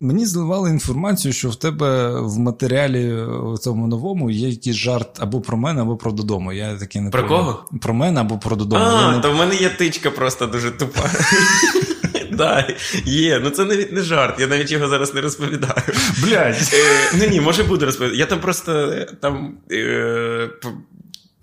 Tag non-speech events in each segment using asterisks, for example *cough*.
Мені зливали інформацію, що в тебе в матеріалі в цьому новому є якийсь жарт або про мене, або про додому. Я таки не Про поняв. кого? Про мене або про додому. А, не- то в мене є тичка просто дуже тупа. *laughs* Так, є. Ну це навіть не жарт, я навіть його зараз не розповідаю. Блядь. Е, Ну ні, може буду розповідати. Я там просто е, там. е,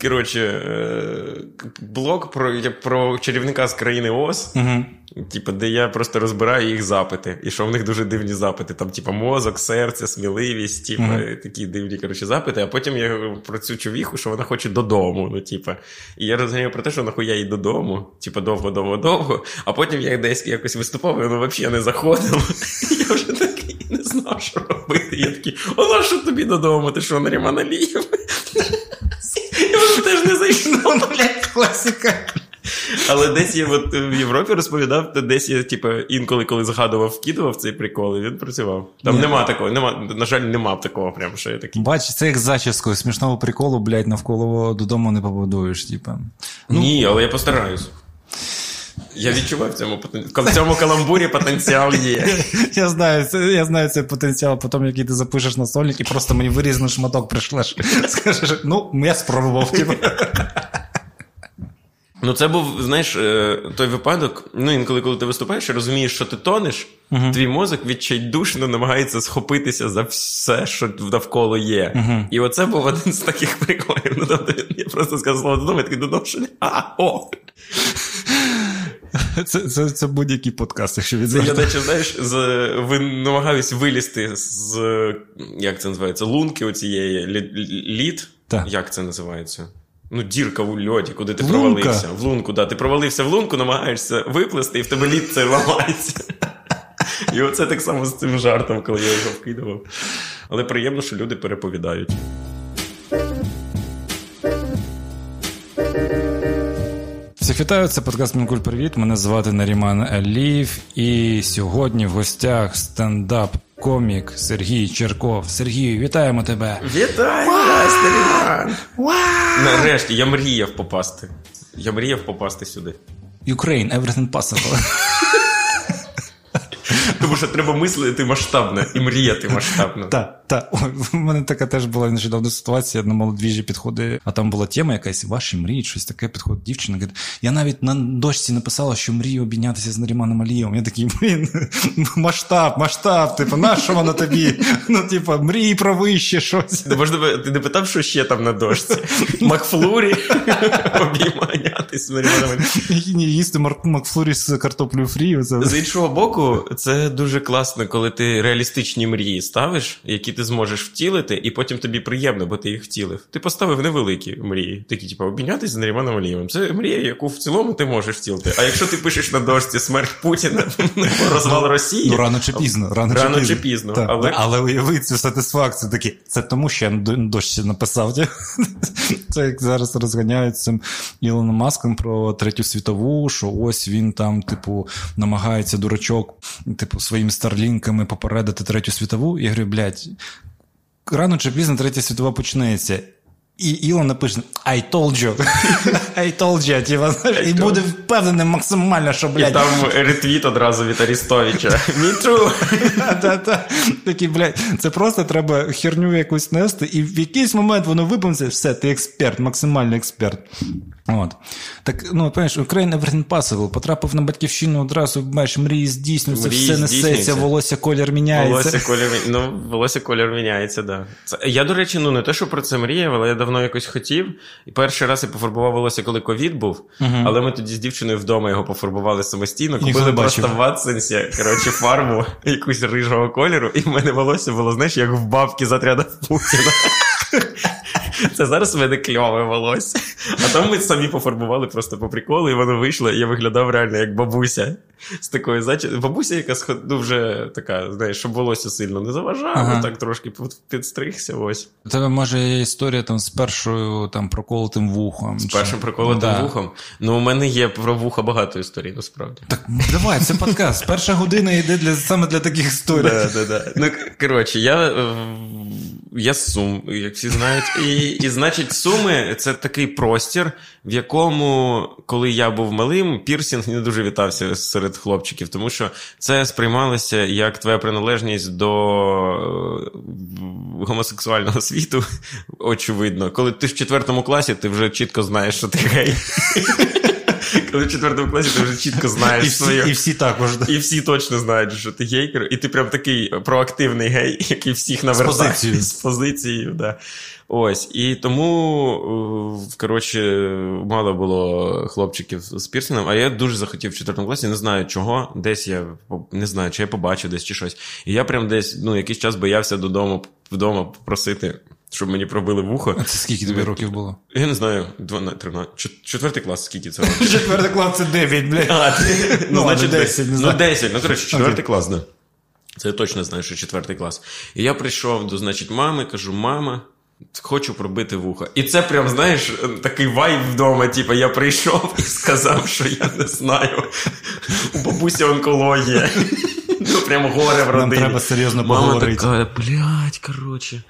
Коротше, е, блог про, про чарівника з країни Оз, Угу. типу, де я просто розбираю їх запити. І що в них дуже дивні запити. Там, типу, мозок, серце, сміливість, типу, Мгм. такі дивні коротше, запити. А потім я говорю про цю човіху, що вона хоче додому. Ну, типу. І я розумію про те, що нахуя їй додому, типу, довго, довго, довго. А потім я десь якось виступав, і воно взагалі не заходило. *laughs* Я вже такий не знав, що робити. Я такий, на що тобі додому? Ти що, Наріман Алієв? Воно теж не зайшло. Блядь, класика. Але десь я от в Європі розповідав, то десь я, типу, інколи, коли згадував, вкидував цей прикол, і він працював. Там Ні. нема такого, нема, на жаль, нема такого, прям, що я такий. Бач, це як з зачіскою. Смішного приколу, блядь, навколо додому не побудуєш, типа. Ні, але я постараюсь. Я відчуваю в цьому потен- в цьому каламбурі потенціал є. *laughs* Я знаю, це, я знаю цей потенціал, потім, який ти запишеш на стольник, і просто мені вирізаний шматок пришлеш. *laughs* Скажеш, ну, я спробував, типу. Ну, це був, знаєш, е, той випадок. Ну, інколи, коли ти виступаєш розумієш, що ти тонеш, твій мозок відчайдушно намагається схопитися за все, що навколо є. І оце був один з таких приколів. Ну, тобто, я просто сказав слово додому, я такий додому, що а, о! *laughs* Це, це, це будь-який подкаст, якщо Це я, відверто. наче, знаєш, з, ви, намагаюсь вилізти з, як це називається, лунки оцієї лі- лі- лід. Так. Як це називається? Ну, дірка в льоді, куди ти Лунка. провалився. В лунку, да. Ти провалився в лунку, намагаєшся виплисти, і в тебе лід цей ламається. І оце так само з цим жартом, коли я його вкидував. Але приємно, що люди переповідають. Всіх вітаю, це подкаст Мінкуль Привіт. Мене звати Наріман Аліїв. І сьогодні в гостях стендап-комік Сергій Черков. Сергію, вітаємо тебе. Вітаю вас, Наріман! Нарешті, я мріяв попасти. Я мріяв попасти сюди. Ukraine, everything possible. Тому що треба мислити масштабно і мріяти масштабно. Так, так. *laughs* Ой, в мене така теж була нещодавно ситуація на молодвіжі підходи, а там була тема якась ваші мрії, щось таке підходить дівчина. Каже, я навіть на дошці написала, що мрію обійнятися з Наріманом Алієвим. Я такий, блін, *laughs* масштаб, масштаб, типу, на що воно тобі? *laughs* Ну, типу, мрії про вище щось. Можливо, ти не питав, що ще там на дошці? Макфлурі обійманятись з Наріманом. Ні, їсти Макфлурі з картоплею фрі. З іншого боку, це дуже класно, коли ти реалістичні мрії ставиш, які ти зможеш втілити, і потім тобі приємно, бо ти їх втілив. Ти поставив невеликі мрії, такі, типу, обмінятися з Наріманом Алієвим. Це мрія, яку в цілому ти можеш втілити. А якщо ти пишеш на дошці смерть Путіна, *laughs* розвал Росії. Ну, рано чи пізно. Рано, Рано чи пізно. пізно, але- але уяви цю сатисфакцію. Такі, це тому, що я на до- дощі написав. *laughs* Це як зараз розганяють цим Ілоном Маском про третю світову, що ось він там, типу, намагається дурачок, типу, своїми старлінками попередити третю світову. Я говорю, блядь, рано чи пізно третя світова почнеться. І Ілон напише I told you. *laughs* I told you, типу, знаєш, і буде впевнений максимально, що, І блядь, там ретвіт одразу від Арістовича. *laughs* Me. *laughs* Та-та. Такі, блядь, це просто треба херню якусь нести, і в якийсь момент воно випнеться, все, ти експерт, максимальний експерт. От. Так, ну, понимаєш, Україна Everything Possible, потрапив на батьківщину одразу, бачиш, мрії здійснюються, Мрії все несеться, здійснюються. волосся колір міняється. Волосся колір, ну, волосся колір міняється, да. Це, я, до речі, ну не те, що про це мріяв, але я давно якось хотів. І перший раз я пофарбував волосся, коли ковід був. Але ми тоді з дівчиною вдома його пофарбували самостійно. Купили просто в Watsons'і, коротше, фарбу *laughs* якусь рижого кольору, і в мене волосся було, знаєш, як в бабки з отряда Путіна. *laughs* Це зараз в мене кльове волосся. А там ми самі пофарбували просто по приколу, і воно вийшло, і я виглядав реально як бабуся з такою зачі... Бабуся, яка ну, вже така, знаєш, щоб волосся сильно не заважало, Ага. так трошки підстригся. Ось. У тебе, може, є історія там з першою там, проколотим вухом. З першим приколотим Да. вухом. Ну, у мене є про вуха багато історій, насправді. Так, давай, це подкаст. Перша година йде для, саме для таких історій. Да, да, да. Ну, коротше, я, е, я з Сум, як всі знають. І, і значить, Суми це такий простір, в якому, коли я був малим, пірсінг не дуже вітався серед хлопчиків, тому що це сприймалося як твоя приналежність до е, гомосексуального світу, *laughs* очевидно. Коли ти в четвертому класі, ти вже чітко знаєш, що ти гей. Коли в четвертому класі ти вже чітко знаєш І всі, своє. і всі також. І всі точно знають, що ти гейкер, і ти прям такий проактивний гей, який всіх навертає. позицією. *laughs* З позицією, да. Ось. І тому, е, коротше, мало було хлопчиків з пірсингом, а я дуже захотів в четвертому класі, не знаю чого. Десь я не знаю, чи я побачив десь чи щось. І я прям десь ну, якийсь час боявся додому вдома попросити, щоб мені пробили вухо. А це скільки тобі років було? Я не знаю, 12, 13, четвертий клас, скільки це років? *laughs* Четвертий клас це 9, блядь. А, ти, ну, Ну, значить, 10, 10, не ну, знаю. 10, ну, коротше, четвертий клас, да. Це я точно знаю, що четвертий клас. І я прийшов до, значить, мами, кажу, мама, хочу пробити вуха. І це прям, знаєш, такий вайб вдома, типу, я прийшов і сказав, що я не знаю. У бабусі онкологія. Ну, прям горе в родині. треба серйозно Мама поговорити. така, блядь, коротше.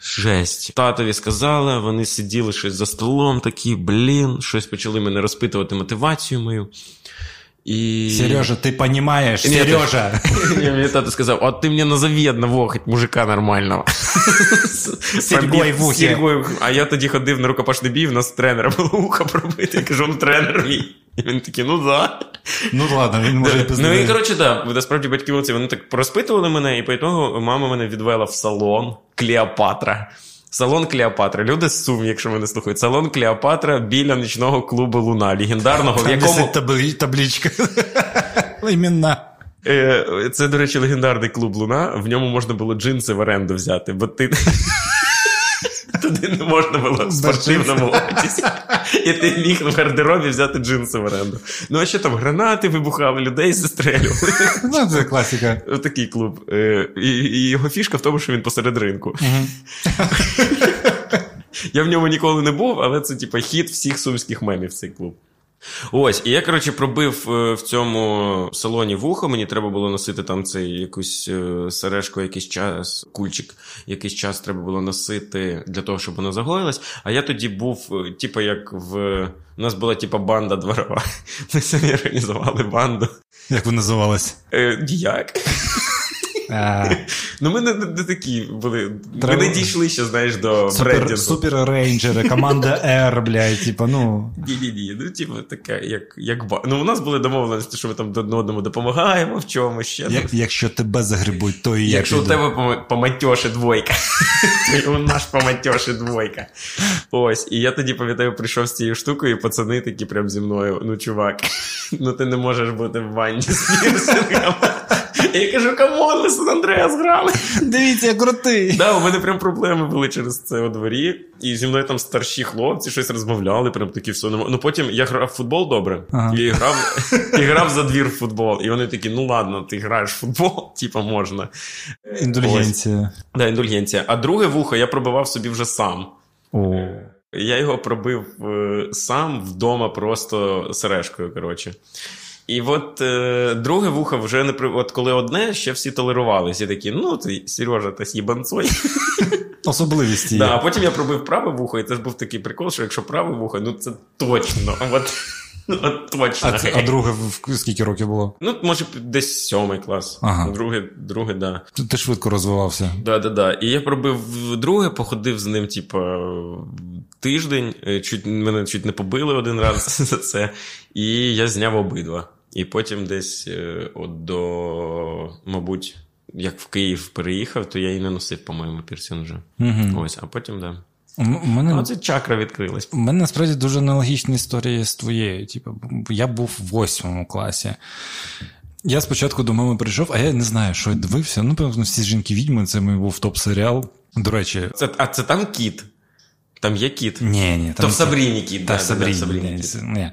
Жесть. Татові сказали, вони сиділи щось за столом, такі, блін, щось почали мене розпитувати мотивацію мою. І... Сережа, ти понімаєш? Ні, Сережа. Ні, *laughs* мені тато сказав, а ти мені назови одного хоть мужика нормального. *laughs* Серьгой в ухі. А я тоді ходив на рукопашний бій, в нас тренера було ухо пробити. Я кажу, он тренер мій. І він такий, ну да. Ну ладно, він може без Ну і коротше, да, насправді батьки вони так розпитували мене, і по ітогу мама мене відвела в салон Клеопатра. Салон Клеопатра. Люди з Сум, якщо мене слухають. Салон Клеопатра біля нічного клубу Луна, легендарного, в якому. таблі- таблічка. *laughs* Іменно. Е, Це, до речі, легендарний клуб Луна. В ньому можна було джинси в оренду взяти, бо ти. *laughs* Туди не можна було в спортивному одязі. І ти міг в гардеробі взяти джинси в оренду. Ну, а що там гранати вибухали, людей застрелювали. Ну, це класика. Такий клуб. Е, І, і його фішка в тому, що він посеред ринку. Я в ньому ніколи не був, але це типа хід всіх сумських мемів цей клуб. Ось, і я, коротше, пробив е, в цьому салоні вухо. Мені треба було носити там цей якусь е, сережку, якийсь час, кульчик, якийсь час треба було носити для того, щоб воно загоїлось. А я тоді був, е, типа, як в. У нас була типа банда дворова. *laughs* Ми самі організували банду. Як ви називалась? Е, Як? *laughs* Ну, ми не, такі були. Ми не дійшли ще, знаєш, до Супер, брендінгу. супер рейнджери, команда R, блядь, типа, ну. Ні-ні-ні, ну, типу, таке, як, як ба. Ну, у нас були домовленості, що ми там одному допомагаємо в чомусь ще. Як, якщо тебе загребуть, то і я Якщо у тебе по, по двойка, *laughs* то і у нас поматьоші двойка. Ось, і я тоді пам'ятаю, прийшов з цією штукою, і пацани такі прям зі мною. Ну, чувак, *laughs* ну ти не можеш бути в ванні з пірсингом. Я кажу, come on, ми Сан Андреас грали. Дивіться, я крутий. Да, у мене прям проблеми були через це у дворі. І зі мною там старші хлопці щось розмовляли, прям такі все. Ну потім я грав в футбол добре. Ага. І грав, і грав за двір в футбол. І вони такі: ну ладно, ти граєш в футбол, *laughs* типа можна. Індульгенція. Да, індульгенція. А друге вухо я пробивав собі вже сам. О. Я його пробив е, сам вдома просто сережкою, коротше. І от е, друге вухо вже не при... От коли одне, ще всі толерували. Всі такі, ну ти Сережа, та їбанцой. *laughs* Особливість є. Да, а потім я пробив праве вухо, і це ж був такий прикол, що якщо праве вухо, ну це точно. От, *laughs* от точно. А, це, а друге в- скільки років було? Ну, може, десь сьомий клас. Ага. Друге, друге, да. Ти, ти швидко розвивався. Да, да, да. І я пробив друге, походив з ним, типа, тиждень, е, чуть, мене чуть не побили один раз *laughs* за це. І я зняв обидва. І потім десь е, от до, мабуть, як в Київ переїхав, то я і не носив, по-моєму, пірсінг вже. Угу. Ось, а потім, да. У мене, А це чакра відкрилась. у мене насправді дуже аналогічна історія з твоєю. Типу, я був в восьмому класі. Я спочатку до мами прийшов, а я не знаю, що я дивився. Ну, певно, всі жінки відьми, це мій був топ-серіал. До речі, Це, а це там кіт. Там є кіт. Ні, ні. Там То в Сабріні кіт, Та да, в да, Сабріні. ні, кіт. ні.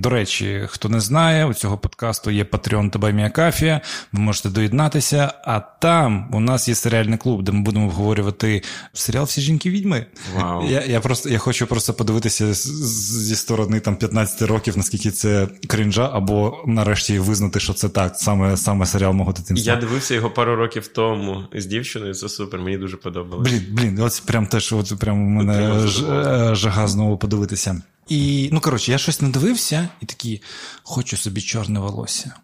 До речі, хто не знає, у цього подкасту є Patreon та Buy Me a Coffee. Ви можете доєднатися. А там у нас є серіальний клуб, де ми будемо обговорювати серіал Всі жінки відьми. Вау. Я, я, просто, я хочу просто подивитися зі сторони там 15 років, наскільки це крінжа, або нарешті визнати, що це так, саме, саме серіал мого дитинства. Я дивився його пару років тому з дівчиною, це супер, мені дуже подобалось. Блін, блін, от прям теж от прям у мене Прямо ж, е, жага знову подивитися. І, ну, коротше, я щось не дивився і такий, хочу собі чорне волосся.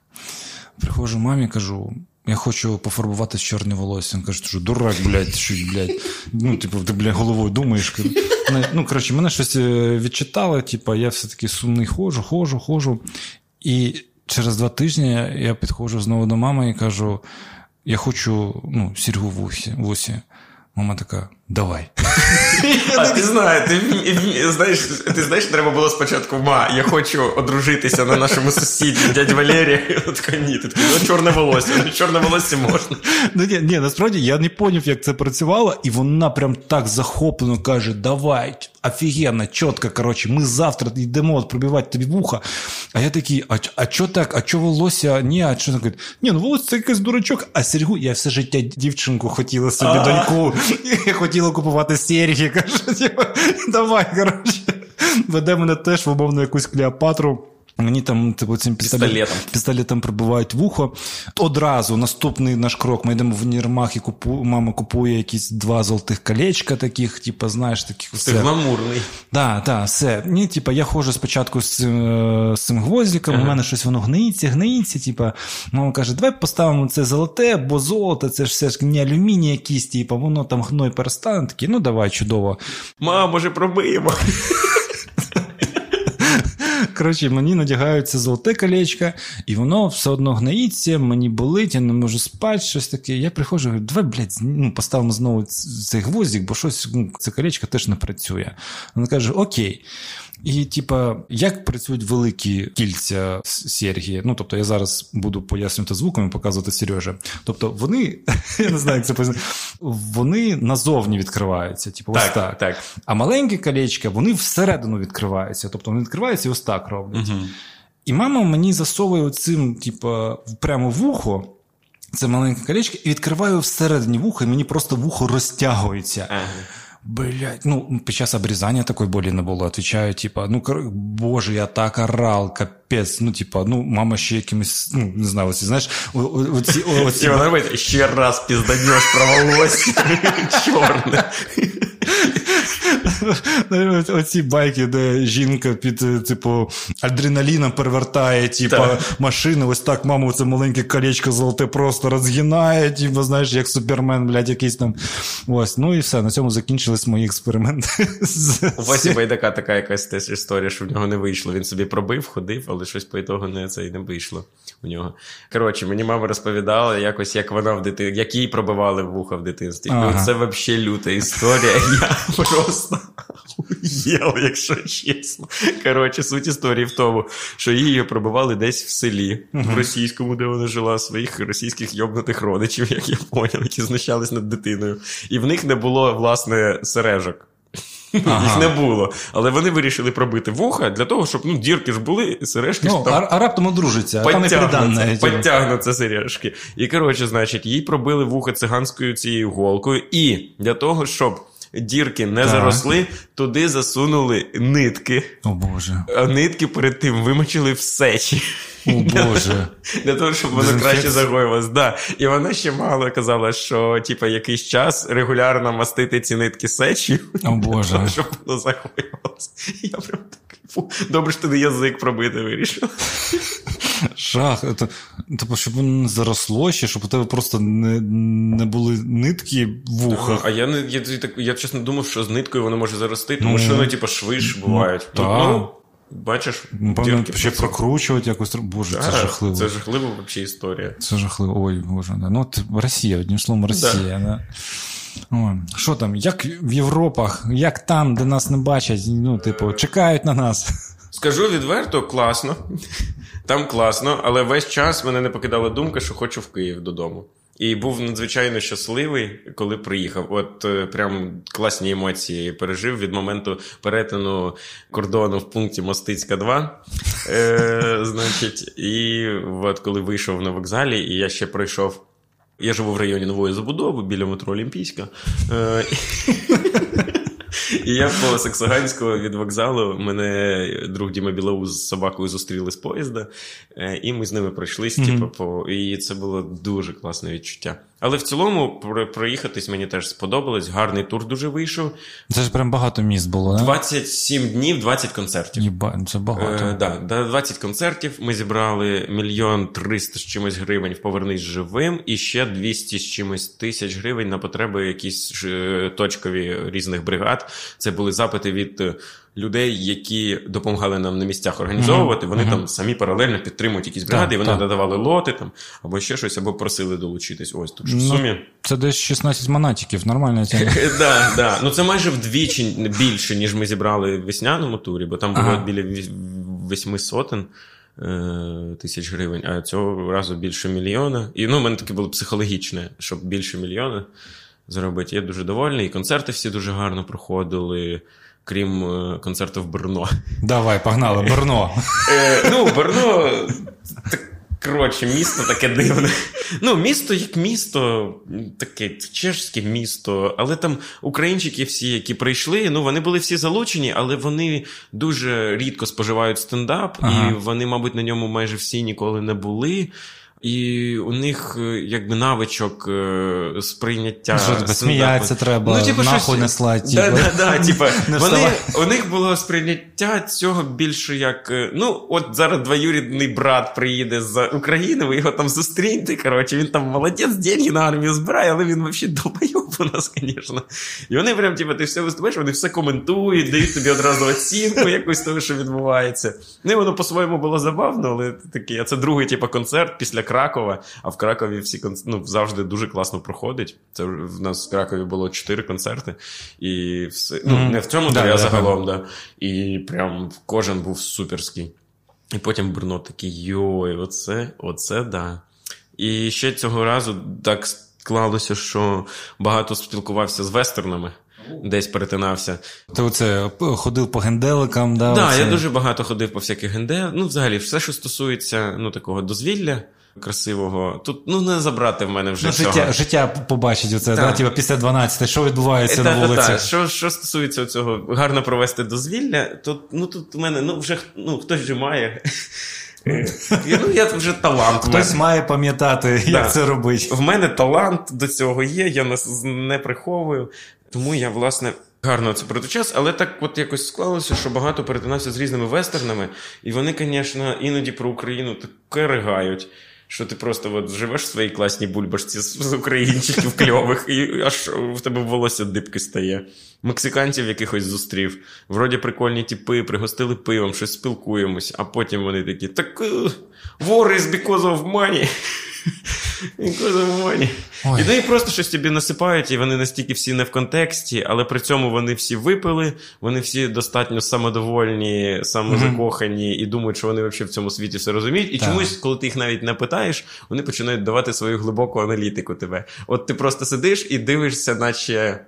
Приходжу мамі, кажу. Я хочу пофарбувати чорне волосся. Він каже, що дурак, блядь, що, блядь. Ну, типу, ти, блядь, головою думаєш. Ну, коротше, мене щось е, відчитали, типу, я все-таки сумний ходжу, ходжу, ходжу. І через два тижні я підходжу знову до мами і кажу: я хочу ну, сіргу в усі. Мама така, давай. А ти знаєш, ти, вмі- знаєш, ти знаєш, треба було спочатку ма, я хочу одружитися на нашому сусіді, дядь Валерія. І от така, ні, ти такий, ну чорне волосся, ну чорне волосся можна. Ну, ні, ні, насправді я не поняв, як це працювало, і вона прям так захоплено каже: давай, офігенно, чітко, коротше, ми завтра йдемо от пробивати тобі вуха. А я такий, а, ч- а чо так, а чо волосся? Ні, а що так? Ні, ну волосся це якийсь дурачок, а Сергу, я все життя дівчинку хотіла собі доньку, я хотіла купувати серії, *laughs* каже, типу, давай, коротше. Веде мене теж в умовну якусь Клеопатру. Мені там, типу, цим пістолетом, Пістолетом. пістолетом пробивають вухо. Одразу наступний наш крок. Ми йдемо в Нірмах і купу, мама купує якісь два золотих колечка таких, типу, знаєш, таких Ти все. гламурний. Да, да, все. Ні, типа, я ходжу спочатку з цим, е, з цим гвоздиком, Ага. у мене щось воно гниється, гниється. Типа, мама каже, давай поставимо це золоте, бо золото, це ж все ж не алюміній якийсь, типа, воно там гной перестане. Такі, ну давай, чудово. Ма, може, пробиємо. Коротше, мені надягаються золоте колечко, і воно все одно гноїться, мені болить, я не можу спати, щось таке. Я приходжу, говорю, давай, блядь, ну, поставимо знову цей гвоздик, бо щось ну, це колечко теж не працює. Вона каже: Окей. І, типа, як працюють великі кільця с- серьги? Ну, тобто, я зараз буду пояснювати звуком і показувати Сережа. Тобто, вони, *laughs* я не знаю, як це пояснити, вони назовні відкриваються. Типу, ось Так, так. так. А маленькі колечка, вони всередину відкриваються. Тобто вони відкриваються і ось так роблять. І мама мені засовує оцим, типу, прямо в вухо. Це маленьке колечко, і відкриваю всередині вуха, і мені просто вухо розтягується. Ага. Блять, ну під час обрізання такої болі не було. Отвічаю, типа, ну кор- боже, я так орал, капець. Ну, типа, ну, мама ще якимось, ну не знаю, оці, знаєш, о- о- оці, о- оці, І вона робить, ще раз пізданеш про волосся. *laughs* Чорне. *laughs* Ну, Оці байки, де жінка під е, типу адреналіном перевертає, типу, Так. машину, ось так маму це маленьке колечко золоте просто розгинає, типу, знаєш, як супермен, блядь, якийсь там. Ось, ну і все. На цьому закінчились мої експерименти. У Васі Байдака така якась теж історія, що в нього не вийшло. Він собі пробив, ходив, але щось по ітогу не це і не вийшло у нього. Коротше, мені мама розповідала якось, як вона в дитинстві, як їй пробивали вуха в дитинстві. Ага. І це взагалі люта історія. *laughs* Я просто єв, якщо чесно. Коротше, суть історії в тому, що її пробивали десь в селі, в російському, де вона жила, своїх російських йобнутих родичів, як я поняв, які знущались над дитиною. І в них не було, власне, сережок. Ага. Їх не було. Але вони вирішили пробити вуха для того, щоб ну, дірки ж були, сережки Ну, ж там. а, раптом одружиться, підтягнуться сережки. І коротше, значить, їй пробили вуха циганською цією голкою, і для того, щоб дірки не Так. заросли, туди засунули нитки. О Боже. А нитки перед тим вимочили в сечі. О Боже. *laughs* Для того, щоб воно краще загоювалось. Да. І вона ще мало казала, що типу, якийсь час регулярно мастити ці нитки сечі, О Боже. *laughs* щоб воно загоювалося. Я прям фу, добре, що ти язик пробити вирішив. Жах. Це, тобто, щоб воно не заросло ще, щоб у тебе просто не, не були нитки в вухах. А я не я, я, я чесно думав, що з ниткою воно може зарости, тому Ну, що ну, типу, шви ж бувають. та. Ну, бачиш, дірки ще прокручувати якось. Боже, це жахливо. Це жахлива взагалі історія. Це жахливо. Ой, боже. Да. Ну, от Росія, одним словом, Росія. Да. Що там, як в Європах, як там, де нас не бачать, ну, типу, чекають на нас. Скажу відверто, класно. Там класно, але весь час мене не покидала думка, що хочу в Київ додому. І був надзвичайно щасливий, коли приїхав. От е, прям класні емоції пережив від моменту перетину кордону в пункті Мостицька 2. Е, Значить, і от коли вийшов на вокзалі, і я ще пройшов. Я живу в районі нової забудови біля метро Олімпійська. Е, і я по Саксаганського від вокзалу мене друг Діма Білоус з собакою зустріли з поїзда, е, і ми з ними пройшлись. Mm-hmm. Типу, по... І це було дуже класне відчуття. Але в цілому проїхатись мені теж сподобалось. Гарний тур дуже вийшов. Це ж прям багато міст було, не? 27 днів, 20 концертів. Єба, це багато. Е, да, 20 концертів. Ми зібрали мільйон триста з чимось гривень в Повернись живим, і ще 200 з чимось тисяч гривень на потреби якісь е, точкові різних бригад. Це були запити від е, людей, які допомагали нам на місцях організовувати. Вони там самі паралельно підтримують якісь бригади, і вони так. надавали лоти там або ще щось, або просили долучитись. Ось тут ну, в сумі. Це десь 16 монатиків, нормально *laughs* це. да, да. Ну це майже вдвічі більше, ніж ми зібрали в весняному турі, бо там було біля восьми сотень. Е, тисяч гривень, а цього разу більше мільйона. І ну, в мене таке було психологічне, щоб більше мільйона зробити. Я дуже довольний. І концерти всі дуже гарно проходили крім е, концерту в Берно. Давай, погнали, Берно. Е, ну, Берно. Коротше, місто таке дивне. Ну, місто як місто, таке чешське місто, але там українчики всі, які прийшли, ну вони були всі залучені, але вони дуже рідко споживають стендап, ага. і вони, мабуть, на ньому майже всі ніколи не були. І у них е, якби навичок е, сприйняття. Що, сміятися треба, ну, типу, нахуй щось... не слать. Да, да, да, типу, *laughs* вони, У них було сприйняття цього більше як. Е, ну, от зараз двоюрідний брат приїде з України, ви його там зустріньте. Коротше, він там молодець, деньги на армію збирає, але він взагалі долбойоб у нас, звісно. І вони прям, типу, ти все виступаєш, вони все коментують, дають тобі одразу оцінку якусь того, що відбувається. Ну, і воно по-своєму було забавно, але таке, а це другий, типу, концерт після. Кракова, а в Кракові всі ну, завжди дуже класно проходить. Це в нас в Кракові було чотири концерти, і все. Ну, mm-hmm. не в цьому да, а загалом, да. І прям кожен був суперський. І потім Брно такий: йой, оце, оце да. І ще цього разу так склалося, що багато спілкувався з вестернами. Десь перетинався. Ти оце ходив по генделикам, да? Так, оце... я дуже багато ходив по всяких генделиках. Ну, взагалі, все, що стосується ну, такого дозвілля красивого. Тут ну не забрати в мене вже. Ну, цього. Життя життя побачить оце, да, типу, після 12 що відбувається та, на вулиці. Та, та. Що що стосується цього гарно провести дозвілля, то ну тут у мене ну вже ну хтось же має. *laughs* Ну, я вже талант. Хтось має пам'ятати, як да. це робити. В мене талант до цього є, я не приховую. Тому я, власне, гарно це проведу час, але так от якось склалося, що багато перетинався з різними вестернами, і вони, звісно, іноді про Україну таке ригають що ти просто от живеш в своїй класній бульбашці з українчиків кльових, і аж в тебе волосся дибки стає. Мексиканців якихось зустрів. Вроді прикольні тіпи, пригостили пивом, щось спілкуємось, а потім вони такі: так war is because of money. *laughs* І ну і просто щось тобі насипають, і вони настільки всі не в контексті, але при цьому вони всі випили, вони всі достатньо самодовольні, самозакохані і думають, що вони взагалі в цьому світі все розуміють. І так. чомусь, коли ти їх навіть не питаєш, вони починають давати свою глибоку аналітику тебе. От ти просто сидиш і дивишся, наче,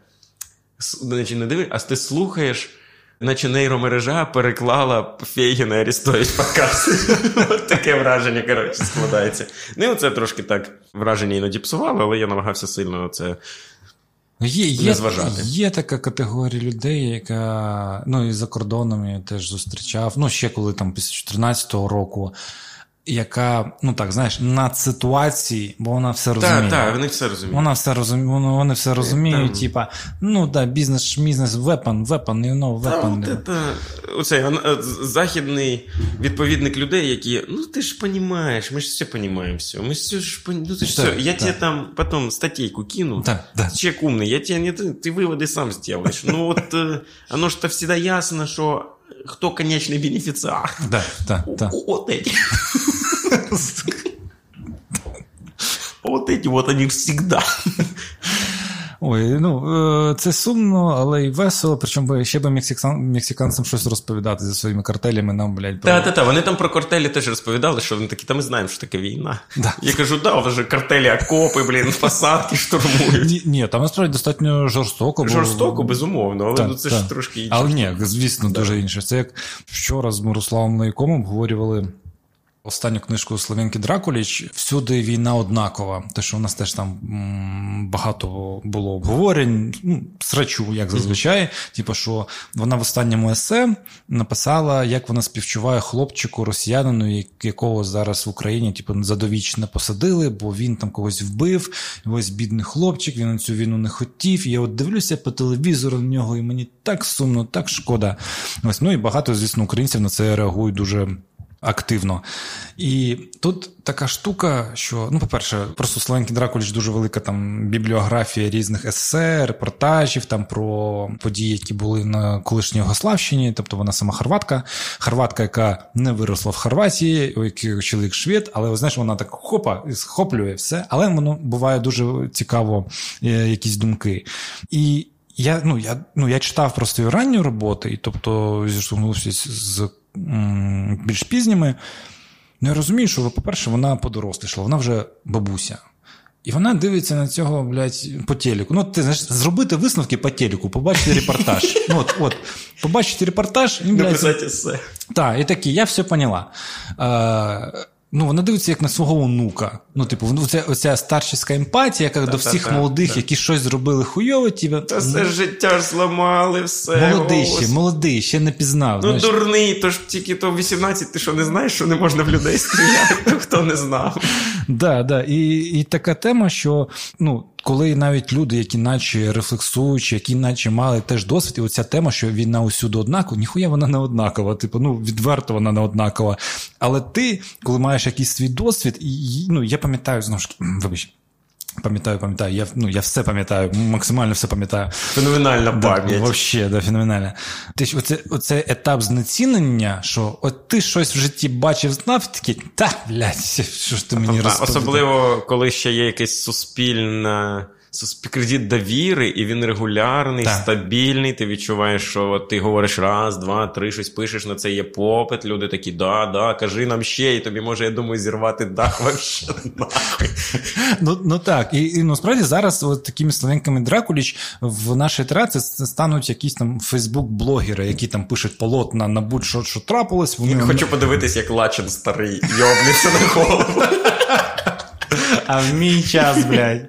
наче не дивишся, а ти слухаєш наче нейромережа переклала Фейгіна Арістович подкаст. Таке враження, коротше, складається. Ну, це трошки так враження іноді псувало, але я намагався сильно це. Є є, є така категорія людей, яка ну і за кордоном я теж зустрічав. Ну, ще коли там після 2014 року яка, ну так, знаєш, над ситуації, бо вона все розуміє. Так, так, вони все розуміють. Вона все розуміє, вони все розуміють, Там... типа, ну да, бізнес, бізнес, weapon, weapon, you know, weapon. Та, та, Оцей е, західний відповідник людей, які, ну ти ж розумієш, ми ж все розуміємо, все. Ми все ж, ну ти ж все. Я тебе там потом статейку кину. Да, да. Человек умный, я тебе не, ты, ты выводы сам сделаешь. Ну вот, э, оно что всегда ясно, что кто конечный бенефициар. Да, да, да. Вот эти. Вот эти вот они всегда. Ой, ну е, це сумно, але й весело. Причому ще би мексикан, мексиканцям щось розповідати зі своїми картелями. Нам, блядь, Та, та, та. Вони там про картелі теж розповідали, що вони такі, та ми знаємо, що таке війна. Да. Я кажу, да, вже картелі, окопи, блін, посадки штурмують. Ні, ні, там насправді достатньо жорстоко. Бо... Жорстоко, безумовно, але Так, ну, це так. ж трошки інше. Але ні, звісно, дуже інше. Це як вчора з Мирославом Найком обговорювали. Останню книжку Слов'янки Дракуліч всюди війна однакова. Те, що у нас теж там багато було обговорень, ну, срачу, як зазвичай. Типу, що вона в останньому есе написала, як вона співчуває хлопчику росіянину, якого зараз в Україні типу, задовічно посадили, бо він там когось вбив. Ось бідний хлопчик, він на цю війну не хотів. І я от дивлюся по телевізору на нього, і мені так сумно, так шкода. Ось, ну і багато, звісно, українців на це реагують дуже активно. І тут така штука, що, ну, по-перше, просто Славенький Дракуліч дуже велика там бібліографія різних есе, репортажів там про події, які були на колишній Югославщині, тобто вона сама хорватка, хорватка, яка не виросла в Хорватії, у який чоловік швед, але знаєш, вона так хопа, схоплює все, але воно буває дуже цікаво, е, якісь думки. І я, ну, я, ну, я читав просто її ранні роботи, і тобто зіштовхнувся з більш пізніми. Ну, я розумію, що, по-перше, вона подорослішла, вона вже бабуся. І вона дивиться на цього, блядь, по телеку. Ну, ти знаєш, зробити висновки по телеку, побачити репортаж. Ну, от, от, побачити репортаж, і, блядь, Написати все. так, і такі, я все поняла. Ну, вона дивиться як на свого онука. Ну, типу, ну, оця, оця старчиська емпатія, яка до всіх та, молодих, та. які щось зробили хуйово, ті... Та все життя ж зламали, все. молодий ще, молодий, ще не пізнав. Ну, знаєш. дурний, то ж тільки то 18, ти що не знаєш, що не можна в людей стріляти, хто не знав. Да, да. І, і така тема, що ну, коли навіть люди, які наче рефлексуючі, які наче мали теж досвід, і оця тема, що війна усюди однакова, ніхуя вона не однакова. Типу, ну відверто вона не однакова. Але ти, коли маєш якийсь свій досвід, і ну я пам'ятаю знову ж вибач. Пам'ятаю, пам'ятаю, я, ну, я все пам'ятаю, максимально все пам'ятаю. Феноменальна Да, пам'ять. Вообще, да, феноменальна. Ти ж оце, оце етап знецінення, що от ти щось в житті бачив, знав, і такий, та, блядь, *laughs* що ж ти мені Та, розповідав? Особливо, коли ще є якесь суспільне. Кредит довіри, і він регулярний, Так. стабільний. Ти відчуваєш, що ти говориш раз, два, три, щось пишеш, на це є попит. Люди такі, да, да, кажи нам ще, і тобі може, я думаю, зірвати дах вообще. Ну, ну так, і, і насправді зараз от такими словеньками Дракуліч в нашій ітерації стануть якісь там Фейсбук-блогери, які там пишуть полотна на будь-що що трапилось. Вони Хочу подивитись, як Лачин старий йоблється на голову. А в мій час, блядь,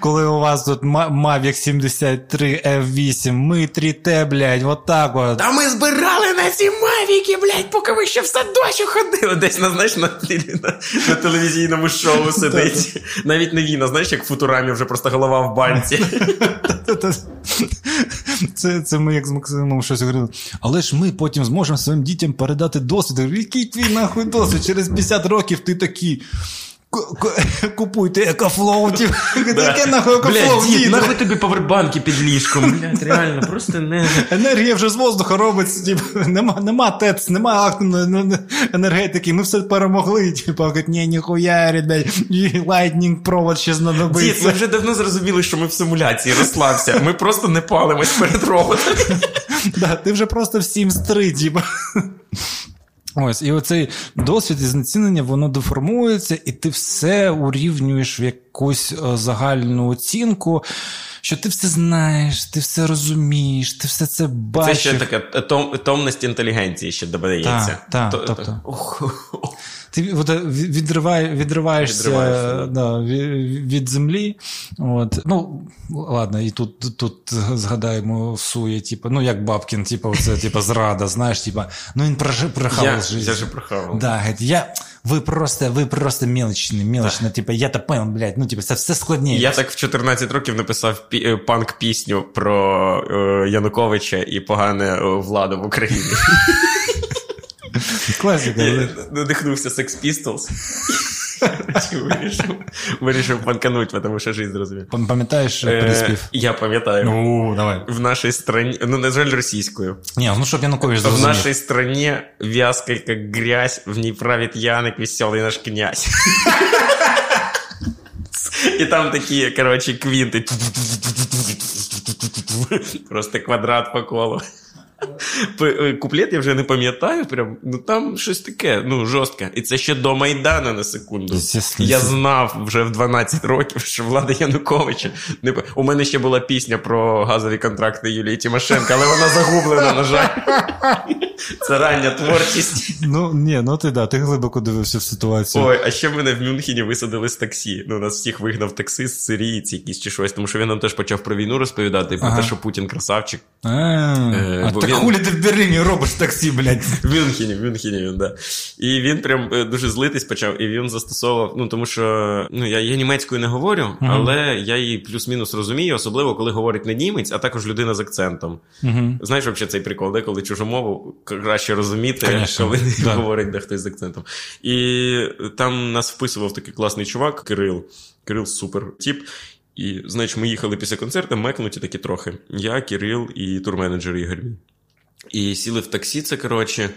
коли у вас тут Mavic 73 F8, ми 3T, блядь, вот так от. Та ми збирали на ці мавіки, блядь, поки ви ще в садочок ходили. Десь на, знаєш, на, на, на телевізійному шоу сидить. Навіть не він, а знаєш, як в футурамі вже просто голова в банці. Це, це ми як з Максимом щось говорили. Але ж ми потім зможемо своїм дітям передати досвід. Який твій нахуй досвід? Через 50 років ти такий. «Ку- ку- *laughs* Купуйте EcoFlow. *laughs* типу. Яке нахуй EcoFlow? Дід, нахуй тобі повербанки під ліжком. Блядь, реально, просто не... Енергія вже з воздуха робиться, типу, нема, нема ТЕЦ, нема ну, енергетики, ми все перемогли. Типу, говорять, ні, ніхуя, ребят, лайтнінг провод ще Дід, ми вже давно зрозуміли, що ми в симуляції, розслабся. Ми просто не палимось перед роботом. *laughs* Да, ти вже просто всім стрий, типу. Ось, і оцей досвід і знецінення, воно деформується, і ти все урівнюєш в якусь е, загальну оцінку, що ти все знаєш, ти все розумієш, ти все це Це ще така том, томність інтелігенції ще додається. Так, так, То- тобто. то- Ти е, відриває, відриваєшся да, від, землі. От. Ну, ладно, і тут, тут згадаємо сує, типу, ну як Бабкін, типу, це типу, зрада, знаєш, типу, ну він Я, прохавав життя. я же прохавав. Да, я, ви просто, ви просто мелочні, мелочні, типу, я-то понял, блядь, ну, типу, це все складніше. Я так в 14 років написав пі- е, панк-пісню про е, Януковича і погане е, владу в Україні. Класика. Я надихнувся Sex Pistols. Вирішив, вирішив панкануть, тому що жизнь зрозумів. Пам- Пам'ятаєш Е, приспів? Я пам'ятаю. Ну, давай. В нашій страні, ну, на жаль, російською. Ні, ну, щоб Янукович В зрозумів. нашей стране вязкой, как грязь, в ней правит Янок, веселый наш князь. І там такі, коротше, квінти. Просто квадрат по колу. Е, куплет я вже не пам'ятаю, прям, ну там щось таке, ну, жорстке. І це ще до Майдана на секунду. Я знав вже в 12 років, що влада Януковича. Не... У мене ще була пісня про газові контракти Юлії Тимошенко, але вона загублена, на жаль. *laughs* Це рання творчість. Ну, ні, ну ти да, ти глибоко дивився в ситуацію. Ой, а ще мене в Мюнхені висадили з таксі. Ну, нас всіх вигнав таксист, сирійці якісь чи щось, тому що він нам теж почав про війну розповідати, про те, що Путін красавчик. Е, а так хулі ти в Берліні робиш таксі, блядь? В Мюнхені, в Мюнхені він, да. І він прям е, дуже злитись почав, і він застосовував, ну тому що ну, я я німецькою не говорю, але я її плюс-мінус розумію, особливо коли говорить не німець, а також людина з акцентом. Знаєш, взагалі цей прикол, де коли чужу мову краще розуміти, Конечно. коли да. говорить де хтось з акцентом. І там нас вписував такий класний чувак, Кирил. Кирил супер тіп. І, значить, ми їхали після концерту, мекнуті такі трохи. Я, Кирил і турменеджер Ігор. І сіли в таксі, це коротше.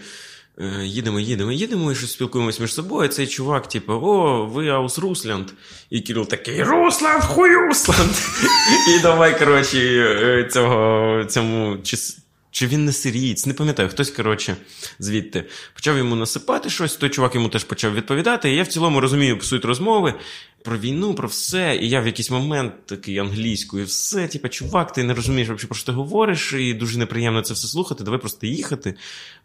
Е, їдемо, їдемо, їдемо, і щось спілкуємось між собою. Цей чувак, типу, о, ви аус Руслянд. І Кирил такий Русланд, хуй Русланд. *laughs* І давай, коротше, е, цього, цьому чи він не сирієць, не пам'ятаю, хтось, коротше, звідти почав йому насипати щось, той чувак йому теж почав відповідати. І я в цілому розумію суть розмови про війну, про все. І я в якийсь момент такий англійською, все, типу, чувак, ти не розумієш, про що ти говориш, і дуже неприємно це все слухати. Давай просто їхати,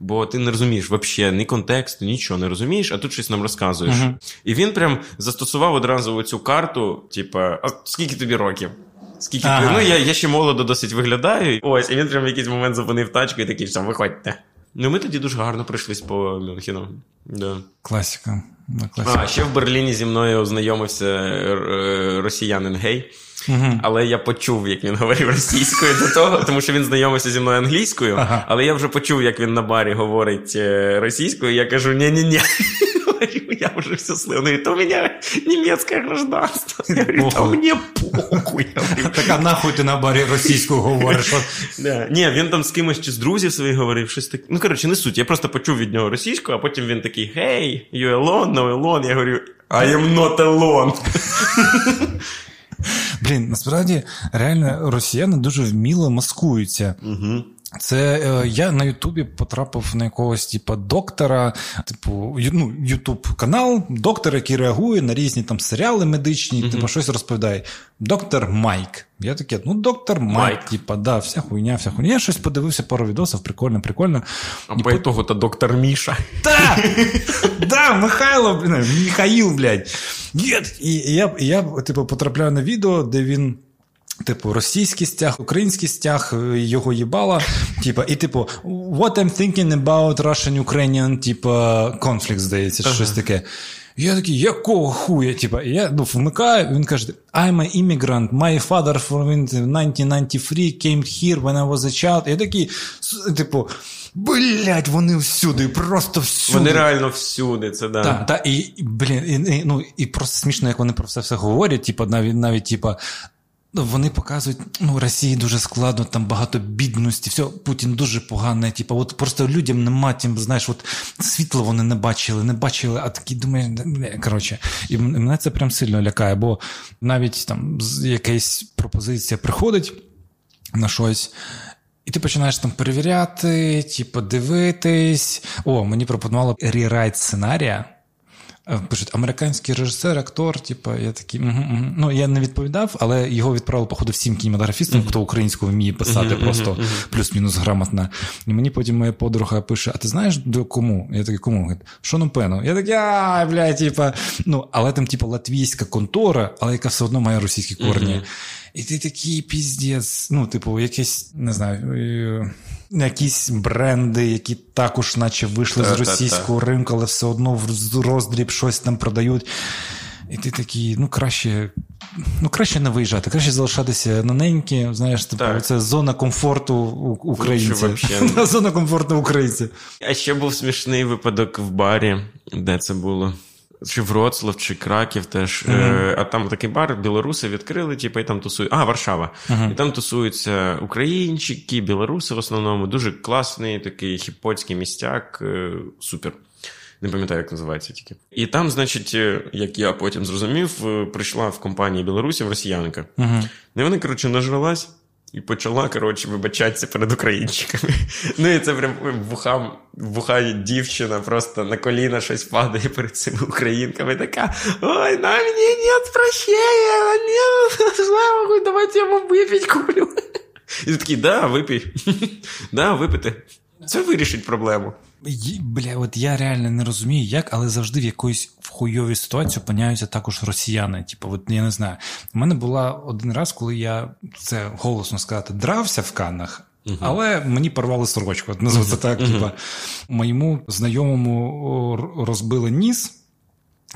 бо ти не розумієш взагалі ні контексту, нічого не розумієш, а тут щось нам розказуєш. Uh-huh. І він прям застосував одразу цю карту, типу, а скільки тобі років? Скільки ага. Ну, я я ще молодо досить виглядаю. Ось, і він прям в якийсь момент зупинив тачку і такий, що виходьте. Ну, ми тоді дуже гарно пройшлись по Мюнхену. Да. Класика. Класика. А ще в Берліні зі мною ознайомився е, росіянин гей. Угу. Але я почув, як він говорив російською до того, тому що він знайомився зі мною англійською, ага. але я вже почув, як він на барі говорить е, російською. Я кажу: ні-ні-ні *laughs* говорю, я уже все слыл. Он говорит, у меня немецкое гражданство. Я говорю, та мені похуй. *laughs* Так а нахуй ти на барі російську говориш? Ні, він там з кимось чи з друзів своїх говорив, щось таке. Ну, коротше, не суть. Я просто почув від нього російську, а потім він такий, hey, you alone, no alone. Я говорю, I am not alone. Блін, насправді реально росіяни дуже вміло маскуються. Угу. Це е, я на Ютубі потрапив на якогось типу, доктора, типу, ну, Ютуб канал, доктор, який реагує на різні там серіали медичні, uh типу, щось розповідає. Доктор Майк. Я такий, ну, доктор Майк, Майк. типа, да, вся хуйня, вся хуйня. Я щось подивився, пару відосів, прикольно, прикольно. А по ітогу то доктор Міша. Так! *laughs* Да, Михайло, Михаїл, блядь. І я, я, типу, потрапляю на відео, де він. Типу, російський стяг, український стяг, е, його їбала. Типа, і типу, what I'm thinking about Russian-Ukrainian, типа, conflict, здається, ага. щось таке. Я такий, якого хуя? Типа, я ну, вмикаю, він каже: I'm an immigrant, my father from 1993 came here when I was a child. Я такий, типу, блять, вони всюди, просто всюди. Вони реально всюди, це да. Так, та, і, блін, і, і, ну, і просто смішно, як вони про це все говорять, типа, навіть, навіть, типа, вони показують, ну, Росії дуже складно, там багато бідності, все, Путін дуже поганий. Типу, от просто людям нема тим, знаєш, от світло вони не бачили, не бачили, а такі думаєш, коротше, і мене це прям сильно лякає, бо навіть там якась пропозиція приходить на щось. І ти починаєш там перевіряти, типу, дивитись. О, мені пропонували рерайт сценарія. Е, пишуть американський режисер, актор, типу, я такий, угу, угу. ну я не відповідав, але його відправили, походу, всім кінематографістам, хто українську вміє писати, просто плюс-мінус грамотно. І мені потім моя подруга пише: А ти знаєш до кому? Я такий, кому? Шону Пену. Я такий, а, бля, типа, ну, але там, типу, латвійська контора, але яка все одно має російські корні. І ти такий піздець, ну, типу, якийсь, не знаю, якісь бренди, які також, наче вийшли з російського ринку, але все одно в роздріб щось там продають. І ти такий, ну краще ну краще не виїжджати, краще залишатися на Знаєш, типу, це зона комфорту українців. *laughs* Зона комфорту українців. А ще був смішний випадок в барі, де це було. Чи Вроцлав, чи Краків теж. Uh-huh. А там такий бар, білоруси відкрили, типу, і там тусують. А, Варшава. Uh-huh. І там тусуються українчики, білоруси в основному. Дуже класний такий хіпотський містяк. Е, супер. Не пам'ятаю, як називається тільки. І там, значить, е, як я потім зрозумів, прийшла в компанії Білорусів росіянка. Угу. І вона, коротше, нажралась. І почала, коротше, вибачатися перед українчиками. *laughs* Ну і це прям вухам, вухає дівчина, просто на коліна щось падає перед цими українками. Така: Ой, на мені нет прощення, нет, *laughs* слава давайте я вам випіть куплю. *laughs* І такий, да, випій. Да, випити. Це вирішить проблему. Бля, от я реально не розумію, як, але завжди в якоїсь в хуйовій ситуації опиняються також росіяни. Типу, от я не знаю. У мене була один раз, коли я це голосно сказати, дрався в Каннах. Але мені порвали сорочку. От називається так. Типа, моєму знайомому розбили ніс.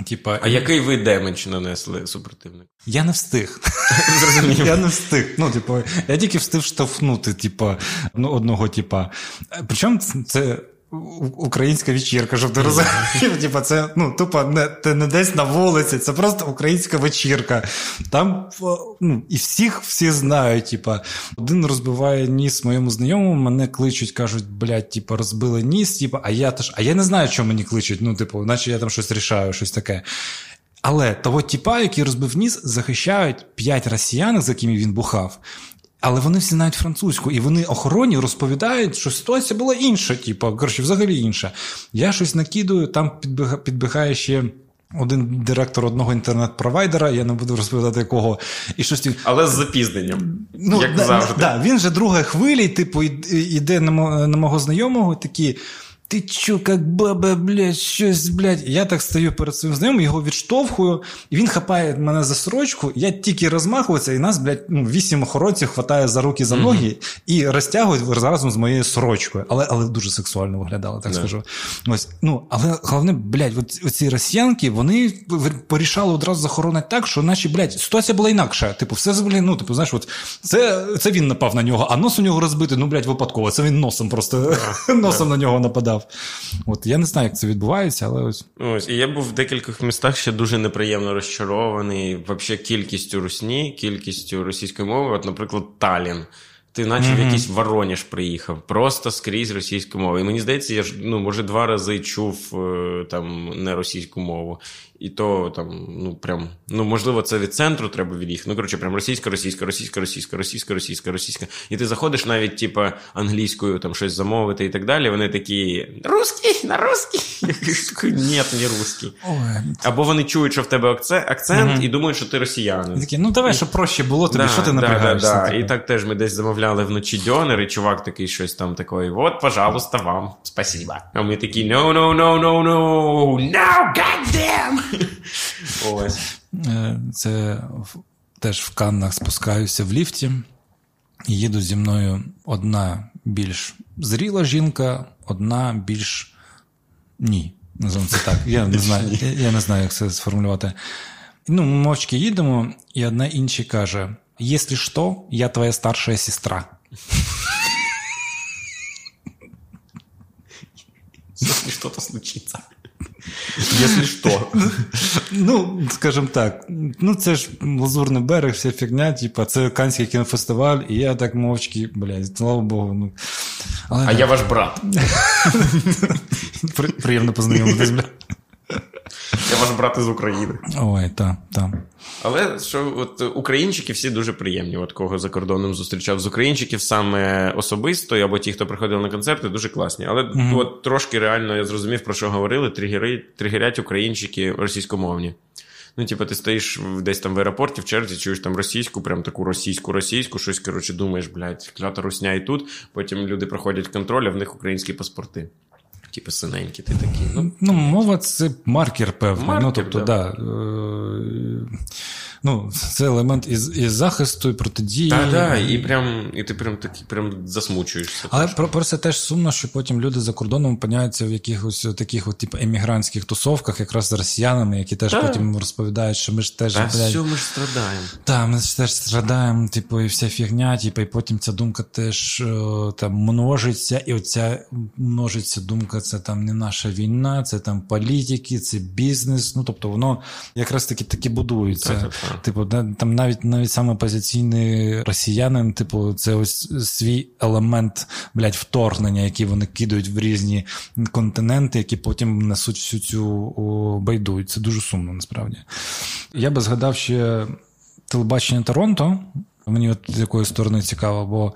Типа, А який ви damage нанесли супротивнику? я не встиг. *laughs* Зрозумів. Я не встиг. Ну, типу, я тільки встиг штовхнути, типу, ну, одного, типа. Причому це українська вечірка, щоб ти розумів. Типа, це ну, тупо не, ти не десь на вулиці, це просто українська вечірка. Там ну, і всіх всі знають. Типа, один розбиває ніс моєму знайомому, мене кличуть, кажуть, блядь, типа, розбили ніс, типа, а я теж, а я не знаю, що мені кличуть. Ну, типу, наче я там щось рішаю, щось таке. Але того тіпа, який розбив ніс, захищають п'ять росіян, з якими він бухав. Але вони всі знають французьку, і вони охороні розповідають, що ситуація була інша, типу, коротше, взагалі інша. Я щось накидую, там підбіга- підбігає ще. Один директор одного інтернет-провайдера, я не буду розповідати якого, і щось Але з запізненням. Ну, як да, завжди. Да, він же друга хвилі, типу, іде на мого знайомого, такі. Ти чо, як баба, блядь, щось, блядь. Я так стою перед своїм знайомим, його відштовхую, і він хапає мене за сорочку, я тільки розмахуюся, і нас, блядь, ну, вісім охоронців хватає за руки, за ноги і розтягують разом з моєю сорочкою. Але, але дуже сексуально виглядало, так Да. скажу. Ось, ну, але головне, блядь, оці росіянки, вони порішали одразу захоронити так, що наче, блядь, ситуація була інакша. Типу, все блядь, ну, типу, знаєш, от це, це він напав на нього, а нос у нього розбитий, ну, блядь, випадково. Це він носом просто *laughs* носом на нього нападав. От я не знаю, як це відбувається, але ось. Ось, і я був в декількох містах ще дуже неприємно розчарований. Взагалі кількістю русні, кількістю російської мови. От, наприклад, Талін. Ти наче в якийсь Вороніж приїхав, просто скрізь російську мову. І мені здається, я ж ну, може, два рази чув е, там не російську мову. І то там, ну прям, ну можливо, це від центру треба від'їхати. Ну, коротше, прям російська, російська, російська, російська, російська, російська, російська. І ти заходиш навіть, типа, англійською там щось замовити і так далі. Вони такі русський, на русський. Ні, не русський. Або вони чують, що в тебе акцент, і думають, що ти росіянин. такі, ну давай, щоб проще було тобі, що ти напрягаєшся? Типу? І так теж ми десь замовляли вночі дьонер, і чувак такий щось там такий, от, пожалуйста, вам, спасибо. А ми такі, no, no, no, no, no, no, goddamn! *laughs* Ось. Е, Це теж в Каннах спускаюся в ліфті. І їду зі мною одна більш зріла жінка, одна більш ні. Називаємо це так. Я не знаю, я, не знаю, як це сформулювати. Ну, ми мовчки їдемо, і одна іншій каже: Якщо що, я твоя старша сестра. Если что-то случится. Если что. Ну, скажімо так, ну це ж лазурний берег, вся фігня, типа, це Канський кінофестиваль, і я так мовчки, блядь, слава Богу. Ну. Але, А я ваш брат. При- приємно *laughs* познайомитись, блядь. Я ваш брат із України. Ой, так, так. Але що от українчики всі дуже приємні. От кого за кордоном зустрічав з українчиків саме особисто, або ті, хто приходив на концерти, дуже класні. Але от трошки реально я зрозумів, про що говорили. Тригери, тригерять українчики російськомовні. Ну, типу, ти стоїш десь там в аеропорті, в черзі, чуєш там російську, прям таку російську, російську, щось, коротше, думаєш, блядь, клята русня і тут. Потім люди проходять контроль, а в них українські паспорти. Типу, синенькі, ти такий. Ну, Ну, мова це маркер певний. Маркер, ну, тобто, да. да. Ну, це елемент із, із захисту, і протидії. та, да, і прям, і ти прям такий прям засмучуєшся. Але про, просто теж сумно, що потім люди за кордоном опиняються в якихось таких от, типу, емігрантських тусовках, якраз з росіянами, які теж Так. потім розповідають, що ми ж теж, Та блядь, все, ми ж страдаємо. Так, ми ж теж страдаємо, типу, і вся фігня, типу, і потім ця думка теж е, там множиться, і оця множиться думка, це там не наша війна, це там політики, це бізнес. Ну, тобто, воно якраз таки таки будується. Так, так, так. Типу, там навіть навіть саме позиційний росіянин, типу, це ось свій елемент блядь, вторгнення, який вони кидають в різні континенти, які потім несуть всю цю байду. І це дуже сумно насправді. Я би згадав ще телебачення Торонто. Мені от з якої сторони цікаво, бо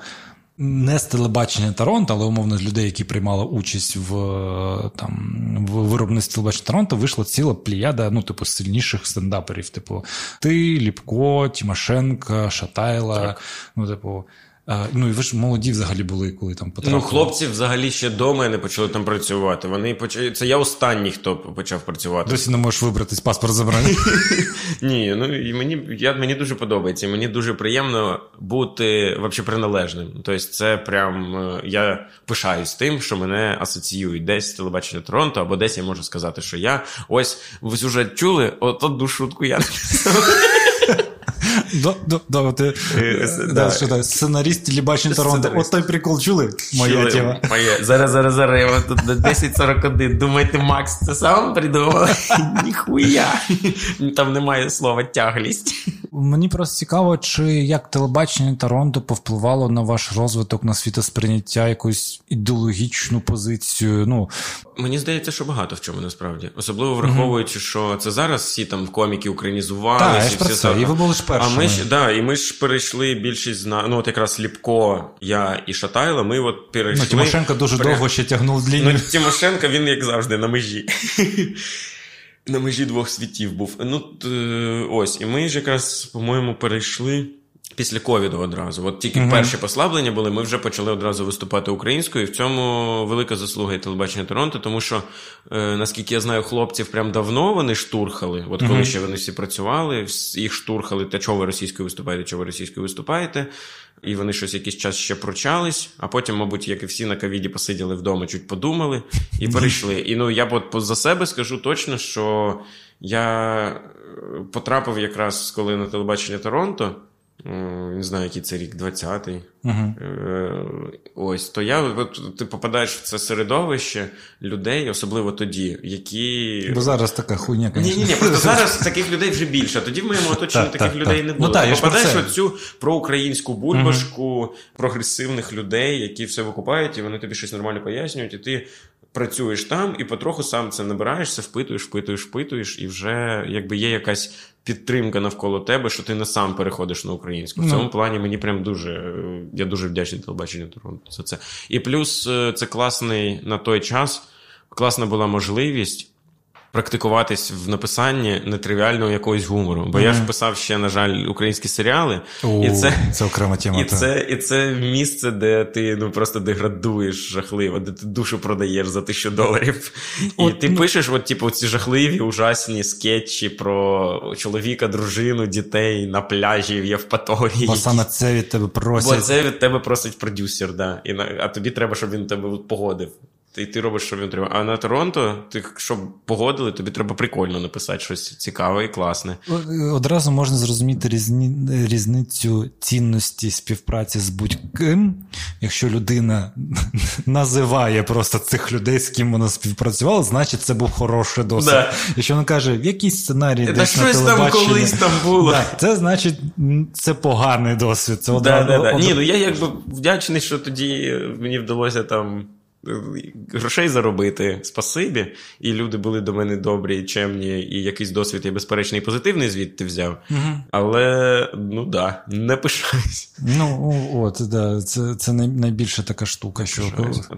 не з телебачення Торонто, але умовно з людей, які приймали участь в там в виробництві телебачення Торонто, вийшла ціла пліяда, ну, типу, сильніших стендаперів. Типу, ти, Ліпко, Тимошенко, Шатайла. Так. Ну, типу, Ну і ви ж молоді взагалі були, коли там потрапили. Ну, хлопці взагалі ще до мене почали там працювати. Вони почали. Це я останній, хто почав працювати. Досі не можеш вибратись, паспорт забрати. *laughs* Ні, ну і мені я, мені дуже подобається. Мені дуже приємно бути взагалі приналежним. Тобто, це прям е, я пишаюсь тим, що мене асоціюють десь телебачення Торонто, або десь я можу сказати, що я ось ви вже чули, от одну шутку я написав. *laughs* Да, ти е, сценаріст телебачення Торонто. От той прикол чули? Моя тема. Зараз, зараз, зараз. Я тут 10.41. Думаєте, Макс, це сам придумав? *laughs* Ніхуя. Там немає слова тяглість. Мені просто цікаво, чи як телебачення Торонто повпливало на ваш розвиток на світосприйняття, якусь ідеологічну позицію. Ну Мені здається, що багато в чому насправді. Особливо враховуючи, mm-hmm. що це зараз всі там коміки українізували. Так, всі про це. І ви були ж першими. А ми ж да, і ми ж перейшли більшість на ну от якраз Ліпко, я і Шатайло. Ми от перейшли. Ну, Тимошенко дуже При... довго ще тягнув лінію. Ну, Тимошенко, він як завжди на межі. На межі двох світів був. Ну ось, і ми ж якраз, по-моєму, перейшли. Після ковіду одразу. От тільки mm-hmm. перші послаблення були, ми вже почали одразу виступати українською. І в цьому велика заслуга і телебачення Торонто, тому що, е, наскільки я знаю, хлопців прям давно вони штурхали. От коли mm-hmm. ще вони всі працювали, їх штурхали, та чого ви російською виступаєте, чого ви російською виступаєте. І вони щось якийсь час ще прочались, а потім, мабуть, як і всі на ковіді посиділи вдома, чуть подумали і перейшли. І ну я от за себе скажу точно, що я е, потрапив якраз коли на телебачення Торонто. Не знаю, який це рік, 20-й. Uh-huh. Ось, то я от, ти попадаєш в це середовище людей, особливо тоді, які. Бо зараз така хуйня, Ні, ні, ні, просто *laughs* зараз таких людей вже більше. Тоді в моєму оточенні таких людей не було. Ну, ти попадаєш в цю проукраїнську бульбашку прогресивних людей, які все викупають, і вони тобі щось нормально пояснюють, і ти. Працюєш там і потроху сам це набираєшся, впитуєш, впитуєш, впитуєш, і вже якби є якась підтримка навколо тебе, що ти не сам переходиш на українську. В ну. цьому плані мені прям дуже. Я дуже вдячний телебаченню Торонто за це. І плюс е, це класний на той час, класна була можливість практикуватись в написанні нетривіального якогось гумору. Бо mm-hmm. я ж писав ще, на жаль, українські серіали, О, і це це окрема тема. І це і це місце, де ти ну просто деградуєш жахливо, де ти душу продаєш за тисячу доларів. От, і ти ну... пишеш, от, типу, ці жахливі, ужасні скетчі про чоловіка, дружину, дітей на пляжі в Євпаторії. Бо саме це від тебе просять. Бо це від тебе просить продюсер, да. І, а тобі треба, щоб він тебе погодив. І ти робиш, що він треба. А на Торонто, ти щоб погодили, тобі треба прикольно написати щось цікаве і класне. Одразу можна зрозуміти різні, різницю цінності співпраці з будь-ким, якщо людина *laughs* називає просто цих людей, з ким вона співпрацювала, значить це був хороший досвід. Да. Якщо вона каже, якийсь сценарій, десь щось на телебаченні, там колись там було. Да, це значить це поганий досвід. Це одразу, да, да, Ні, ну я якби вдячний, що тоді мені вдалося там грошей заробити, спасибі, і люди були до мене добрі, чемні, і якийсь досвід я безперечний позитивний звідти взяв. Угу. Але ну да, не пишаюсь. Ну от, да, це це найбільша така штука, що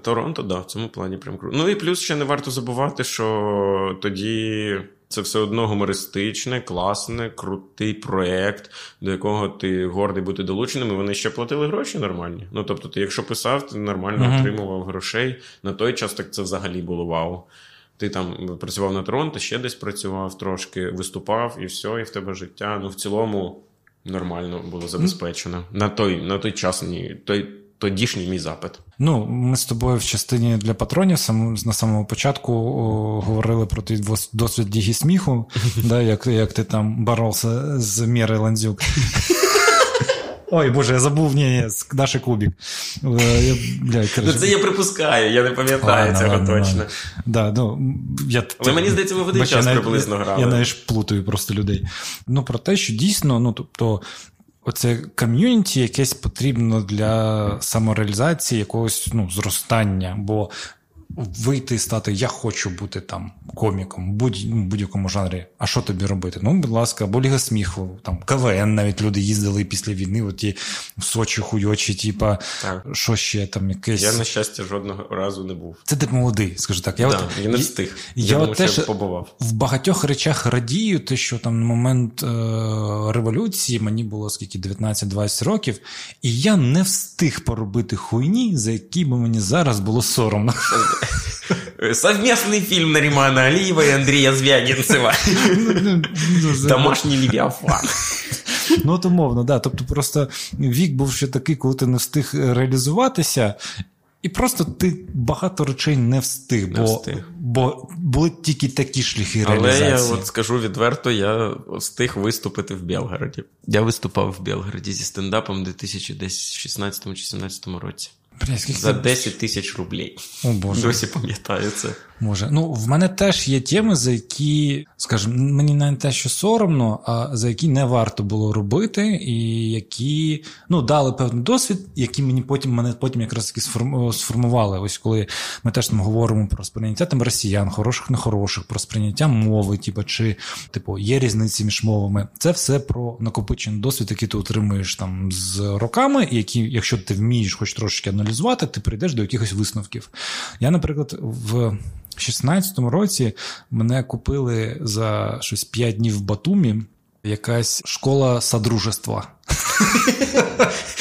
Торонто, да, в цьому плані прям круто. Ну і плюс ще не варто забувати, що тоді. Це все одно гумористичне, класне, крутий проєкт, до якого ти гордий бути долученим, і вони ще платили гроші нормальні. Ну тобто, ти, якщо писав, ти нормально uh-huh. отримував грошей. На той час так це взагалі було вау. Ти там працював на Торонто, ще десь працював трошки, виступав, і все, і в тебе життя. Ну в цілому нормально було забезпечено. Mm-hmm. На той на той час ні. Той тодішній мій запит. Ну, ми з тобою в частині для патронів сам, на самому початку о, говорили про твій досвід дігі сміху, да, як як ти там боровся з Мірою Ландзюк. Ой, Боже, я забув ні, ні, наш кубік. Е, я, бля, ну, Це я припускаю, я не пам'ятаю ладно, цього ладно, точно. Ладно. Да, ну, я, Але мені здається, ви в один час приблизно грали. Я навіть плутаю просто людей. Ну, про те, що дійсно, ну, тобто. Оце ком'юніті якесь потрібно для самореалізації якогось ну, зростання. Бо вийти і стати, я хочу бути там коміком, будь, ну, будь-якому жанрі. А що тобі робити? Ну, будь ласка, або Ліга сміху, там КВН навіть люди їздили після війни, оті в Сочі хуйочі, типа, що ще там якесь. Я, на щастя, жодного разу не був. Це ти молодий, скажу так. Я да, от, я не встиг. Я, я думаю, теж побував. В багатьох речах радію, те, що там на момент е- революції мені було скільки 19-20 років, і я не встиг поробити хуйні, за які би мені зараз було соромно. *laughs* Совместный фильм Наримана Алиева и Андрея Звягинцева. *laughs* Домашній Левіафан. Ну, от умовно, да. Тобто, просто вік був ще такий, коли ти не встиг реалізуватися. І просто ти багато речей не встиг, не бо встиг. бо були тільки такі шляхи реалізації. Але я от скажу відверто, я встиг виступити в Білгороді. Я виступав в Білгороді зі стендапом у 2016 чи 2017 році. За 10 тисяч рублей. О, Боже. Досі пам'ятаю це. Може. Ну, в мене теж є теми, за які, скажімо, мені не те, що соромно, а за які не варто було робити, і які ну, дали певний досвід, які мені потім мене потім якраз таки сформували. Ось коли ми теж там говоримо про сприйняття там росіян, хороших, нехороших, про сприйняття мови, типу, чи типу, є різниці між мовами. Це все про накопичений досвід, який ти отримуєш там з роками, і які, якщо ти вмієш хоч трошки аналізувати, ти прийдеш до якихось висновків. Я, наприклад, в. В 16-му році мене купили за щось 5 днів в Батумі якась школа содружества. *laughs*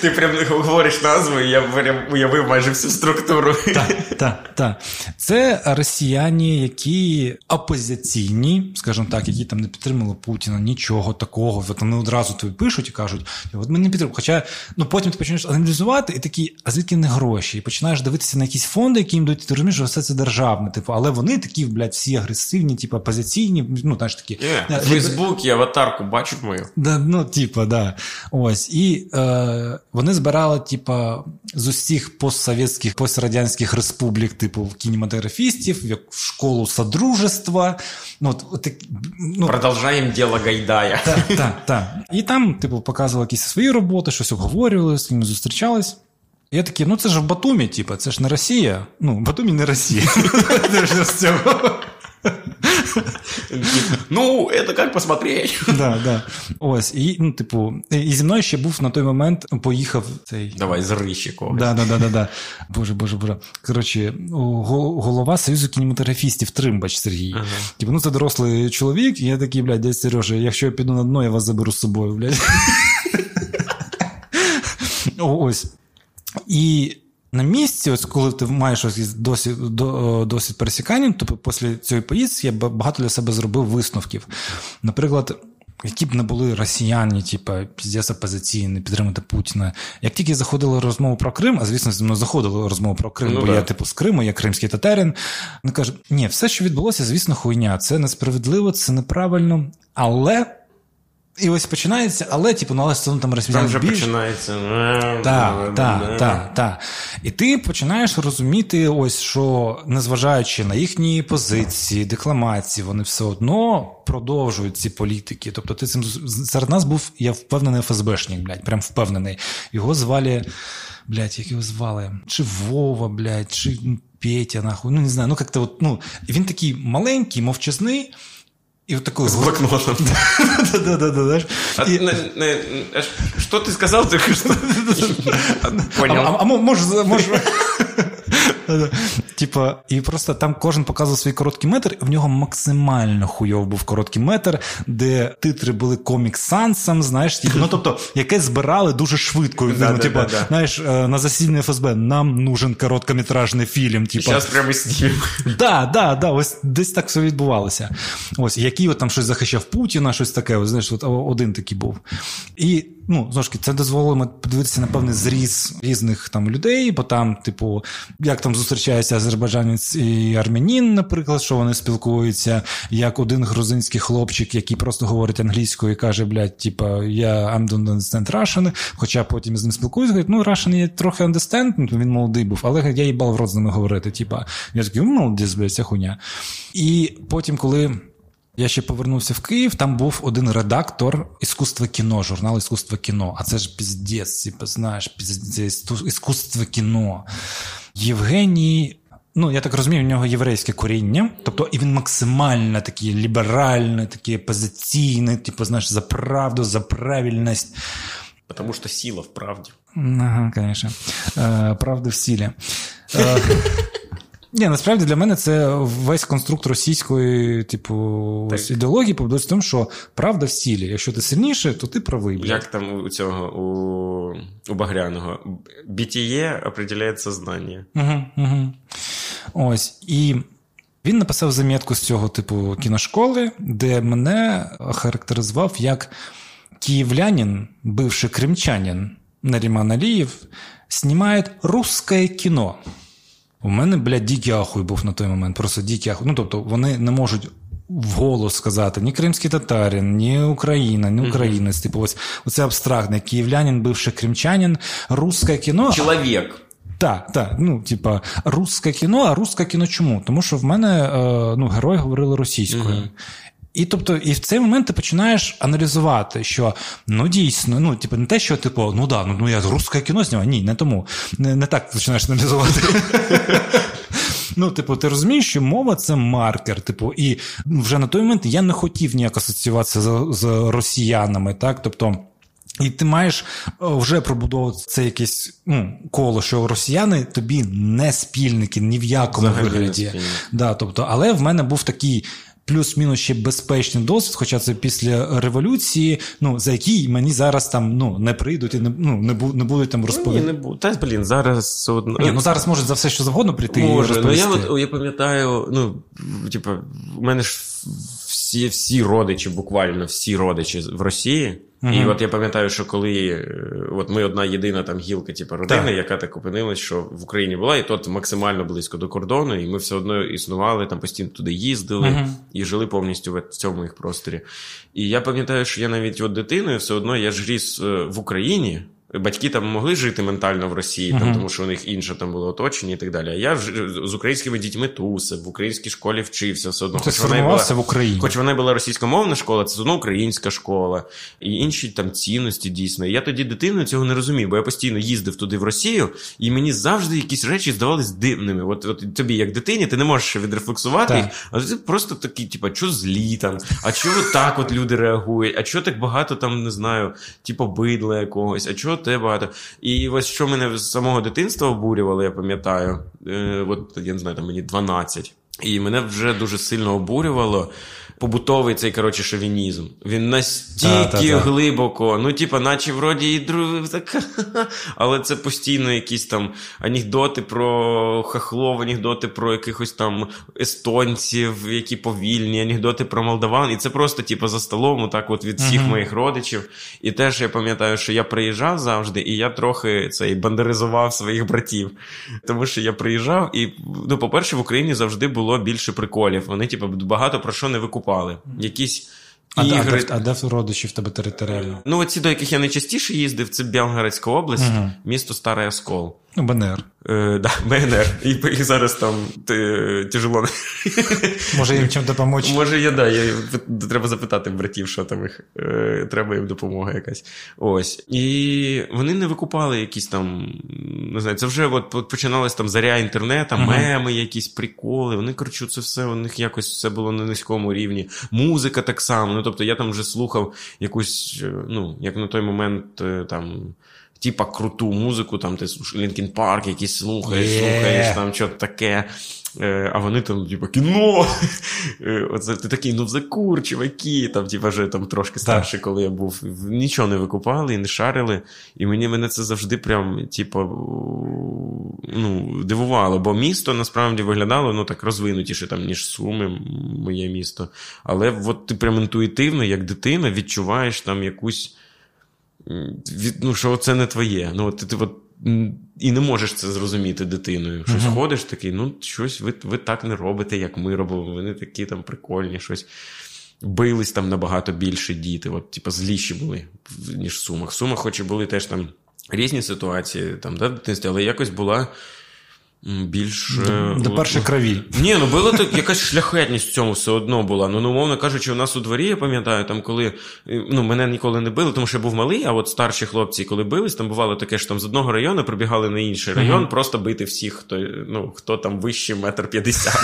Ти прям говориш назву, і я прям уявив майже всю структуру. Так, так, так. Це росіяни, які опозиційні, скажімо так, які там не підтримали Путіна, нічого такого. От вони одразу тобі пишуть і кажуть, от ми не підтримуємо. Хоча ну, потім ти починаєш аналізувати і такі, а звідки не гроші? І починаєш дивитися на якісь фонди, які їм дають, ти розумієш, що все це державне. Типу, але вони такі, блядь, всі агресивні, типу, опозиційні, ну, знаєш, такі. Yeah, Фейсбук і аватарку бачать мою. Да, Ну, типу, да. Ось. І е, вони збирали, типа, з усіх постсовєтських, пострадянських республік, типу кінематографістів, як в школу содружества. Ну, от, ну, Продовжаємо діло Гайдая. Так, так, так. І там, типу, показували якісь свої роботи, щось обговорювали, з ними зустрічались. Я такий, ну це ж в Батумі, типу, це ж не Росія. Ну, Батумі не Росія. *laughs* *laughs* Ну, це як посмотреть. *laughs* Да, да. Ось, і, ну, типу, і зі мною ще був на той момент, поїхав цей. Давай, зри ще когось. Да, да, да, да, да. Боже, боже, боже. Коротше, голова Союзу кінематографістів Тримбач Сергій. Ага. Типу, ну це дорослий чоловік, і я такий, блядь, дядь Сережа, якщо я піду на дно, я вас заберу з собою, блядь. *laughs* Ось. І на місці, ось коли ти маєш ось досвід досвід пересікання, то після цієї поїздки я багато для себе зробив висновків. Наприклад, які б не були росіяни, типу, піздець опозиційні, підтримати Путіна. Як тільки заходили розмову про Крим, а звісно, зі мною заходили розмову про Крим, ну, бо да. я типу з Криму, я кримський татарин. Вони кажуть, ні, все, що відбулося, звісно, хуйня. Це несправедливо, це неправильно, але. І ось починається, але типу, ну, але все там Там вже більш. починається. Так, так, так, так. І ти починаєш розуміти, ось що, незважаючи на їхні позиції, декламації, вони все одно продовжують ці політики. Тобто, ти цим серед нас був, я впевнений, ФСБшник, блядь, прям впевнений. Його звали, блядь, як його звали? Чи Вова, блядь, чи Петя, нахуй. Ну, не знаю. Ну, як-то от, ну, він такий маленький, мовчазний. И вот такой... С блокнотом. Да-да-да. Что ты сказал только что? Понял. А может... Типа, і просто там кожен показував свій короткий метр, і в нього максимально хуйов був короткий метр, де титри були комік сансом, знаєш, типу, ну тобто, яке збирали дуже швидко. Ну, типу, знаєш, е, на засідання ФСБ нам нужен короткометражний фільм. Зараз прямо. Да, да, да, ось десь так все відбувалося. Ось, який от там щось захищав Путіна, щось таке, ось, знаєш, от один такий був. І ну, знову ж це дозволило подивитися на певний зріз різних там людей, бо там, типу, як там зустрічається азербайджанець і армянін, наприклад, що вони спілкуються, як один грузинський хлопчик, який просто говорить англійською і каже, блядь, типа, я I'm don't understand Russian, хоча потім з ним спілкуюся, говорить, ну, Russian я трохи understand, ну, він молодий був, але я їбав в рот з ними говорити. Типа, я такий, ну, молодець, блядь, ця хуйня. І потім, коли. Я ще повернувся в Київ, там був один редактор іскусства кіно, журнал іскусства кіно. А це ж піздець, типу, знаєш, піздець, іскусство кіно. Євгеній. Ну, я так розумію, в нього єврейське коріння, тобто і він максимально такий ліберальний, такий опозиційний, типу, знаєш, за правду, за правильність. Тому що сила в правді. Ага, звісно. Е, правда в силі. *laughs* Ні, насправді для мене це весь конструкт російської, типу, ось ідеології побудується в тому, що правда в сілі. Якщо ти сильніше, то ти правий. Блядь. Як там у цього у у Багряного? Бітіє определяє сознання. Угу, угу. Ось. І він написав замітку з цього типу кіношколи, де мене охарактеризував як київлянин, бивший кримчанин Наріман Алієв, знімає русське кіно. У мене, блядь, дикий ахуй був на той момент. Просто дикий ахуй. Ну, тобто, вони не можуть вголос сказати ні кримський татарин, ні Україна, ні українець. Mm-hmm. Типу, ось оце абстрактне. Київлянин, бивший кримчанин, русське кіно. Чоловік. Так, так, ну, типа, русське кіно, а русське кіно чому? Тому що в мене е, ну, герої говорили російською. Mm-hmm. І тобто, і в цей момент ти починаєш аналізувати, що ну дійсно, ну типу, не те, що типу, ну да, ну, ну я русське кіно знімаю. Ні, не тому. Не, не так починаєш аналізувати. *laughs* Ну, типу, ти розумієш, що мова це маркер. Типу, і вже на той момент я не хотів ніяк асоціюватися з, з росіянами, так? Тобто. І ти маєш е, вже пробудовувати це якесь ну, коло, що росіяни тобі не спільники ні в якому Взагалі вигляді. Да, тобто, Але в мене був такий плюс-мінус ще безпечний досвід, хоча це після революції, ну за який мені зараз там ну не прийдуть і не ну не бу, не будуть там розповідати. Ні, не бу... Та блін, зараз одно... Ні, ну зараз можуть за все, що завгодно прийти. Може, і розповісти. ну я от я пам'ятаю, ну типу, у мене ж всі всі родичі, буквально всі родичі в Росії. Uh-huh. І от я пам'ятаю, що коли е, от ми одна єдина там гілка, типу, родини, так. яка так опинилась, що в Україні була, і тут максимально близько до кордону, і ми все одно існували, там постійно туди їздили uh-huh. і жили повністю в цьому їх просторі. І я пам'ятаю, що я навіть от дитиною все одно я ж ріс е, в Україні. Батьки там могли жити ментально в Росії, uh-huh. там, тому що у них інше там було оточення і так далі. А я з українськими дітьми тусив, в українській школі вчився все одно. Ти хоч вона була, в Україні. Хоч вона була російськомовна школа, це все одно українська школа і інші там цінності дійсно. І я тоді дитиною цього не розумів, бо я постійно їздив туди в Росію, і мені завжди якісь речі здавались дивними. От от тобі, як дитині, ти не можеш відрефлексувати їх, а ти просто такий, типу, що злі там, а чого так от люди реагують, а чого так багато там не знаю, типу, бидла якогось, а чого те багато. І ось що мене з самого дитинства обурювало, я пам'ятаю, е, от я не знаю, там мені 12. І мене вже дуже сильно обурювало побутовий цей коротше шовінізм. Він настільки глибоко, ну, типа, наче вроді і друг, так, *laughs* але це постійно якісь там анекдоти про хахлов, анекдоти про якихось там естонців, які повільні, анекдоти про молдаван. І це просто, типу, за столом, так от від всіх uh-huh. моїх родичів. І теж я пам'ятаю, що я приїжджав завжди, і я трохи цей бандеризував своїх братів. Тому що я приїжджав, і, ну, по-перше, в Україні завжди було більше приколів. Вони, типу, багато про що не викупали покупали. Якісь а, ігри... а, де, а де родичі в тебе територіально? Ну, оці, до яких я найчастіше їздив, це Білгородська область, угу. місто Старий Оскол. Ну, БНР. Е, да, БНР. І, і зараз там тяжело. Може їм чим допомогти? Може, я да. Я, Треба запитати братів, що там їх. Е, треба їм допомога якась. Ось. І вони не викупали якісь там. Не знаю, це вже от починалась там заря інтернету, uh-huh. меми, якісь приколи. Вони коротше, це все у них якось все було на низькому рівні. Музика так само. Ну, тобто я там вже слухав якусь, е, ну, як на той момент е, там типа круту музику, там ти Лінкін Парк, якийсь слухаєш, yeah. слухаєш там щось таке. Е, а вони там, типа, кіно. Е, оце Ти такий, ну закур, чуваки. Там, типа, вже там трошки старший, коли я був. Нічого не викупали і не шарили. І мені мене це завжди прям, типа, ну, дивувало. Бо місто насправді виглядало ну, так розвинутіше, там, ніж Суми, моє місто. Але от ти прям інтуїтивно, як дитина, відчуваєш там якусь від, ну, що це не твоє. Ну, ти, ти от, і не можеш це зрозуміти дитиною. Щось uh-huh. ходиш такий, ну, щось ви ви так не робите, як ми робимо. Вони такі там прикольні, щось. Бились там набагато більше діти, от, типу, зліші були, ніж в Сумах. В Сумах, хоч і були теж там різні ситуації, там, да, дитинстві, але якось була більш. До, до першої крові. Ні, ну була так якась шляхетність в цьому все одно була. Ну, ну, умовно кажучи, у нас у дворі, я пам'ятаю, там, коли ну, мене ніколи не били, тому що я був малий, а от старші хлопці, коли бились, там бувало таке, що там з одного району прибігали на інший район, uh-huh. просто бити всіх, хто ну, хто там вище метр п'ятдесят.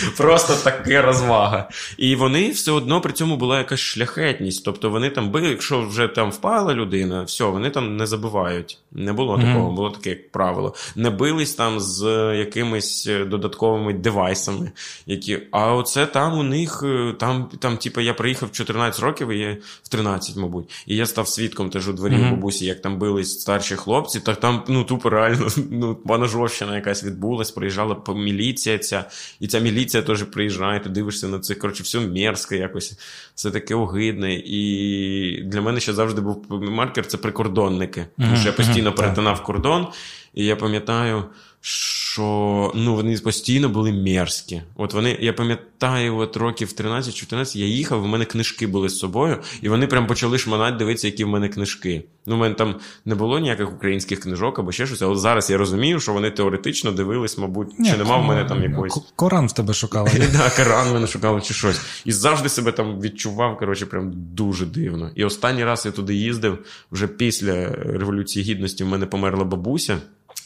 *laughs* Просто така розвага. І вони все одно при цьому була якась шляхетність. Тобто вони там били, якщо вже там впала людина, все, вони там не забивають. Не було такого, було таке як правило. Не бились якимись там з якимись е, додатковими девайсами. які... А оце там у них, е, там, там, типу, я приїхав в 14 років, і я в 13, мабуть. І я став свідком теж у дворі mm-hmm. бабусі, як там бились старші хлопці, так там ну, тупо реально *laughs* ну, паножовщина якась відбулась, приїжджала міліція ця, і ця міліція теж приїжджає, ти дивишся на це. Коротше, все мерзко якось. Це таке огидне. І для мене ще завжди був маркер це прикордонники. Тому що я постійно перетинав кордон. І я пам'ятаю, що ну, вони постійно були мерзкі. От вони, я пам'ятаю, от років 13-14 я їхав, у мене книжки були з собою, і вони прям почали шманати, дивитися, які в мене книжки. Ну, в мене там не було ніяких українських книжок або ще щось, але зараз я розумію, що вони теоретично дивились, мабуть, Ні, чи нема в мене там якоїсь. Коран в тебе шукали. *laughs* Так, Коран мене шукали чи щось. І завжди себе там відчував, коротше, прям дуже дивно. І останній раз я туди їздив вже після Революції Гідності в мене померла бабуся.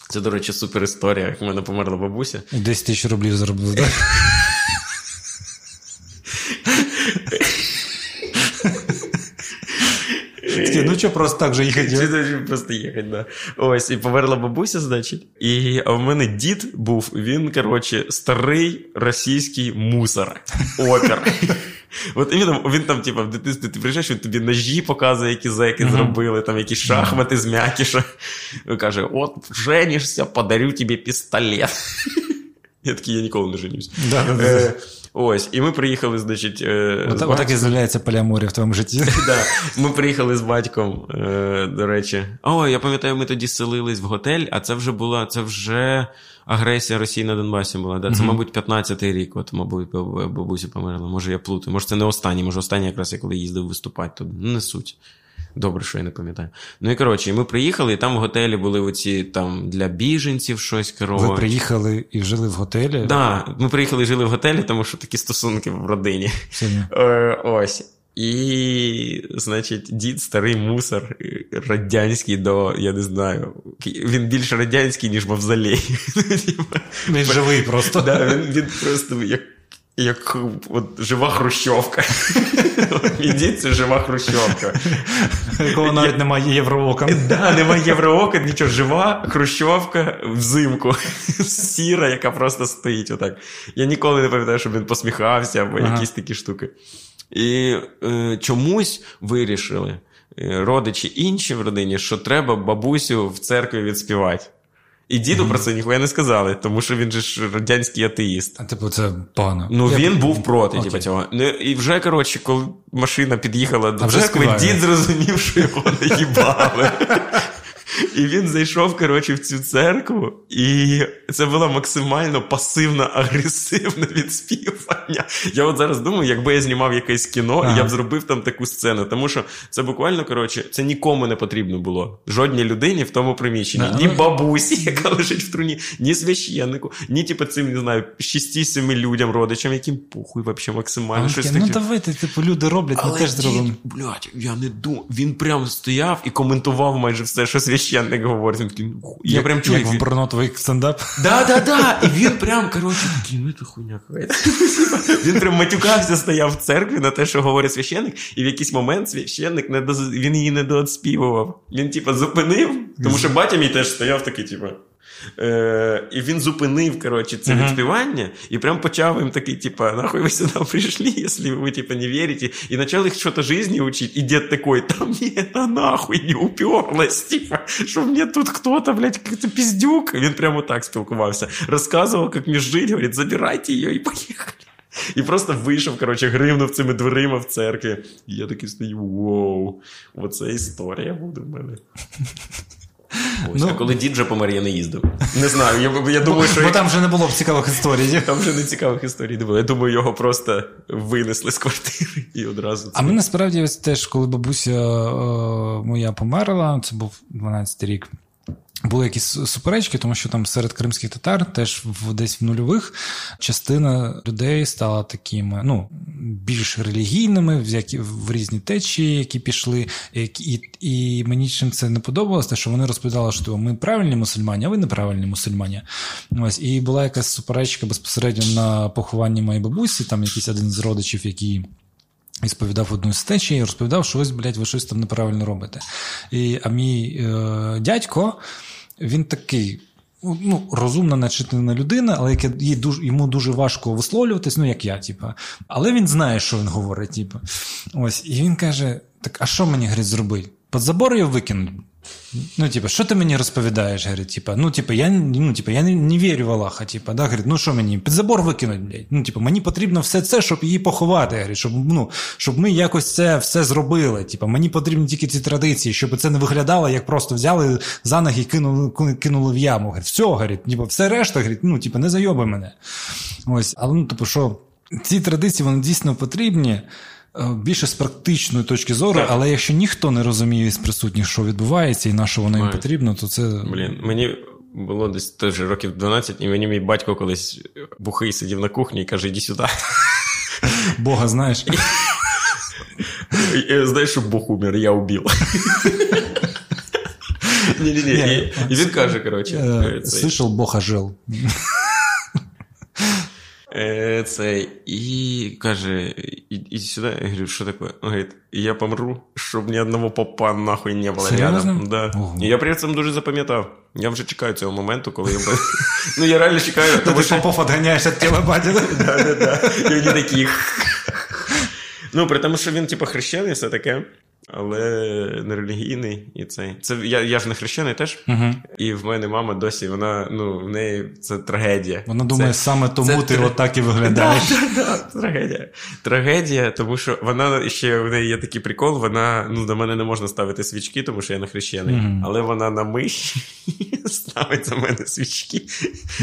Це, до речі, супер історія, як в мене померла бабуся. 10 тисяч рублів заробив, так? ну що, просто так же їхати? Просто їхати, да. Ось, і померла бабуся, значить. І а в мене дід був, він, коротше, старий російський мусор. Опер. От і він, він там, типу, в дитинстві ти приїжджаєш, він тобі ножі показує, які зеки зробили, там якісь шахмати з м'якіша. Він каже: от, женишся, подарю тобі пістолет. *laughs* Я такий, я ніколи не женюсь. Е, ось, і ми приїхали, значить. Е, От, Отак і з'являється поліаморія в твоєму житті. *laughs* Да. Ми приїхали з батьком, е, до речі. О, я пам'ятаю, ми тоді селились в готель, а це вже була, це вже агресія Росії на Донбасі була. Да? Це, mm-hmm. мабуть, 15-й рік. От, мабуть, бабуся померла. Може, я плутаю. Може, це не останній, може, останній якраз я коли їздив виступати, то ну, не суть. Добре, що я не пам'ятаю. Ну і коротше, ми приїхали, і там в готелі були оці там для біженців щось коротше. Ви приїхали і жили в готелі? Так, да, ми приїхали і жили в готелі, тому що такі стосунки в родині. Е, ось. І, значить, дід старий мусор радянський до, я не знаю, він більш радянський, ніж мавзолей. Він живий просто. Да, Він він просто як як от, жива хрущовка. *laughs* Мій жива хрущовка. Якого навіть немає євроокон. Да, немає євроокон, нічого, жива хрущовка взимку. Сіра, яка просто стоїть отак. Я ніколи не пам'ятаю, щоб він посміхався або ага. якісь такі штуки. І е, чомусь вирішили е, родичі інші в родині, що треба бабусю в церкві відспівати. І діду mm-hmm. про це ніхуя не сказали, тому що він же ж радянський атеїст. А типу, це погано. Ну Я... він був проти типу, цього. Ну, І вже, коротше, коли машина під'їхала до церкви, дід зрозумів, що його не їбали. *laughs* І він зайшов, коротше, в цю церкву, і це було максимально пасивно-агресивне відспівання. Я от зараз думаю, якби я знімав якесь кіно, ага. я б зробив там таку сцену. Тому що це буквально, коротше, це нікому не потрібно було. Жодній людині в тому приміщенні. Ага. Ні бабусі, яка лежить в труні, ні священнику, ні, типу, цим, не знаю, 6-7 людям, родичам, яким похуй взагалі максимально. щось таке. Ну давайте, типу, люди роблять, ми теж зробимо. Блядь, я не думаю. Він прям стояв і коментував майже все, що священник священник говорить, він такий, «Ну, я прям чую. Як в Бронотовий стендап. Да, да, да. І він прям, коротше, такий, ну це хуйня *laughs* Він прям матюкався, стояв в церкві на те, що говорить священник, і в якийсь момент священник не доз... він її не дооспівував. Він, типа, зупинив, тому що батя мій теж стояв такий, типа. Е, І він зупинив коротше, це uh-huh. відспівання і прям почав їм такий, типа, нахуй ви сюди прийшли, якщо ви типа, не вірите. І почав їх щось житті учити. І дід такой, там ні, на нахуй не уперлась, типа, що мені тут хто-то, блядь, як-то піздюк. Він прямо так спілкувався. Розказував, як мені жити, говорить, забирайте її і поїхали. І просто вийшов, коротше, гримнув цими дверима в церкві. І я такий стою: воу, оце історія буде в мене. Ось, Ну, а коли дід вже помер, я не їздив. Не знаю. Я, я думаю, що Бо як- там вже не було б цікавих історій. *laughs* там вже не цікавих історій не було. Я думаю, його просто винесли з квартири і одразу. А ми насправді ось теж, коли бабуся е, моя померла, це був 12 рік. Були якісь суперечки, тому що там серед кримських татар, теж в десь в нульових, частина людей стала такими, ну, більш релігійними, в, які, в різні течії, які пішли. І, і мені чим це не подобалося, те, що вони розповідали, що ми правильні мусульмані, а ви неправильні мусульмані. Ось, і була якась суперечка безпосередньо на похованні моєї бабусі, там якийсь один з родичів, який. І сповідав одну з течій, і розповідав, що ось, блядь, ви щось там неправильно робите. І, а мій е, дядько, він такий. Ну, розумна, начитана людина, але яке їй дуже, йому дуже важко висловлюватись, ну як я, типа. Але він знає, що він говорить. Типа. Ось, і він каже: так, а що мені говорить, зробити? Під забор його викинуть? Ну, типа, що ти мені розповідаєш? Говорить, типа, ну, типа, я, ну, типа, я не, не вірю в Аллаха, типа, да, говорить, ну що мені, під забор викинуть, блядь. Ну, типа, мені потрібно все це, щоб її поховати, говорить, щоб, ну, щоб ми якось це все зробили. Типа, мені потрібні тільки ці традиції, щоб це не виглядало, як просто взяли за ноги і кинули, кинули в яму. Говорить, все, говорить, типа, все решта, говорить, ну, типа, не зайоби мене. Ось, але ну, типу, що ці традиції вони дійсно потрібні. Е, Більше з практичної точки зору, Так. але якщо ніхто не розуміє з присутніх, що відбувається, і на що воно їм потрібно, то це Блін, мені було десь теж років 12, і мені мій батько колись бухий сидів на кухні і каже: іди сюди. *laughs* Бога знаєш. Знаєш, що Бог умер, я убив. *laughs* Ні-ні-ні. І, він каже, коротше, Е, Слышал, Бог ожил. Е, це, і каже: «І- іди сюди. Я говорю, що таке? Він говорить, я помру, щоб ні одного попа нахуй не було Серйозно? рядом. Да. Ого. І я при цьому дуже запам'ятав. Я вже чекаю цього моменту, коли я *laughs* Ну, я реально чекаю, тому що попов відганяєш від тіла баті. Да-да-да. І вони такі. Ну, при тому, що він, типу, хрещений, все таке, але не релігійний. І цей. Це я, я ж не хрещений теж. Угу. І в мене мама досі, вона, ну, в неї це трагедія. Вона думає, Це- саме тому це ти тр- отак і виглядаєш. *laughs* Да, да, трагедія. Трагедія, тому що вона ще в неї є такий прикол, вона ну, до мене не можна ставити свічки, тому що я не хрещений. Мгм. Але вона на миші *laughs* ставить за мене свічки.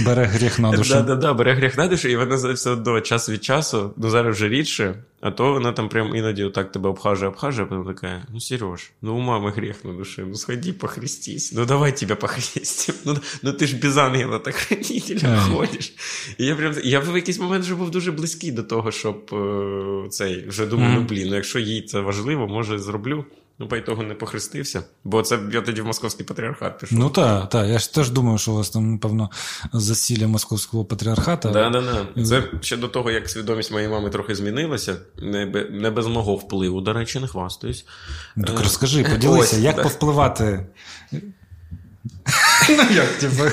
Бере гріх на душу. Да, да, да, бере гріх на душу, і вона все одно час від часу, ну зараз вже рідше, а то вона там прям іноді отак тебе обхажує, обхажує, а потім така: ну Сереж, ну у мами гріх на душі, ну сходи похрестись, ну давай тебе похрестим. Ну, ну ти ж без ангела так *laughs* хранителя Ай. ходиш. І я прям я в якийсь момент вже був дуже близький до того, щоб е, цей вже думаю, ну Мгм. блін, ну якщо їй це важливо, може зроблю. Ну, по ітогу не похрестився, бо це я тоді в московський патріархат пішов. Ну так, так. Я ж теж думаю, що у вас там, напевно, засілля московського патріархата. Да, да, да. Це ще до того, як свідомість моєї мами трохи змінилася. Не, не без мого впливу, до речі, не хвастаюсь. Так Е, розкажи, поділися, ось, як да. повпливати. *laughs* Ну, як, типу,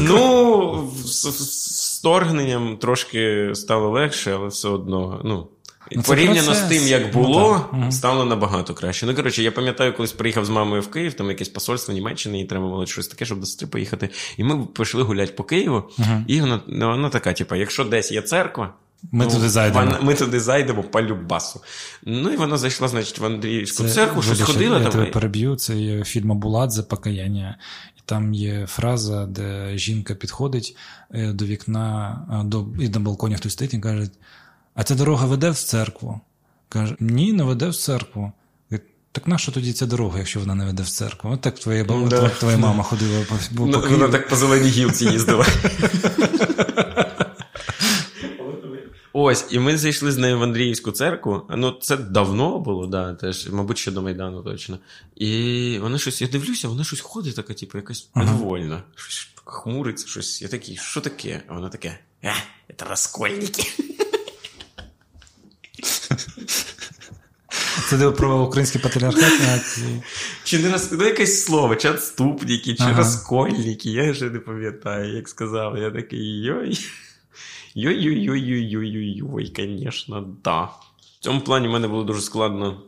Ну, з, вторгненням трошки стало легше, але все одно. Ну, це Порівняно процес. з тим, як Ну, було. Мгм. стало набагато краще. Ну, коротше, я пам'ятаю, колись приїхав з мамою в Київ, там якесь посольство Німеччини, і треба було щось таке, щоб до сестри поїхати. І ми пішли гуляти по Києву, Мгм. і вона, ну, вона така, типу, якщо десь є церква, Ми Ну, туди зайдемо. Вона, ми туди зайдемо по любасу. Ну і вона зайшла, значить, в Андріївську Це, церкву, щось ходила Я там. тебе переб'ю. Це є фільм Абуладзе Покаяння. І там є фраза, де жінка підходить е, до вікна, е, до, і на балконі хтось стоїть і каже: А ця дорога веде в церкву? Каже, ні, не веде в церкву. Так нащо тоді ця дорога, якщо вона не веде в церкву? От так твоя, баба- да. твоя мама ходила по, по, Ну, вона так по зеленій гілці їздила. Ось, і ми зайшли з нею в Андріївську церкву. Ну, це давно було, да, теж, мабуть, ще до Майдану точно. І вона щось, я дивлюся, вона щось ходить, така, типу, якась Ага. недовольна. Щось хмуриться, щось. Я такий, що таке? А вона таке, а, це розкольники. Це ти про український патріархат. Чи не роз... ну, якесь слово, чи отступники, чи Ага. розкольники, я вже не пам'ятаю, як сказав. Я такий йой. Йой-йой-йой-йой-йой-йой, звісно, да. В цьому плані в мене була дуже складно,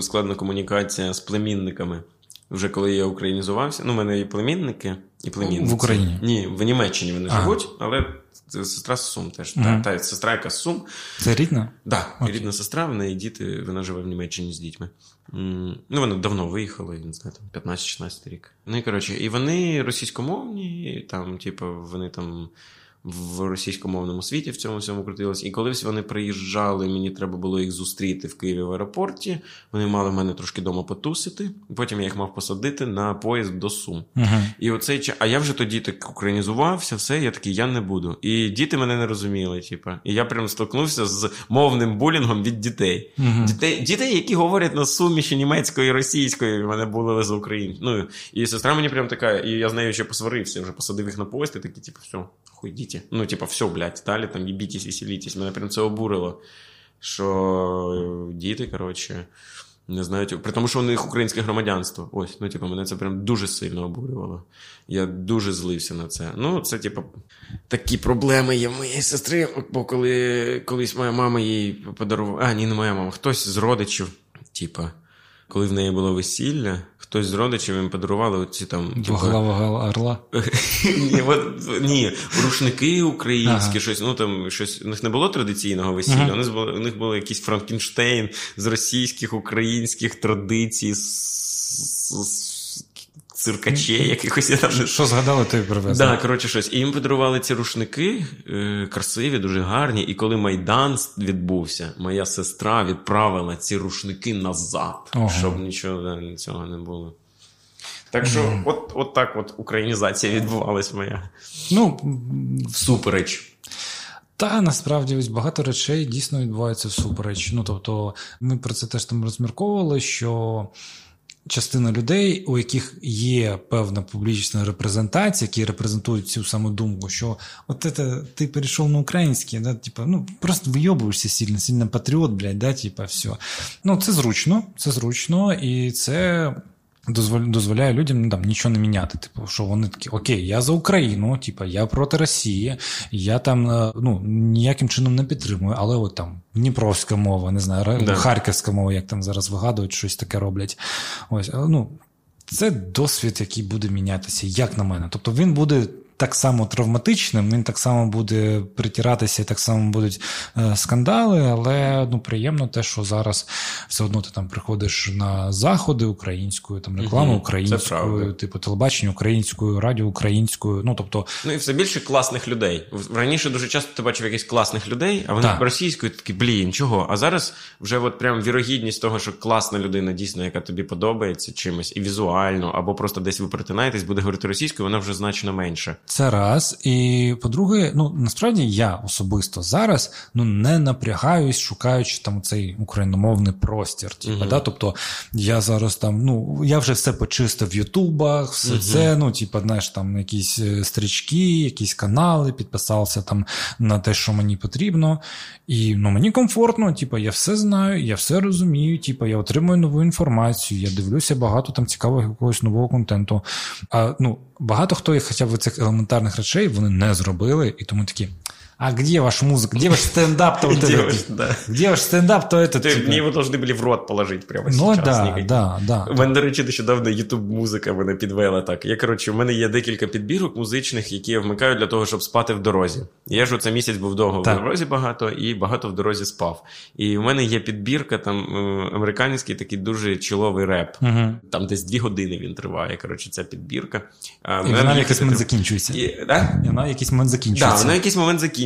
складна комунікація з племінниками. Вже коли я українізувався, ну, в мене і племінники, і племінниці. В Україні? Ні, в Німеччині вони Ага. живуть, але Це сестра з Сум теж. Мгм. Та, та сестра, яка з Сум. Це рідна? Да, Окей. рідна сестра, в неї діти, вона живе в Німеччині з дітьми. Ну, вони давно виїхали, не знаю, там 15-16 рік. Ну і коротше, і вони російськомовні, там, типу, вони там в російськомовному світі в цьому всьому крутились. І колись вони приїжджали, мені треба було їх зустріти в Києві в аеропорті. Вони мали мене трошки вдома потусити. Потім я їх мав посадити на поїзд до Сум. Угу. І оцей а я вже тоді так українізувався, все, я такий, я не буду. І діти мене не розуміли, типа. І я прям столкнувся з мовним булінгом від дітей. Мгм. Дітей, дітей, які говорять на суміші німецької і російської, в мене були з України. Ну, і сестра мені прям така, і я з нею ще посварився, вже посадив їх на поїзд, і такі, типу, все, хуй діти. Ну, типа, все, блядь, далі там їбітесь, веселітесь. Мене прям це обурило. Що діти, коротше. Не знають, при тому, що у них українське громадянство. Ось, ну, типу, мене це прям дуже сильно обурювало. Я дуже злився на це. Ну, це, типу, такі проблеми є в моєї сестри. Бо коли колись моя мама їй подарувала. А, ні, не моя мама, хтось з родичів, типа, коли в неї було весілля, хтось з родичів їм подарували оці там. типу, орла. *laughs* ні, ні, рушники українські, щось, ну там щось. У них не було традиційного весілля, у, них було, у них було якийсь Франкенштейн з російських, українських традицій, з циркачей, якихось я там Що згадали, ти привезли? Да, коротше, щось. І їм подарували ці рушники е, красиві, дуже гарні. І коли Майдан відбувся, моя сестра відправила ці рушники назад, Ого. щоб нічого да, цього не було. Так що, от, от так от українізація відбувалась моя. Ну, Всупереч. Та насправді ось багато речей дійсно відбуваються всупереч. Ну тобто, ми про це теж там розмірковували, що частина людей, у яких є певна публічна репрезентація, які репрезентують цю саму думку, що от це ти перейшов на українське, да, типа, ну просто вийобуєшся сильно, сильно патріот, блядь, да, типа, все. Ну, це зручно, це зручно, і це. Дозволя- Дозволяє людям ну, там, нічого не міняти. Типу, що вони такі, окей, я за Україну, типу, я проти Росії, я там е, ну, ніяким чином не підтримую, але от там Дніпровська мова, не знаю, Да. харківська мова, як там зараз вигадують, щось таке роблять. Ось, ну, це досвід, який буде мінятися, як на мене. Тобто він буде так само травматичним, він так само буде притиратися, так само будуть е, скандали, але ну, приємно те, що зараз все одно ти там приходиш на заходи українською, там реклама українською, типу телебачення українською, радіо українською. Ну тобто, Ну і все більше класних людей. Раніше дуже часто ти бачив якихось класних людей, а вони Так. російською такі, блін, чого? А зараз вже от прям вірогідність того, що класна людина дійсно, яка тобі подобається чимось, і візуально, або просто десь ви перетинаєтесь, буде говорити російською, вона вже значно менше. Це раз. І по-друге, ну насправді я особисто зараз ну не напрягаюсь, шукаючи там цей україномовний простір. Типу, Мгм. да? Тобто я зараз там, ну я вже все почистив в Ютубах, все Мгм. це, ну, типу, знаєш, там якісь е, стрічки, якісь канали, підписався там на те, що мені потрібно. І ну, мені комфортно, типу, я все знаю, я все розумію, типу, я отримую нову інформацію, я дивлюся багато там цікавого якогось нового контенту. А ну, багато хто їх хоча б цих елементарних речей вони не зробили, і тому такі А где ваш музыка? Где ваш стендап? То вот *laughs* Где этот? ваш- да. Где ваш стендап? То этот? Ти, типа? Мне его должны были в рот положить прямо Ну сейчас. да, Никаких. да, да. У мене, до речі, нещодавно youtube музика мене підвела так. Я, коротше, у мене є декілька підбірок музичних, які я вмикаю для того, щоб спати в дорозі. Я ж оце місяць був довго Так. в дорозі багато і багато в дорозі спав. І в мене є підбірка, там е, американський такий дуже чоловий реп. Угу. Там десь дві години він триває. Коротше, ця підбірка. А, І мене вона в дуже якийсь момент підтримує. закінчується. І, да? І вона в якийсь момент Да, закінчується.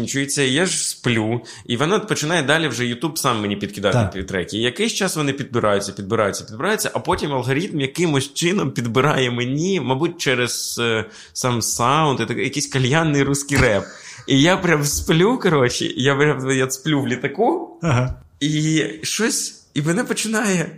закінчується, я ж сплю, і вона починає далі вже YouTube сам мені підкидати Так. ті треки. І якийсь час вони підбираються, підбираються, підбираються, а потім алгоритм якимось чином підбирає мені, мабуть, через е, сам саунд, і так, якийсь кальянний русський реп. І я прям сплю, коротше, я прям я сплю в літаку, Ага. і щось, і мене починає.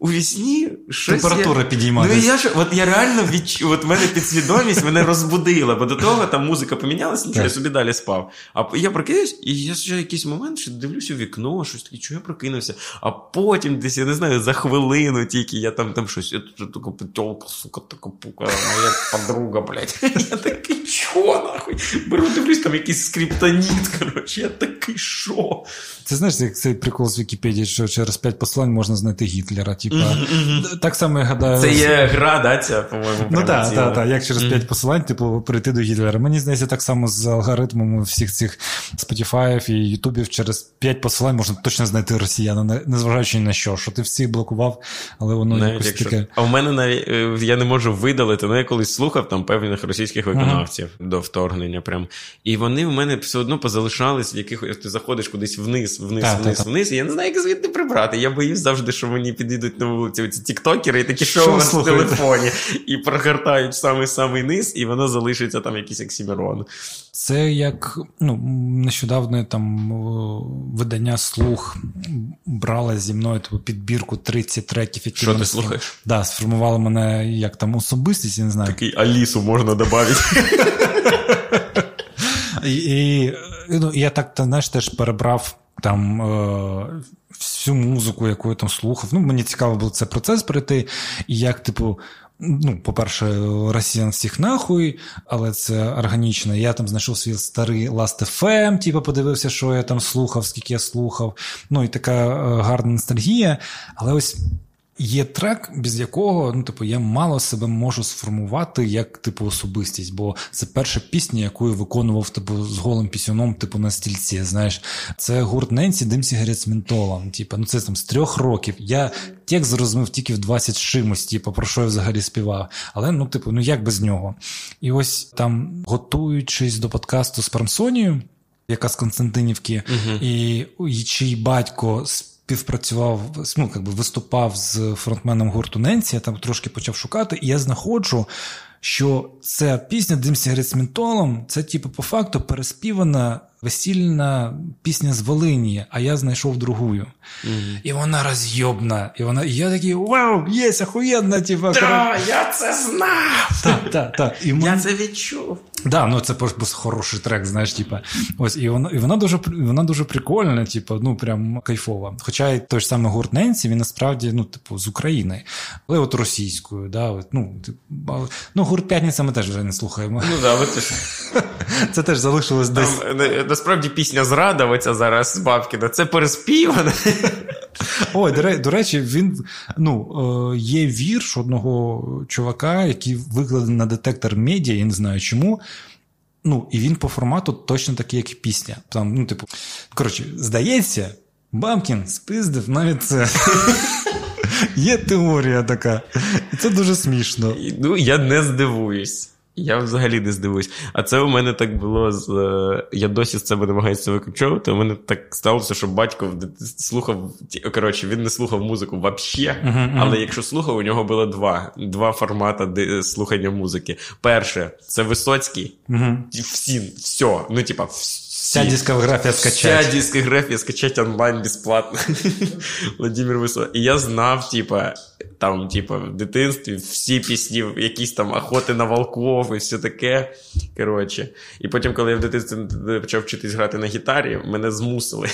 У вісні щось Температура я... підійматись. Ну, я ж, от я реально відчув, от мене підсвідомість мене розбудила, бо до того там музика помінялася, нічого, я собі далі спав. А я прокинусь, і я ще якийсь момент що дивлюсь у вікно, щось таке, чого я прокинувся. А потім десь, я не знаю, за хвилину тільки я там, там щось, я тут така петелка, сука, така пука, моя подруга, блядь. Я такий, чого нахуй? Беру, дивлюсь, там якийсь скриптоніт, коротше, я такий, що? Це знаєш, як цей прикол з Вікіпедії, що через п'ять послань можна знайти Гітлера. типа, так само я гадаю. Це є гра, да, ця, по-моєму. Ну так, так, так, як через п'ять посилань, типу, прийти до Гітлера. Мені здається, так само з алгоритмами всіх цих Spotify і Ютубів через п'ять посилань можна точно знайти росіяна, не- незважаючи ні на що, що ти всіх блокував, але воно Навіть якось якщо... таке. А в мене навіть е, я не можу видалити, ну я колись слухав там певних російських виконавців до вторгнення. Прям. І вони в мене все одно позалишались, в якихось ти заходиш кудись вниз, вниз, Та, вниз, та, та. вниз. І я не знаю, як звідти прибрати. Я боюсь завжди, що мені підійдуть на вулиці ці тіктокери і такі, що, Що у вас в телефоні, і прогортають самий-самий низ, і воно залишиться там якийсь оксімірон. Це як ну, нещодавно там видання слух брала зі мною типу, підбірку 30 треків, які Що ти слухаєш? Да, сформували мене як там особистість, я не знаю. Такий Алісу можна додати. *laughs* *laughs* І, ну, я так та, знаєш, теж перебрав там е, всю музику, яку я там слухав. Ну, мені цікаво було цей процес пройти, і як, типу. Ну, по-перше, росіян всіх нахуй, але це органічно. Я там знайшов свій старий Last FM, типу, подивився, що я там слухав, скільки я слухав. Ну, і така е, гарна ностальгія. Але ось Є трек, без якого ну, типу, я мало себе можу сформувати як типу особистість, бо це перша пісня, яку я виконував типу, з голим пісюном, типу на стільці. Знаєш, це гурт Ненсі Дим сигарет з ментолом. Типу, ну це там з трьох років. Я текст зрозумів тільки в 20 чимось, типу, про що я взагалі співав. Але ну, типу, ну як без нього? І ось там, готуючись до подкасту з Пармсонією, яка з Константинівки, і, і чий батько співпрацював, ну, якби виступав з фронтменом гурту Ненсі, я там трошки почав шукати, і я знаходжу, що ця пісня Дим сигарет з це, типу, по факту переспівана весільна пісня з Волині, а я знайшов другую. І вона розйобна. І вона, і я такий, вау, є, охуєнна, типу, Так, я це знав! так, так, так. І ми- Я це відчув. Да, ну це просто хороший трек, знаєш, типа. Ось, і вона, і вона дуже вона дуже прикольна, типу, ну прям кайфова. Хоча і той ж самий гурт Ненсі, він насправді, ну, типу, з України, але от російською, да, от, ну, типу, але- ну, гурт П'ятниця ми теж вже не слухаємо. Ну да, от ти ж. Це теж залишилось десь. Насправді пісня зрада, оця зараз з Бабкіна, це переспівана. Ой, до, до речі, він ну, е, є вірш одного чувака, який викладений на детектор медіа, я не знаю чому. Ну, і він по формату точно такий, як і пісня. Там, ну, типу, коротше, здається, Бамкін спиздив навіть це. Є теорія така. І це дуже смішно. Ну, я не здивуюсь. Я взагалі не здивуюсь. А це у мене так було з. е, Я досі з себе намагаюся викручувати. У мене так сталося, що батько слухав. Коротше, він не слухав музику взагалі. Але якщо слухав, у нього було два два формати слухання музики. Перше, це Висоцький. Ті- Всі, все. Ну, типа, всі. Вся дискографія скачать. Вся дискографія скачать онлайн безплатно. *laughs* Владимир Висоцький. І я знав, типа, там, типа, в дитинстві всі пісні, якісь там охоти на волков і все таке. Коротше. І потім, коли я в дитинстві почав вчитись грати на гітарі, мене змусили.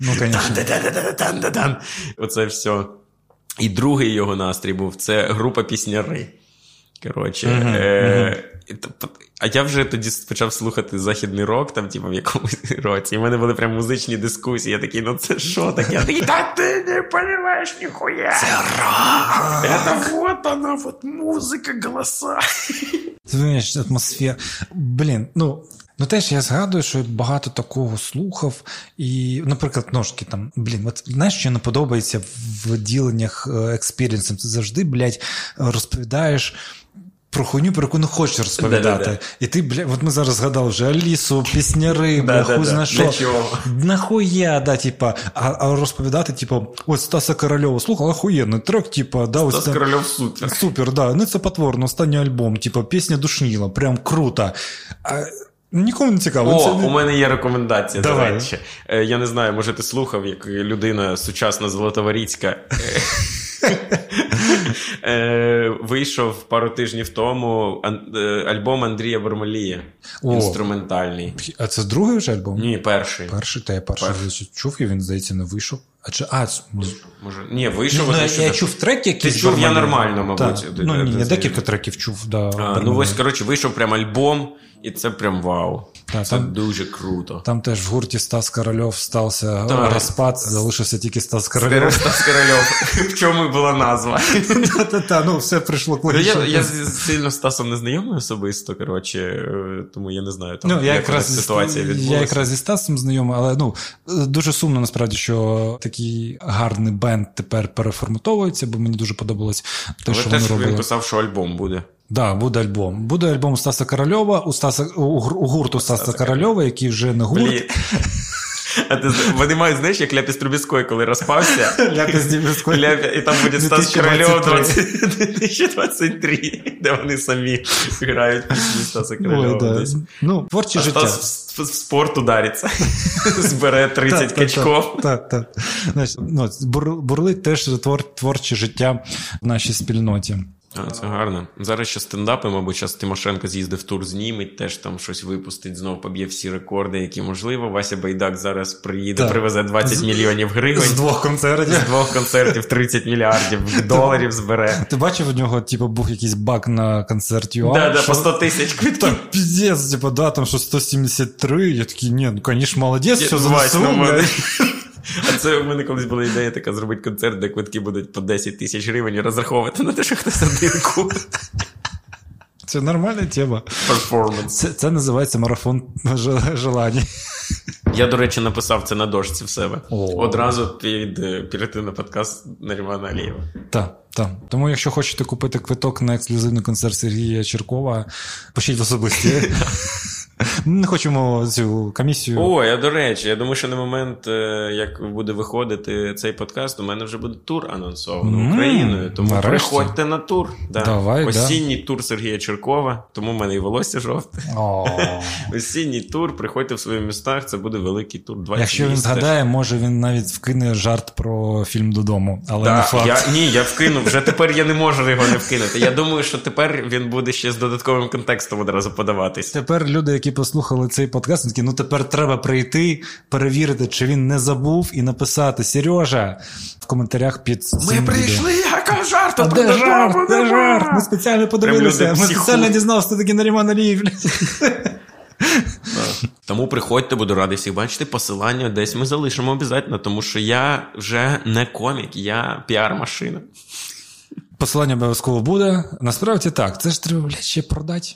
Ну, *laughs* звісно. Оце все. І другий його настрій був це група пісняри. Коротше. Е- А я вже тоді почав слухати західний рок, там, типу, в якомусь *laughs* році. І в мене були прям музичні дискусії. Я такий, ну це що таке? Я такий, та ти не розумієш ніхуя. Це рок. Це вот она, вот музика, голоса. *laughs* Ти розумієш, атмосфера. Блін, ну. Ну, теж я згадую, що я багато такого слухав, і, наприклад, ножки там, блін, от знаєш, що не подобається в діленнях experience ом? Ти завжди, блядь, розповідаєш. Про хуйню, про яку не хочеш розповідати. І ти, бля, от ми зараз згадали вже Алісу, пісняри, бля, хуй зна що. Нахуя, да, типа, а, а розповідати, типу, ось Стаса Корольова слухав, охуєнний трек, типа, да, ось Стас там- Корольов супер. Супер, да. Ну це потворно, останній альбом, типу, пісня душніла, прям круто. А, нікому не цікаво. О, це... у мене є рекомендація. Давай. До речі. Е, Я не знаю, може ти слухав, як людина сучасна Золотоворіцька. Е, *laughs* Е, Вийшов пару тижнів тому альбом Андрія Бармалія. Інструментальний. А це другий вже альбом? Ні, перший. Перший, та я Перший. чув, і він, здається, не вийшов. А чи а, ну, Може, ні, вийшов. ну, я, я чув треки якісь. Ти чув, я нормально, мабуть. Де- Ну ні, я декілька треків чув. Да, А, ну ось, коротше, вийшов прям альбом, і це прям вау. Та, це там- дуже круто. Там теж в гурті Стас Корольов стався Так. розпад, залишився тільки Стас Корольов. Стас Корольов. *laughs* В чому була назва? Та-та-та, ну все прийшло Ну, логічно. я, я сильно з Стасом не знайомий особисто, коротше, е, тому я не знаю, там, Ну, я як якраз, у нас ситуація я якраз зі Стасом знайомий, але ну дуже сумно насправді, що такий гарний бенд тепер переформатовується, бо мені дуже подобалось те, Але що теж вони він писав, що альбом буде. Да, буде альбом. Буде альбом у Стаса Корольова, у Стаса у, у гурту Стаса Корольова, який вже не гурт. А ти вони мають, знаєш, як Ляпіс Трубіской, коли розпався. Ляпіс Трубецький. Ляпі- І там буде Стас 2023. Корольов 2023, *laughs* де вони самі грають пісні Стаса Ой, Корольова. да. десь. Ну, творче А життя. Стас в, в спорт удариться. *laughs* Збере 30 качков. Так, так. Знаєш, ну, бур- бурлить теж твор, творче життя в нашій спільноті. А, це гарно. Зараз ще стендапи, мабуть, зараз Тимошенко з'їздив в тур, зніметь, теж там щось випустить, знов поб'є всі рекорди, які можливо. Вася Байдак зараз приїде, Так. привезе 20 З- мільйонів гривень. З двох концертів. З двох концертів 30 мільярдів доларів збере. Ти бачив, у нього, типу, був якийсь баг на концерті ЮА? Да, да, що- по 100 тисяч квитків. Так, піздець, типу, да, там що 173, я такий, ні, ну, конечно, молодець, все занесу, ну, А це у мене колись була ідея така зробити концерт, де квитки будуть по 10 тисяч гривень і розраховувати на те, що хтось один купить. Це нормальна тема. Перформанс. Це, це називається марафон ж- желань. Я, до речі, написав це на дошці в себе. О. Одразу під перейти на подкаст Нарімана Алієва. Так, так. Тому, якщо хочете купити квиток на ексклюзивний концерт Сергія Черкова, пишіть в особисті. *laughs* Ми не хочемо цю комісію. Ой, а до речі, я думаю, що на момент, е, як буде виходити цей подкаст, у мене вже буде тур анонсовано М, Україною. Тому нарешті. приходьте на тур. Да. Давай, да. Осінній тур Сергія Черкова, тому в мене і волосся жовте. О. *laughs* Осінній тур, приходьте в свої містах, це буде великий тур. 20 Якщо він згадає, може він навіть вкине жарт про фільм додому, але не факт. я, ні, я вкинув. Вже тепер я не можу його не вкинути. Я думаю, що тепер він буде ще з додатковим контекстом одразу подаватись. Тепер люди, які послухали цей подкаст, такі, ну тепер треба прийти, перевірити, чи він не забув, і написати Сережа в коментарях під цим Ми відео. прийшли, яка жарт, А де жарт? Де жарт? Ми спеціально подивилися. Ми спеціально дізналися, хто такий Наріман Алієв. Тому приходьте, буду радий всіх бачити. Посилання десь ми залишимо обов'язково, тому що я вже не комік, я піар-машина. Посилання обов'язково буде. Насправді так, це ж треба, блядь, ще продати.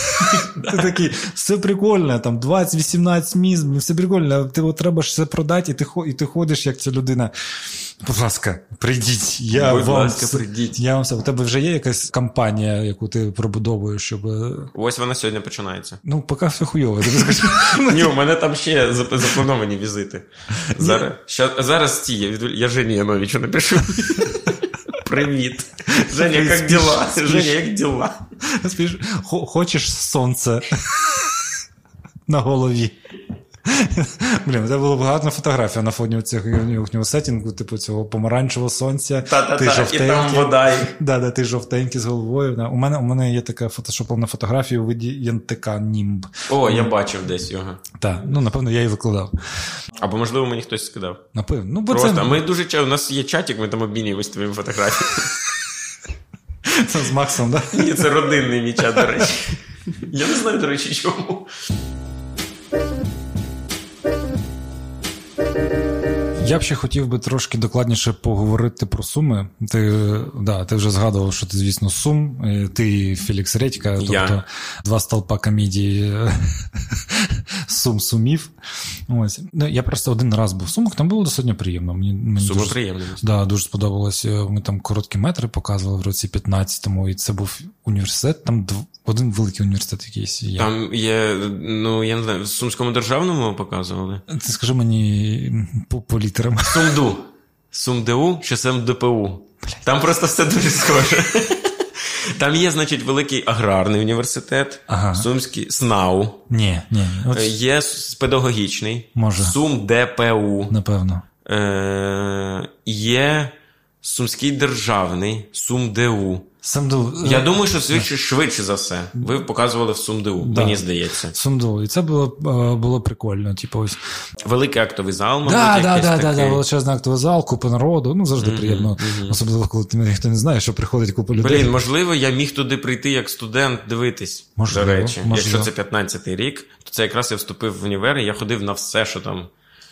*laughs* Ти такий, все прикольно, там 20-18 міст, все прикольно, ти треба ж все продати, і ти, і ти ходиш, як ця людина. Будь ласка, прийдіть. Я Будь вам, ласка, прийдіть. Я вам. У тебе вже є якась кампанія, яку ти пробудовуєш, щоб. е, Ось вона сьогодні починається. Ну, поки все хуйово. *laughs* Ні, у мене там ще заплановані візити. Зараз, зараз ті, я Жені Яновичу напишу. *laughs* Привіт. *laughs* Женя, як діла? Женя, як діла? Хочеш сонце *laughs* на голові. *laughs* Блін, це було багато фотографій на фоні цього їхнього сетінгу, типу цього помаранчевого сонця. ти Та-та-та, і там жовтенький. вода. Да, да, ти жовтенький з головою. Да. У, мене, у мене є така фотошопована фотографія у виді янтика Німб. О, я бачив десь його. Так, ну напевно, я її викладав. Або, можливо, мені хтось скидав. Напевно. Ну, бо Просто це, ми дуже ча- у нас є чатик, ми там обмінюємось твоїми фотографіями. це *laughs* з Максом, да? Ні, це родинний мій чат, до речі. Я не знаю, до речі, чому. Thank you. Я б ще хотів би трошки докладніше поговорити про суми. Ти, да, ти вже згадував, що ти, звісно, сум. Ти і Фелікс Редька, тобто Я. два столпа комедії *laughs* сум сумів. Ось. Ну, я просто один раз був в сумах, там було достатньо приємно. Мені, мені Сума дуже, приємна. Да, дуже сподобалось. Ми там короткі метри показували в році 15-му, і це був університет, там дв... один великий університет якийсь. є. Там є, ну я не знаю, в Сумському державному показували. Ти скажи мені по, по літерам. Сумду. Сумду чи СМДПУ. Там просто все дуже схоже. Там є, значить, великий аграрний університет, Ага. Сумський СНАУ, Ні, ні. От, е, є педагогічний, Може. Сум ДПУ, напевно. е, є Сумський державний, СумДУ. Самду... Я думаю, що швидше, швидше за все. Ви показували в СумДУ, Да. мені здається. Сумду. І це було, е, було прикольно. Типу, ось. Великий актовий зал, мабуть, Да, да, да, да, такий. да, величезний актовий зал, купа народу. Ну, завжди приємно. Особливо, коли ти ніхто не знає, що приходить купа людей. Блін, можливо, я міг туди прийти як студент дивитись. Можливо, до речі, можливо. якщо це 15-й рік, то це якраз я вступив в універ, і я ходив на все, що там.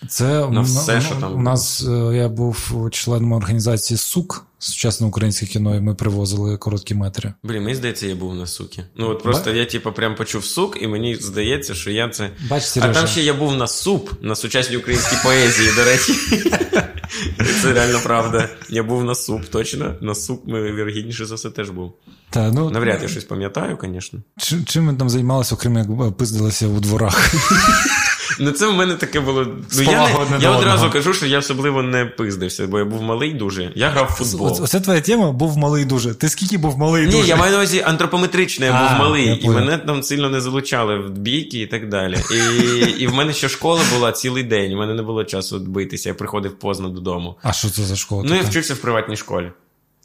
Це На все, м- що там у нас е, я був членом організації СУК, сучасне українське кіно, і ми привозили короткі метри. Блін, мені здається, я був на сукі. Ну от просто я, типу, прям почув сук, і мені здається, що я це. Бач, А там ще я був на суп, на сучасній українській поезії, до речі. Це реально правда. Я був на суп, точно. На суп ми вірогідніше за все теж був. Та, ну, Навряд я щось пам'ятаю, звісно. Чим, ми там займалися, окрім як пиздилися у дворах? Ну, це в мене таке було. Ну, я, не, я одразу кажу, що я особливо не пиздився, бо я був малий дуже. Я грав в футбол. Оце- Оце твоя тема був малий дуже. Ти скільки був малий Ні, дуже? я маю на увазі антропометрично, я А, був малий, я і мене там сильно не залучали в бійки і так далі. І, і в мене ще школа була цілий день, у мене не було часу битися, я приходив поздно додому. А що це за школа? Ну, я вчився в приватній школі.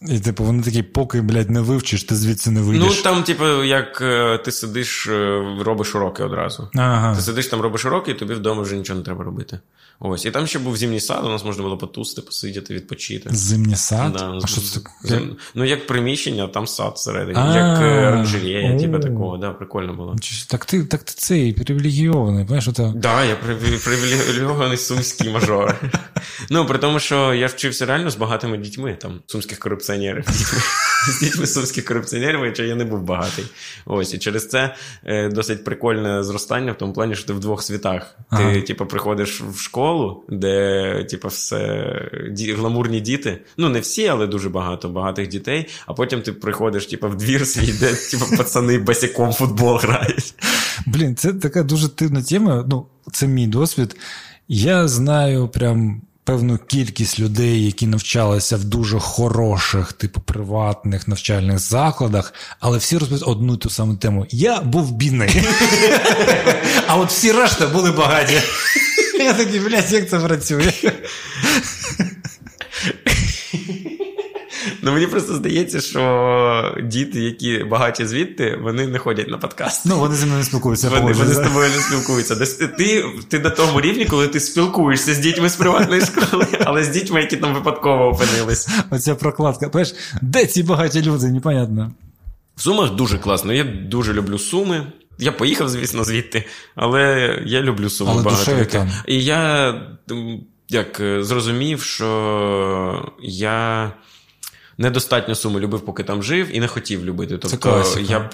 І типу, вони такі, поки, блядь, не вивчиш, ти звідси не вийдеш. Ну, там, типу, як е, ти сидиш, е, робиш уроки одразу. Ага. Ти сидиш там, робиш уроки, і тобі вдома вже нічого не треба робити. Ось. І там ще був зимній сад, у нас можна було потусити, посидіти, відпочити. Зимній сад? Да, а що це зим- Ну, як приміщення, там сад всередині, А, як е, оранжерея, типу такого, да, прикольно було. Так ти, так ти цей привілегійований, знаєш, ото... Да, я приві- привілейований сумський мажор. *laughs* Ну, при тому, що я вчився реально з багатими дітьми, там, сумських корупціонерів. *laughs* З дітьми сумських корупціонерів, хоча я не був багатий. Ось, і через це е, досить прикольне зростання в тому плані, що ти в двох світах. Ага. Ти, типу, приходиш в школу, де, типу, все ді, гламурні діти. Ну, не всі, але дуже багато багатих дітей. А потім ти приходиш, типу, в двір свій, де типу, пацани босиком футбол грають. Блін, це така дуже дивна тема. Ну, це мій досвід. Я знаю прям певну кількість людей, які навчалися в дуже хороших, типу, приватних навчальних закладах, але всі розповідають одну і ту саму тему. Я був бідний. *laughs* А от всі решта були багаті. Я такий, блядь, як це працює? *laughs* Ну мені просто здається, що діти, які багаті звідти, вони не ходять на подкаст. Ну, вони зі мною не спілкуються. Вони, погоджуюсь, вони з тобою не спілкуються. Десь ти, ти, на тому рівні, коли ти спілкуєшся з дітьми з приватної школи, але з дітьми, які там випадково опинились. Оця прокладка. Знаєш, де ці багаті люди? Непонятно. В Сумах дуже класно. Я дуже люблю Суми. Я поїхав, звісно, звідти, але я люблю Суми Але багато. там. І я як е, зрозумів, що я. Недостатньо суми любив, поки там жив, і не хотів любити. Тобто класика. я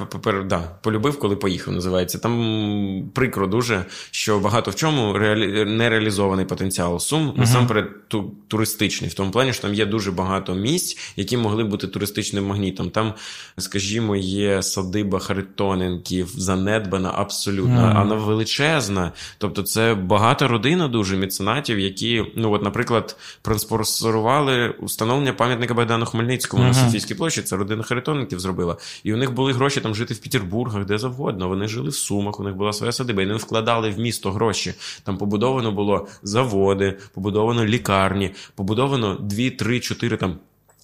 да, полюбив, коли поїхав, називається. Там прикро дуже, що багато в чому реалі... нереалізований потенціал сум, насамперед ту... туристичний, в тому плані, що там є дуже багато місць, які могли бути туристичним магнітом. Там, скажімо, є садиба Харитоненків, занедбана абсолютно, а вона величезна. Тобто, це багата родина дуже меценатів, які, ну от, наприклад, проспонсорували установлення пам'ятника Богдану Хмельницькому на Мгм. Софійській площі. Це родина Харитонників зробила. І у них були гроші там жити в Петербургах, де завгодно. Вони жили в Сумах, у них була своя садиба. І вони вкладали в місто гроші. Там побудовано було заводи, побудовано лікарні, побудовано 2, 3, 4 там.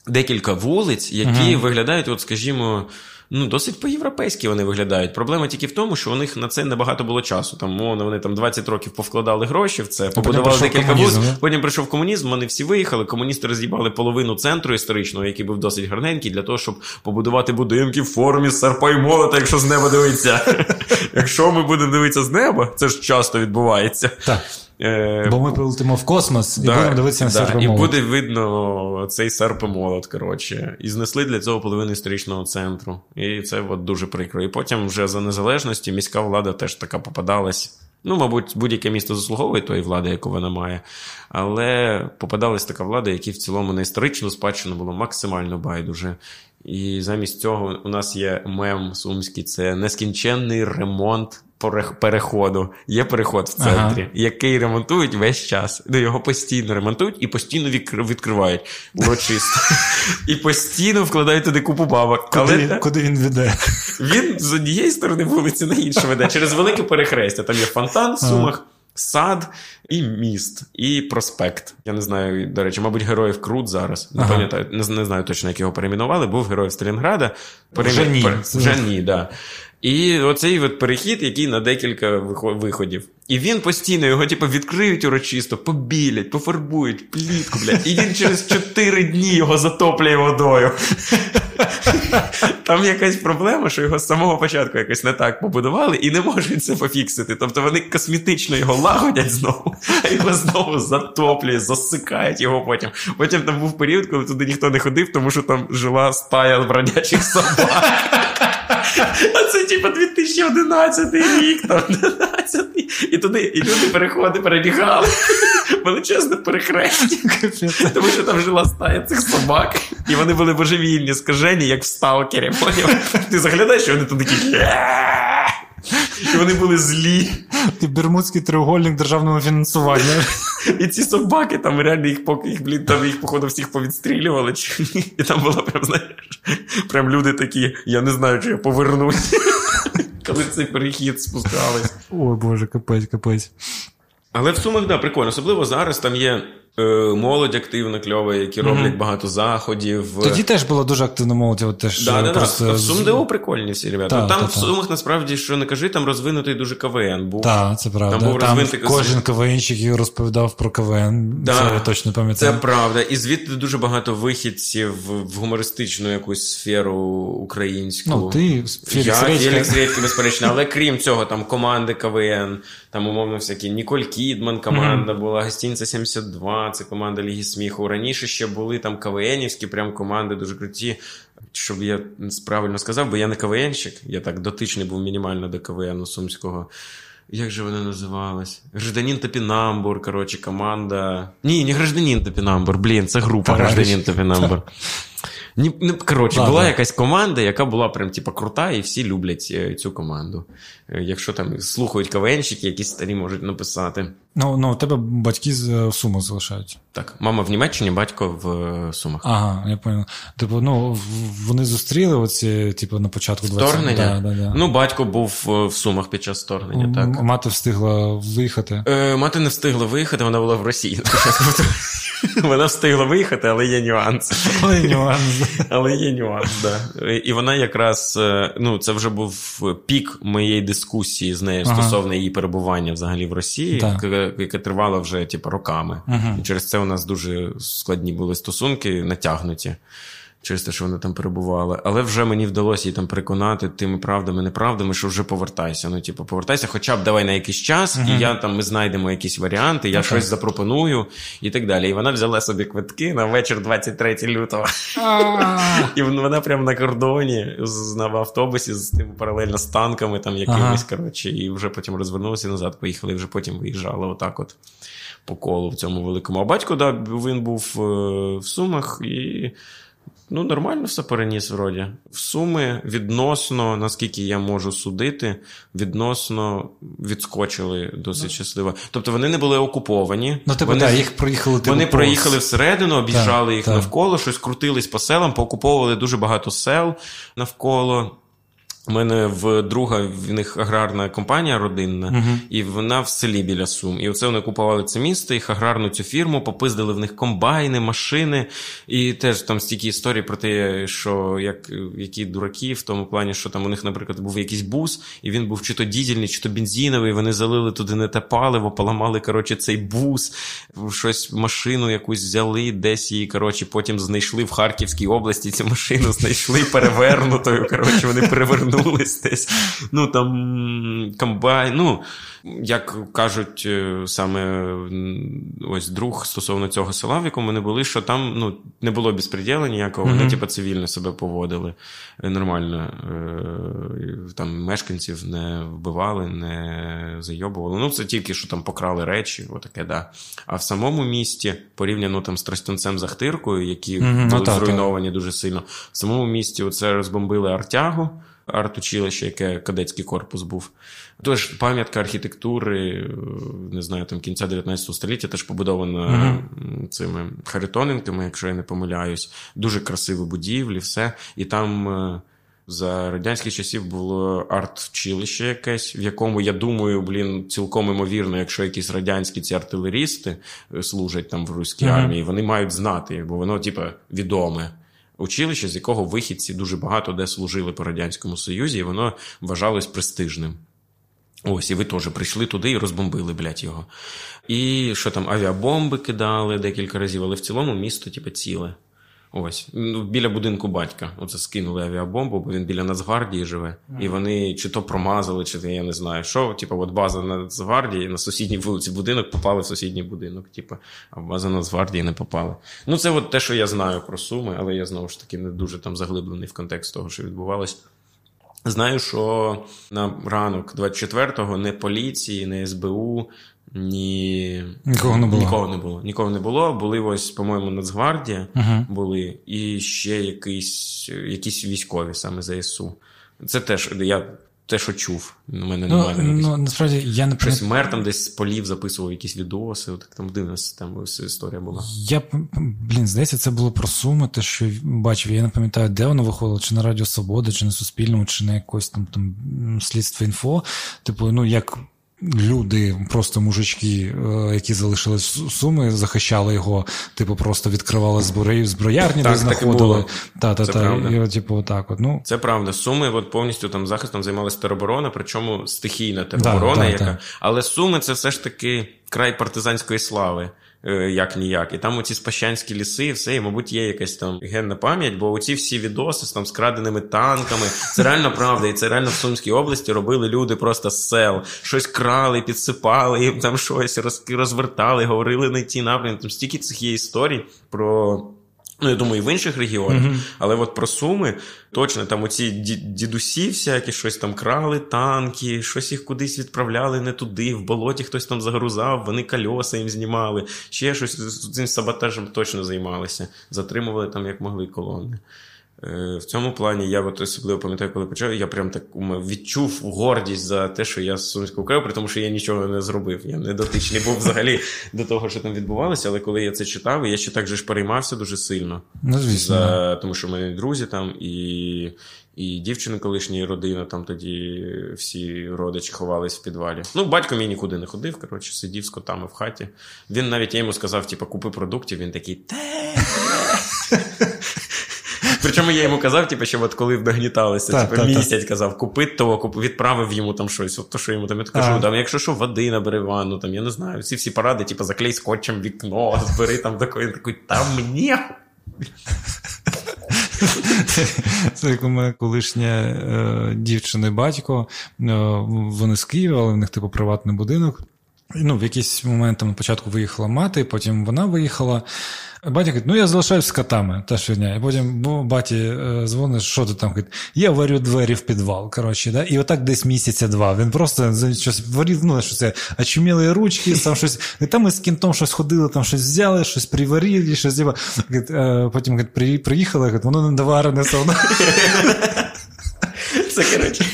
Декілька вулиць, які Мгм. виглядають, от, скажімо, ну, досить по-європейськи вони виглядають. Проблема тільки в тому, що у них на це небагато було часу. Там, мовно, вони там 20 років повкладали гроші в це, побудували декілька вулиць. Потім прийшов комунізм, вони всі виїхали. Комуністи роз'їбали половину центру історичного, який був досить гарненький, для того, щоб побудувати будинки в формі серпа і молота, якщо з неба дивитися. *laughs* Якщо ми будемо дивитися з неба, це ж часто відбувається. Так. Е, Бо ми прилетимо в космос і Да, будемо дивитися на да, серп І буде видно цей серпомолот, коротше. І знесли для цього половину історичного центру. І це от дуже прикро. І потім вже за незалежності міська влада теж така попадалась. Ну, мабуть, будь-яке місто заслуговує тої влади, яку вона має. Але попадалась така влада, якій в цілому на історичну спадщину було максимально байдуже. І замість цього у нас є мем сумський: це нескінченний ремонт переходу. Є переход в центрі, Ага. який ремонтують весь час. Ну, його постійно ремонтують і постійно відкр- відкривають урочисто. *laughs* І постійно вкладають туди купу бабок. Куди, Але куди він веде? він з однієї сторони вулиці на іншу веде через велике перехрестя. Там є фонтан в Сумах. Сад і міст, і проспект. Я не знаю, до речі, мабуть, героїв Крут зараз. Не ага. пам'ятаю, не, не знаю точно, як його перейменували. Був героїв Сталінграда. Переймен... Вже ні. Вже ні, да. І оцей от перехід, який на декілька виходів. І він постійно його, типу, відкриють урочисто, побілять, пофарбують, плітку, блядь. І він через 4 дні його затоплює водою. Там якась проблема, що його з самого початку якось не так побудували і не можуть це пофіксити. Тобто вони косметично його лагодять знову, а його знову затоплюють, засикають його потім. Потім там був період, коли туди ніхто не ходив, тому що там жила стая бродячих собак. А це типа 2011 рік, там 12 і туди і люди переходи перебігали. Величезне перехрестя. Тому що там жила стая цих собак, і вони були божевільні, скажені, як в сталкері. Ти заглядаєш, і вони тут такі. І вони були злі. Бермудський треугольник державного фінансування. І ці собаки там реально їх поки їх, блін, там їх, походу, всіх повідстрілювали. І там було прям, знаєш, прям люди такі, я не знаю, чи я повернусь, коли цей перехід спускались. Ой, Боже, капець, капець. Але в Сумах, да, прикольно. Особливо зараз там є молодь активна, кльова, які роблять mm-hmm. багато заходів. Тоді теж було дуже активно молодь. От теж да, просто... да, В Сумдеу прикольні всі ребята. Та, там та, в Сумах насправді, що не кажи, там розвинутий дуже КВН. був. Так, це правда. Там був там розвинутий Кожен КВНщик розповідав про КВН. Да, це я точно пам'ятаю. Це правда. І звідти дуже багато вихідців в гумористичну якусь сферу українську. Ну, ти, Фелікс Я, Фелікс *laughs* безперечно. Але крім цього, там команди КВН, там, умовно, всякі Ніколь Кідман команда mm-hmm. була, Гостінця 72 це команда Ліги сміху. Раніше ще були там КВНівські прям команди дуже круті. Щоб я правильно сказав, бо я не КВНщик, я так дотичний був мінімально до КВН Сумського. Як же вона називалась? Гражданин Топінамбур, коротше, команда. Ні, не гражданин Топінамбур, блін, це група Гражданин Топінамбур. *laughs* Ні, не, Коротше, да, була якась команда, яка була прям типу, крута, і всі люблять е, цю команду. Е, якщо там слухають КВНщики, якісь старі можуть написати. Ну, ну у тебе батьки з е, Сумах залишаються. Так, мама в Німеччині, батько в Сумах. Ага, я понял. Типу, ну, вони зустріли оці, типу, на початку 20 Вторгнення? Да, да, да. Ну, батько був в Сумах під час вторгнення, так. Мати встигла виїхати. Е, Мати не встигла виїхати, вона була в Росії. *laughs* Вона встигла виїхати, але є нюанс. Але нюанс. *laughs* Але є нюанс, да. І вона якраз, е, ну, це вже був пік моєї дискусії з нею ага. стосовно її перебування взагалі в Росії, яка тривала вже типу, роками. Ага. І через це у нас дуже складні були стосунки, натягнуті через те, що вони там перебували. Але вже мені вдалося її там переконати тими правдами, неправдами, що вже повертайся. Ну, типу, повертайся, хоча б давай на якийсь час, uh-huh. і я там ми знайдемо якісь варіанти, я okay. щось запропоную і так далі. І вона взяла собі квитки на вечір 23 лютого. *laughs* І вона прямо на кордоні на автобусі з тим паралельно з танками, там якимись, коротше, і вже потім розвернулася назад, поїхали, і вже потім виїжджали отак от. По колу в цьому великому. А батько, да, він був е, в Сумах і Ну, нормально все переніс вроді. В суми відносно, наскільки я можу судити, відносно відскочили досить ну. щасливо. Тобто вони не були окуповані. Ну, типу, вони, та, їх проїхали типу, Вони проїхали всередину, об'їжджали та, їх та. навколо, щось крутились по селам, поокуповували дуже багато сел навколо. У мене в друга в них аграрна компанія родинна, uh-huh. і вона в селі біля Сум. І оце вони купували це місто, їх аграрну цю фірму, попиздили в них комбайни, машини. І теж там стільки історій про те, що як які дураки, в тому плані, що там у них, наприклад, був якийсь бус, і він був чи то дізельний, чи то бензиновий. Вони залили туди не те паливо, поламали коротше, цей бус, щось машину якусь взяли, десь її коротше, потім знайшли в Харківській області. Цю машину знайшли перевернутою. Коротше, вони перевернули повернулись десь. Ну там комбайн. Ну, як кажуть е, саме ось друг стосовно цього села, в якому вони були, що там ну, не було безпреділа ніякого, вони mm-hmm. типу, цивільно себе поводили е, нормально. Е, там мешканців не вбивали, не зайобували. Ну, це тільки що там покрали речі, отаке, да. А в самому місті, порівняно там з Тростянцем Захтиркою, які mm-hmm. були ну, зруйновані дуже сильно, в самому місті оце розбомбили Артягу арт-училище, яке кадетський корпус був. Тож пам'ятка архітектури, не знаю, там кінця 19 століття теж побудована mm-hmm. цими Харитоненками, якщо я не помиляюсь. Дуже красиві будівлі, все. І там. Е, За радянських часів було арт-вчилище якесь, в якому, я думаю, блін, цілком імовірно, якщо якісь радянські ці артилерісти е, служать там в руській mm-hmm. армії, вони мають знати, бо воно, типа, відоме. Училище, з якого вихідці дуже багато де служили по Радянському Союзі, і воно вважалось престижним. Ось, і ви теж прийшли туди і розбомбили, блядь, його. І що там, авіабомби кидали декілька разів, але в цілому місто, типу, ціле. Ось, ну, біля будинку батька. Оце скинули авіабомбу, бо він біля Нацгвардії живе. Mm. І вони чи то промазали, чи то я не знаю, що. Типу, от база Нацгвардії на сусідній вулиці будинок попали в сусідній будинок. Типу, а база Нацгвардії не попали. Ну, це от те, що я знаю про Суми, але я знову ж таки не дуже там заглиблений в контекст того, що відбувалось. Знаю, що на ранок 24-го не поліції, не СБУ, ні нікого не було. Нікого не було. Нікого не було. Були ось, по-моєму, Нацгвардія uh були, і ще якісь якісь військові саме ЗСУ. Це теж я те, що чув. У мене ну, немає. Ну, насправді я не Щось мер там десь з полів записував якісь відоси. От, там дивна там історія була. Я блін, здається, це було про суми, те, що бачив. Я не пам'ятаю, де воно виходило, чи на Радіо Свобода, чи на Суспільному, чи на якось там там слідство інфо. Типу, ну як люди, просто мужички, е, які залишили суми, захищали його, типу, просто відкривали зброї, зброярні, так, де знаходили. Та, та, та, і, типу, так от, ну. Це правда. Суми от повністю там захистом займалася тероборона, причому стихійна тероборона, да, яка. Але суми це все ж таки край партизанської слави. Е, як ніяк. І там оці спащанські ліси, і все, і, мабуть, є якась там генна пам'ять, бо оці всі відоси з там скраденими танками, це реально правда, і це реально в Сумській області робили люди просто з сел, щось крали, підсипали, їм там щось розвертали, говорили на ті напрямки. Там стільки цих є історій про. Ну, я думаю, і в інших регіонах, mm-hmm. але от про Суми точно там оці дідусі всякі щось там крали, танки, щось їх кудись відправляли не туди, в болоті хтось там загрузав, вони кольоса їм знімали, ще щось цим саботажем точно займалися, затримували там як могли колони. Е, в цьому плані я от особливо пам'ятаю, коли почав, я прям так відчув гордість за те, що я з Сумського краю, при тому, що я нічого не зробив. Я не дотичний був взагалі до того, що там відбувалося. Але коли я це читав, я ще так же ж переймався дуже сильно. Ну, звісно. За... Тому що в мене друзі там і і дівчина колишньої родини, там тоді всі родичі ховались в підвалі. Ну, батько мій нікуди не ходив, коротше, сидів з котами в хаті. Він навіть я йому сказав, типу, купи продуктів, він такий. те. Причому я йому казав, типу, що от коли нагніталися, типу, місяць казав, купи того, куп... відправив йому там щось. От то, що йому там я кажу, там, якщо що, води набери ванну, там, я не знаю, всі всі поради, типу, заклей скотчем вікно, *laughs* збери там такий, такий, там мені. *laughs* Це як у мене колишня е, дівчина батько. Е, вони з Києва, але в них типу приватний будинок. Ну, В якийсь момент там початку виїхала мати, потім вона виїхала. Батя говорить, ну я залишаюсь з котами та щодня. І потім баті е, дзвонить, що ти там говорить, я варю двері в підвал. коротше, да? І отак десь місяця два. Він просто щось варив, ну, що це, очуміли ручки, там щось. І там ми з кінтом щось ходили, там щось взяли, щось приварили, щось. Е, потім говорить, приїхали, воно не доварене. Це коротше.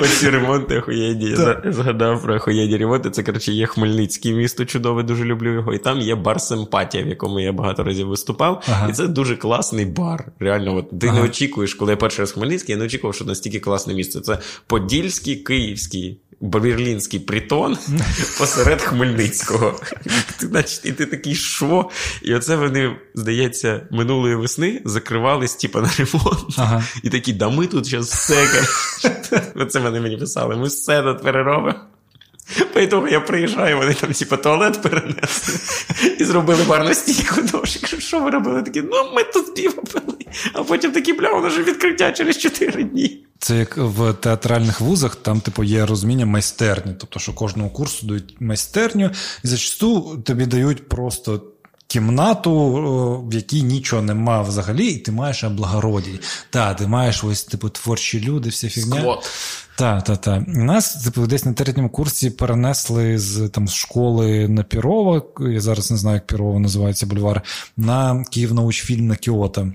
Оці ремонти охуєнні. Я згадав про охуєнні ремонти. Це, коротше, є Хмельницький місто чудове, дуже люблю його. І там є бар Симпатія, в якому я багато разів виступав. Ага. І це дуже класний бар. Реально, от ти ага. не очікуєш, коли я перший раз Хмельницький, я не очікував, що настільки класне місце. Це Подільський, Київський берлінський притон *laughs* посеред Хмельницького. Значить, І ти такий що? І оце вони, здається, минулої весни закривались типу, на ремонт. Ага. І такі, да ми тут зараз все. *laughs* Оце вони мені писали, ми все тут переробимо. Поэтому я приїжджаю, вони там типу, туалет перенесли і зробили барну стійку дощ. кажу, що ви робили? Такі, ну ми тут піво пили. А потім такі, бля, воно вже відкриття через 4 дні. Це як в театральних вузах, там, типу, є розуміння майстерні. Тобто, що кожному курсу дають майстерню, і зачасту тобі дають просто. Кімнату, в якій нічого нема взагалі, і ти маєш облагородій. Та, ти маєш ось типу творчі люди, вся фігня. Сквот. Так, так, так. Нас типу, десь на третьому курсі перенесли з там, з школи на Пірова, я зараз не знаю, як Пірова називається бульвар, на Київ научфільм на Кіото.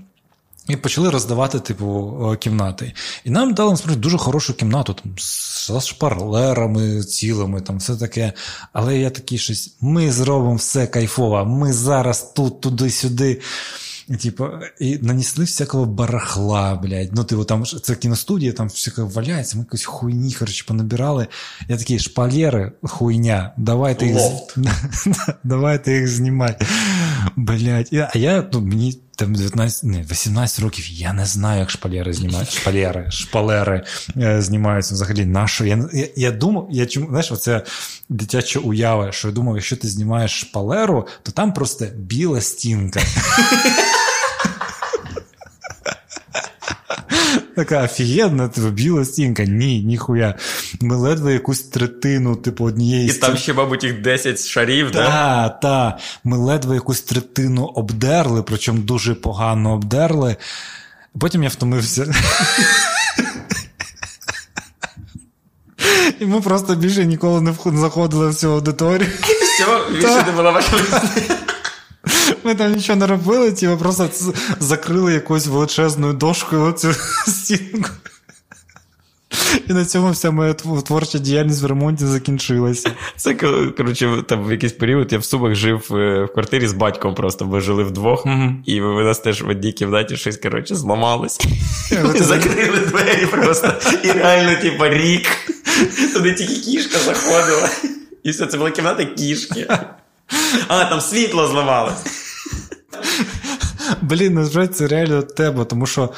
І почали роздавати, типу, кімнати. І нам дали насправді дуже хорошу кімнату, там, з шпарлерами цілими, там все таке. Але я такий щось: ми зробимо все кайфово, ми зараз тут, туди-сюди. І, типу, і нанесли всякого барахла, блядь. Ну, типу, там це кіностудія, там всяке валяється, ми якось хуйні, коротше, понабирали. Я такий, шпалери, хуйня, давайте їх, *laughs* давайте їх знімати. Блядь. А я, ну, мені там 19, не, 18 років, я не знаю, як шпалери знімають. Шпалери, шпалери е, знімаються взагалі. нашу? Я, я, я думав, я чому, знаєш, оце дитяча уява, що я думав, якщо ти знімаєш шпалеру, то там просто біла стінка. Така офігенна, типу, біла стінка. Ні, ніхуя. Ми ледве якусь третину, типу, однієї І там ще, мабуть, їх 10 шарів, так? Та, та. Ми ледве якусь третину обдерли, причому дуже погано обдерли. Потім я втомився. І ми просто більше ніколи не заходили в цю аудиторію. Все, більше не була ваша. Ми там нічого не робили, типу просто закрили якоюсь величезною дошкою цю стінку. І на цьому вся моя творча діяльність в ремонті закінчилася. Це коротше, там в якийсь період я в Сумах жив е, в квартирі з батьком просто. Ми жили вдвох, mm-hmm. і в нас теж в одній кімнаті щось коротше, зламалось. Ми закрили двері просто. І реально, типу, рік. Туди тільки кішка заходила. І все, це була кімната кішки. А, там світло зламалось. Блін, насправді це реально тема, тому що.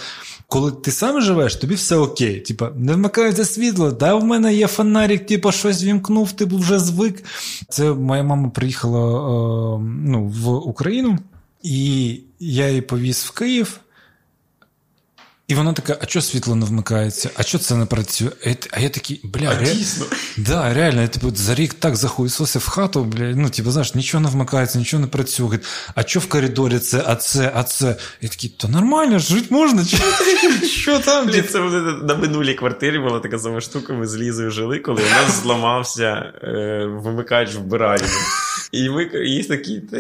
Коли ти сам живеш, тобі все окей. Типа, не вмикається світло, да, в мене є фонарик, типу, щось вімкнув, типу, вже звик. Це моя мама приїхала е, ну, в Україну, і я її повіз в Київ. І вона така, а чого світло не вмикається? А чого це не працює? А я такий, бля, а ре... дійсно? Да, реально, я типу, за рік так захуїсося в хату, бля, ну, типу, знаєш, нічого не вмикається, нічого не працює. А що в коридорі це, а це, а це? Я такий, то нормально, жити можна. *laughs* Що там? Блін, це на минулій квартирі була така сама штука, ми з Лізою жили, коли у нас зламався е, вимикач вбиральні. І ми є такі, та,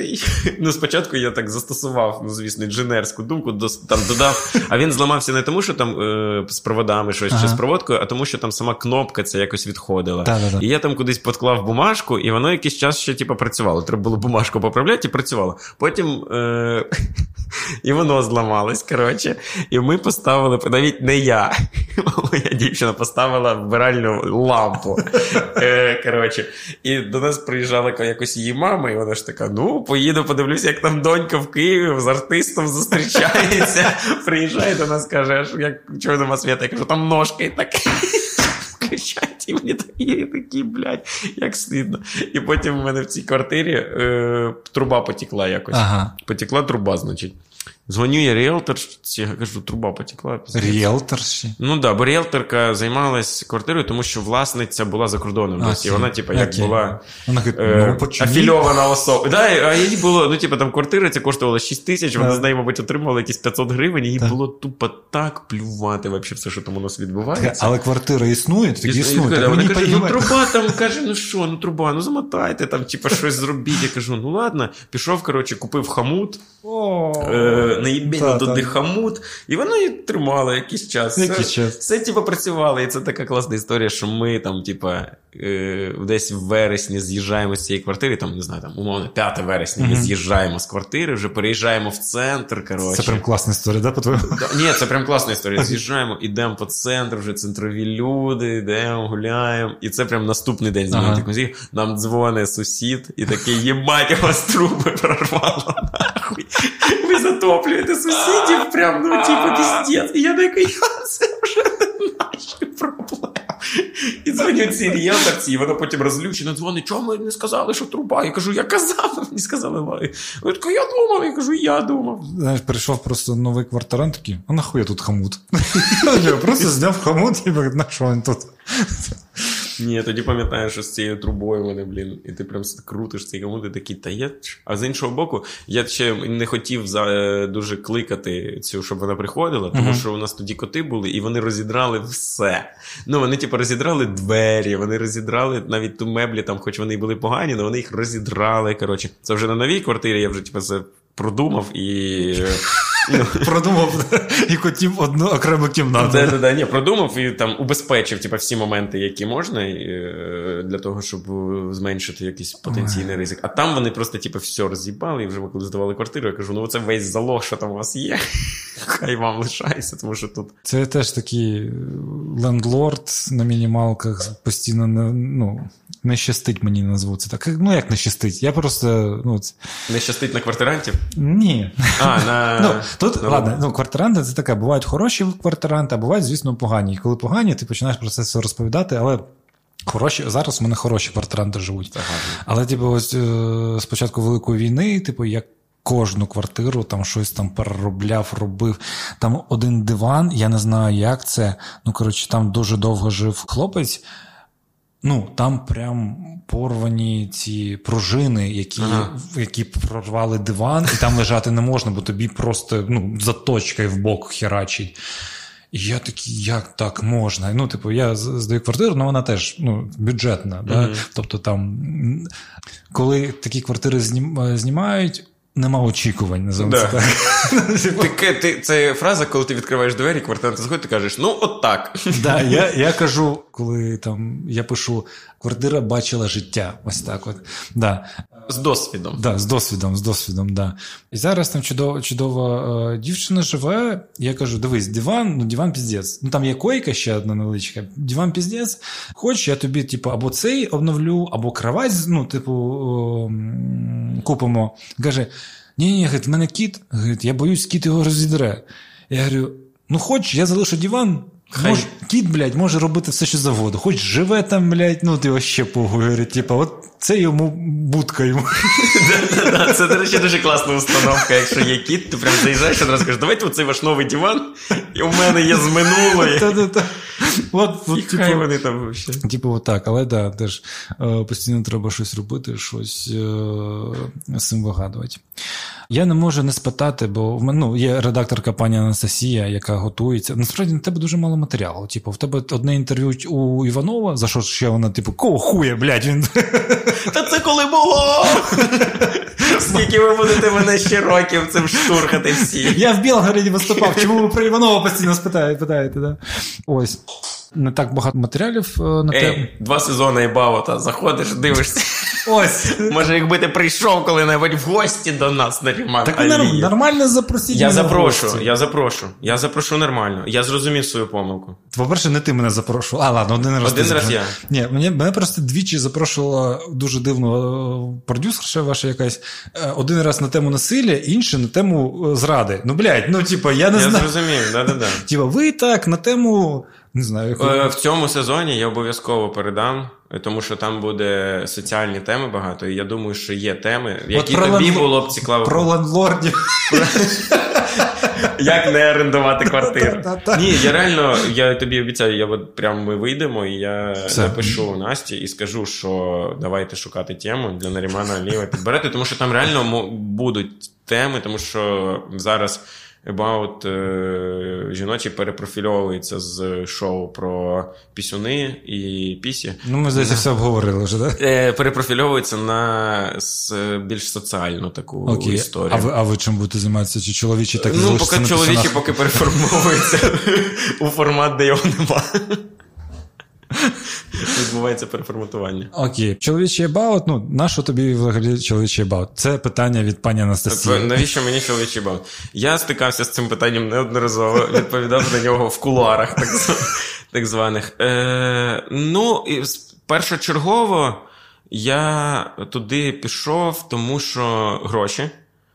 ну спочатку я так застосував, ну звісно, інженерську думку, до, там додав, а він зламався не тому, що там е, з проводами щось ага. чи з проводкою, а тому, що там сама кнопка це якось відходила. Да-да-да. І я там кудись подклав бумажку, і воно якийсь час ще типу, працювало. Треба було бумажку поправляти і працювало. Потім е- *laughs* і воно зламалось. коротше. І ми поставили, навіть не я, *laughs* моя дівчина поставила вбиральну лампу. Е- коротше. І до нас приїжджала якось її мама, і вона ж така: ну, поїду, подивлюся, як там донька в Києві з артистом зустрічається. *laughs* Приїжджає до нас, каже, як чого нема свята? Я кажу, там ножки. *laughs* Кричать, і мені такі, такі, блядь, як стидно. І потім в мене в цій квартирі е, труба потекла якось. Ага. Потекла труба, значить. Дзвоню я ріелторці, я кажу, труба потекла. Ріелторші? Ну так, да, бо ріелторка займалась квартирою, тому що власниця була за кордоном. А, і вона, типу, як була вона, е, ну, афільована особа. Да, А їй було, ну, типу, там квартира ця коштувала 6 тисяч, вона з неї, мабуть, отримала якісь 500 гривень, і їй було тупо так плювати вообще все, що там у нас відбувається. Але квартира існує, так існує. Так вона каже, ну труба там каже, ну що, ну труба, ну замотайте там, типу, щось зробіть. Я кажу, ну ладно, пішов, коротше, купив хамут. Е, наїбіно туди хамут, і воно і тримало якийсь час. Який час. Все, типу, працювало. І це така класна історія, що ми там, типу, е, десь в вересні з'їжджаємо з цієї квартири, там, не знаю, там, умовно, 5 вересня, ми з'їжджаємо з квартири, вже переїжджаємо в центр. коротше. Це прям класна історія, да, по-твоєму? Ні, це прям класна історія. З'їжджаємо, ідемо по центру, вже центрові люди, йдемо, гуляємо. І це прям наступний день з ага. Нам дзвонить сусід і такий, єбать, у вас труби прорвало, нахуй. Затоплюєте сусідів, прям, ну, типу, піздець. І я такий, це вже наші проблеми. І дзвонять ці ріелторці, і вона потім розлючена дзвонить, чому ми не сказали, що труба? Я кажу, я казав, мені сказали лай. Вона я думав, я кажу, я думав. Знаєш, прийшов просто новий квартирант такий, а нахуй я тут хамут? *laughs* Я просто зняв хамут і на що він тут? Ні, тоді пам'ятаєш, що з цією трубою вони, блін, і ти прям крутиш цей кому ти такий, та є. А з іншого боку, я ще не хотів за, е, дуже кликати цю, щоб вона приходила, тому uh-huh. що у нас тоді коти були, і вони розідрали все. Ну, вони, типу, розідрали двері, вони розідрали навіть ту меблі, там, хоч вони і були погані, але вони їх розідрали. Коротше, це вже на новій квартирі, я вже типу, це продумав і. Ну. Продумав і хотів одну окрему кімнату. Да, да, да, ні, продумав і там убезпечив типу, всі моменти, які можна, е, для того, щоб зменшити якийсь потенційний ризик. А там вони просто типу, все роз'їбали, і вже коли здавали квартиру, я кажу: ну це весь залог, що там у вас є. *laughs* Хай вам лишається, тому що тут. Це теж такий лендлорд на мінімалках постійно ну, не щастить мені назву це так. Ну, як не щастить? Я просто. ну... Не щастить на квартирантів? Ні. А, на... *laughs* ну, Тут, на... ладно, ну, квартиранти це таке, бувають хороші квартиранти, а бувають, звісно, погані. І коли погані, ти починаєш про це все розповідати, але. Хороші, зараз у мене хороші квартиранти живуть. Ага. Але, типу, ось е, спочатку Великої війни, типу, як кожну квартиру, там щось там переробляв, робив. Там один диван, я не знаю, як це. Ну, коротше, там дуже довго жив хлопець. Ну, там прям порвані ці пружини, які ага. які прорвали диван, і там лежати не можна, бо тобі просто ну, заточкою в бок херачить. І я такий, як так можна? Ну, типу, я здаю квартиру, але вона теж ну, бюджетна. Да? Тобто, там, коли такі квартири знімають, Нема очікувань, називаємо да. це так. *laughs* Ти, ти, Це фраза, коли ти відкриваєш двері, квартира заходить, ти кажеш, ну, от так. Да, *laughs* Я я кажу, коли там я пишу, квартира бачила життя. Ось так. от. Да. З досвідом. Да, З досвідом, з досвідом, да. І зараз там чудова чудова е, дівчина живе. Я кажу: дивись, диван, ну диван піздець. Ну там є койка ще одна невеличка. Диван піздець. Хоч я тобі, типу, або цей обновлю, або кровать, ну, типу, о, купимо. Каже: ні, ні, в мене кіт, говорить, я боюсь, кіт його розідре. Я говорю: ну, хоч, я залишу диван. Мож, кіт, блядь, може робити все, що завгодно. Хоч живе там, блядь, ну ти вообще поговорить. Типа, от це йому будка йому. Це, до речі, дуже класна установка. Якщо є кіт, ти прям заїжджаєш і одразу кажеш, давайте оцей ваш новий диван, і у мене є з минулої. От, типу, хай вони там. Типу, отак, але да, теж е, постійно треба щось робити, щось е, з цим вигадувати. Я не можу не спитати, бо в мене ну, є редакторка пані Анастасія, яка готується. Насправді на тебе дуже мало матеріалу. Типу, в тебе одне інтерв'ю у Іванова, за що ще вона, типу, кого хуя, блядь, він. Та це коли було! Скільки ви будете мене ще років цим штурхати всі? Я в Білгороді виступав, чому ви про Іванова постійно спитаєте, питаєте, да? Ось. Не так багато матеріалів е, на те. Два сезони і бавота. Заходиш, дивишся. Ось. Може, якби ти прийшов коли-небудь в гості до нас на Ріман Так Алії. нормально запросіть. Я запрошу, я запрошу. Я запрошу нормально. Я зрозумів свою помилку. По-перше, не ти мене запрошував. А, ладно, один раз. Один раз я. Ні, мене, мене просто двічі запрошувала дуже дивно е, продюсерша ваша якась. Е, один раз на тему насилля, інший на тему зради. Ну, блядь, ну, типа, я не я знаю. Я зрозумів, да-да-да. *laughs* Типа, ви так на тему. Не знаю, яку... Е, в цьому сезоні я обов'язково передам, тому що там буде соціальні теми багато, і я думаю, що є теми, які тобі ланд... було б цікаво. Про ландлордів. *laughs* Як не орендувати квартиру? Ні, я реально я тобі обіцяю, я от прямо ми вийдемо, і я напишу Насті і скажу, що давайте шукати тему для Нарімана Алієва підберете, тому що там реально будуть теми, тому що зараз. About е, жіночі перепрофільовується з шоу про пісюни і пісі. Ну, ми здається, все обговорили вже, так? Е, перепрофільовується на більш соціальну таку Окей. історію. А ви а ви чим будете займатися? Чи чоловічі так Ну, поки чоловічі поки переформовуються *laughs* у формат, де його немає. *laughs* Відбувається переформатування. Окей. Чоловічий баут, ну, нащо тобі взагалі чоловічий баут? Це питання від пані Анастасії. Навіщо мені чоловічий баут? Я стикався з цим питанням неодноразово, відповідав на нього в кулуарах, так, так званих. Е, Ну, і першочергово я туди пішов, тому що гроші.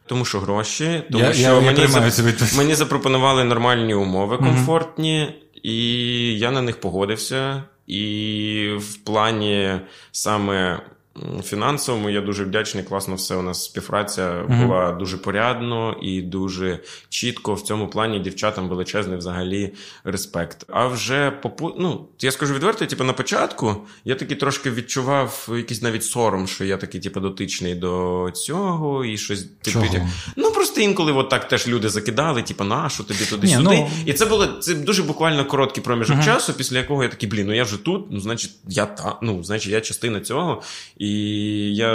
Тому що гроші, тому я, що я, мені, я за, мені запропонували нормальні умови, комфортні, mm-hmm. і я на них погодився. І в плані саме фінансовому я дуже вдячний. Класно, все у нас співпраця mm-hmm. була дуже порядно і дуже чітко. В цьому плані дівчатам величезний взагалі респект. А вже попу... ну, я скажу відверто, типу, на початку я таки трошки відчував якийсь навіть сором, що я такий, типу, дотичний до цього, і щось типу. Ну просто інколи от так теж люди закидали, типу, на що тобі туди-сюди. Ну... І це було це дуже буквально короткий проміжок mm-hmm. часу, після якого я такий, блін, ну я вже тут, ну значить, я та ну, значить, я частина цього. І І я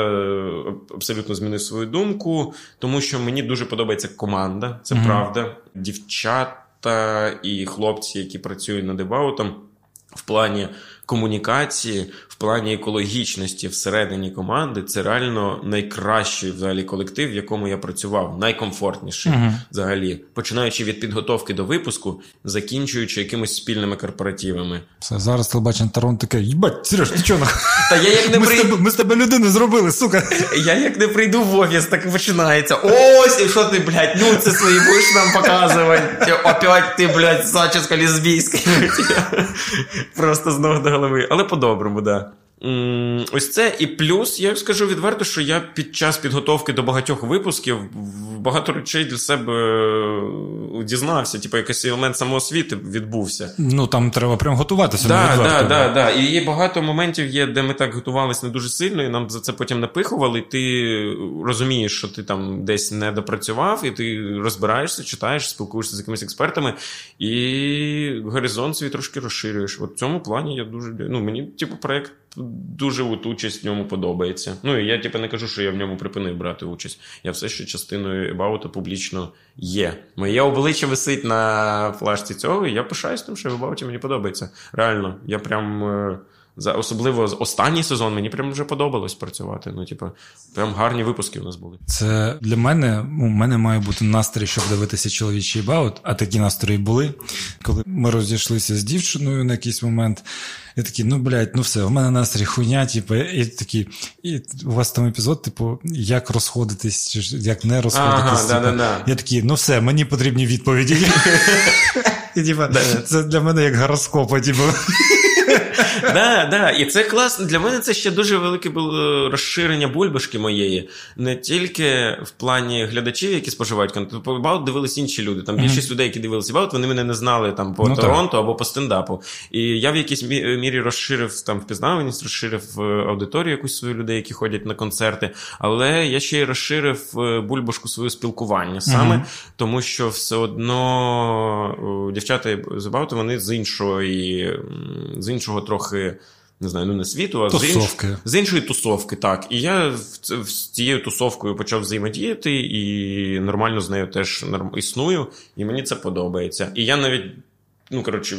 абсолютно змінив свою думку, тому що мені дуже подобається команда, це mm-hmm. правда. Дівчата і хлопці, які працюють над дебаутом, в плані комунікації, в плані екологічності всередині команди це реально найкращий взагалі колектив, в якому я працював, найкомфортніший uh-huh. взагалі, починаючи від підготовки до випуску, закінчуючи якимись спільними корпоративами. Все, зараз телебачення Тарон таке, їбать, Сереж, ти чого? Та я як не ми, при... з тебе, ми з тебе людину зробили, сука. Я як не прийду в офіс, так починається. Ось, і що ти, блядь, ну це свої будеш нам показувати. Опять ти, блядь, зачіска лесбійська. Просто з ног до голови. Але по-доброму, да. Ось це і плюс, я скажу відверто, що я під час підготовки до багатьох випусків багато речей для себе е, дізнався, типу якийсь елемент самоосвіти відбувся. Ну там треба прям готуватися. Так, так, так, так. І є багато моментів, є, де ми так готувалися не дуже сильно, і нам за це потім напихували. І ти розумієш, що ти там десь не допрацював, і ти розбираєшся, читаєш, спілкуєшся з якимись експертами, і горизонт свій трошки розширюєш. От в цьому плані я дуже ну мені, типу, проект дуже от участь в ньому подобається. Ну і я типу, не кажу, що я в ньому припинив брати участь. Я все ще частиною Ебаута публічно є. Моє обличчя висить на флажці цього, і я пишаюсь тим, що Ебауті мені подобається. Реально, я прям. За особливо останній сезон мені прям вже подобалось працювати. Ну, типу, прям гарні випуски у нас були. Це для мене у мене має бути настрій, щоб дивитися чоловічий баут, а такі настрої були. Коли ми розійшлися з дівчиною на якийсь момент, я такий, ну блядь, ну все, у мене настрій хуйня, типу, і такі, і у вас там епізод, типу, як розходитись, чи як не розходитись. Ага, типу. да, да, Я такий, ну все, мені потрібні відповіді. *laughs* І типу, це для мене як гороскопа, типу. *laughs* Да, да. І це класно. Для мене це ще дуже велике було розширення бульбашки моєї. Не тільки в плані глядачів, які споживають контент. По Баут дивились інші люди. Там більшість людей, які дивилися Баут, вони мене не знали там по ну, Торонто або по стендапу. І я в якійсь мірі розширив там впізнаваність, розширив е, аудиторію якусь свою людей, які ходять на концерти. Але я ще й розширив е, бульбашку свого спілкування саме, тому що все одно дівчата з Бауту, вони з іншої, з іншого трохи. Не знаю, ну не світу, а з, інш... з іншої тусовки, так. І я з цією тусовкою почав взаємодіяти, і нормально з нею теж існую, і мені це подобається. І я навіть, ну коротше,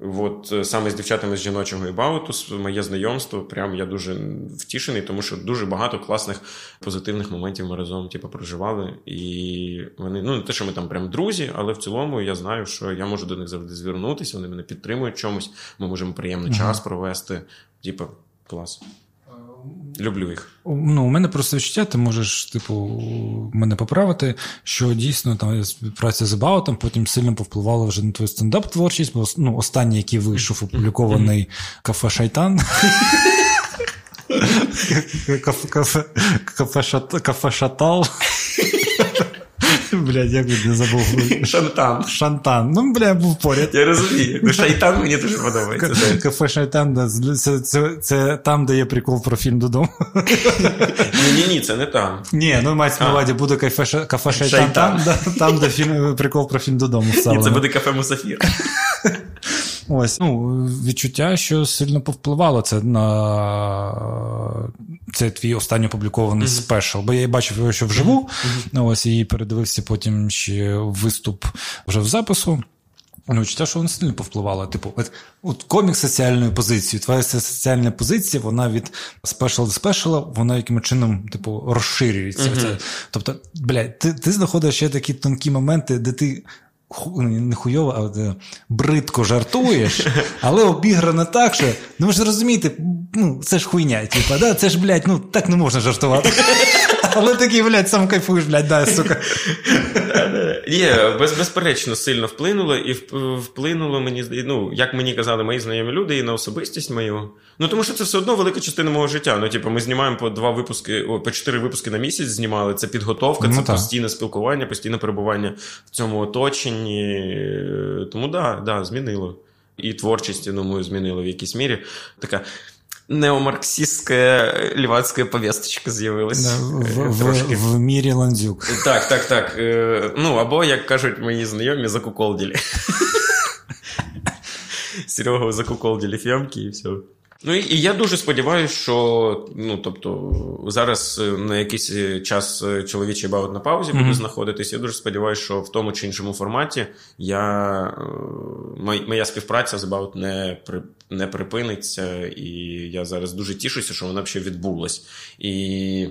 От е, саме з дівчатами з жіночого ібауту, моє знайомство, прям я дуже втішений, тому що дуже багато класних позитивних моментів ми разом типу, проживали. І вони, ну не те, що ми там прям друзі, але в цілому я знаю, що я можу до них завжди звернутися, вони мене підтримують чомусь, ми можемо приємний ага. час провести. Типу, клас. Люблю їх. Ну, У мене просто відчуття, ти можеш, типу, мене поправити, що дійсно там співпраця з Баутом потім сильно повпливала вже на твою стендап-творчість, бо ну, останній, який вийшов, опублікований кафе Шайтан. Кафе Шатал. *laughs* Блядь, як не забув. Шантан. Шантан. Ну, бля, був поряд. Я розумію. Ну, Шайтан мені дуже подобається. Кафе Шайтан, да. Це, там, де є прикол про фільм додому. *laughs* Ні, ні, ні, це не там. Ні, ну мається на увазі, буде кафе, Шайтан, там, де прикол про фільм додому. Ні, це буде кафе Мусафір. *laughs* Ось ну, відчуття, що сильно повпливало це на це твій останній опублікований mm-hmm. спешл. Бо я бачив його, що вживу. Mm-hmm. Ось і передивився потім ще виступ вже в запису. Ну, відчуття, що воно сильно повпливало. Типу, от, от комік соціальною позицією. Твоя соціальна позиція, вона від спешл до спешала, вона яким чином, типу, розширюється. Mm-hmm. Тобто, блядь, ти ти знаходиш ще такі тонкі моменти, де ти не хуйово, а е, бридко жартуєш, але обіграно так, що ну ви ж розумієте, ну це ж хуйня, типа, да? це ж, блядь, ну так не можна жартувати. Але такий, блядь, сам кайфуєш, блядь, да, сука. Ні, без, безперечно, сильно вплинуло, і вплинуло мені, ну, як мені казали, мої знайомі люди, і на особистість мою. Ну, тому що це все одно велика частина мого життя. Ну, типу, ми знімаємо по два випуски, о, по чотири випуски на місяць знімали. Це підготовка, ну, це так. постійне спілкування, постійне перебування в цьому оточенні. Тому да, да, змінило. І творчість, я думаю, змінило в якійсь мірі. Така неомарксистська лівацька повісточка з'явилася. В, в, в мірі ландзюк. Так, так, так. Ну, або, як кажуть мої знайомі, закуколділі. *laughs* Серегу закуколділі фьомки і все. Ну і, і я дуже сподіваюся, що ну тобто зараз е, на якийсь е, час е, чоловічий баут на паузі буде mm-hmm. знаходитись. Я дуже сподіваюся, що в тому чи іншому форматі я моя співпраця з About не при. Не припиниться, і я зараз дуже тішуся, що вона ще відбулась. І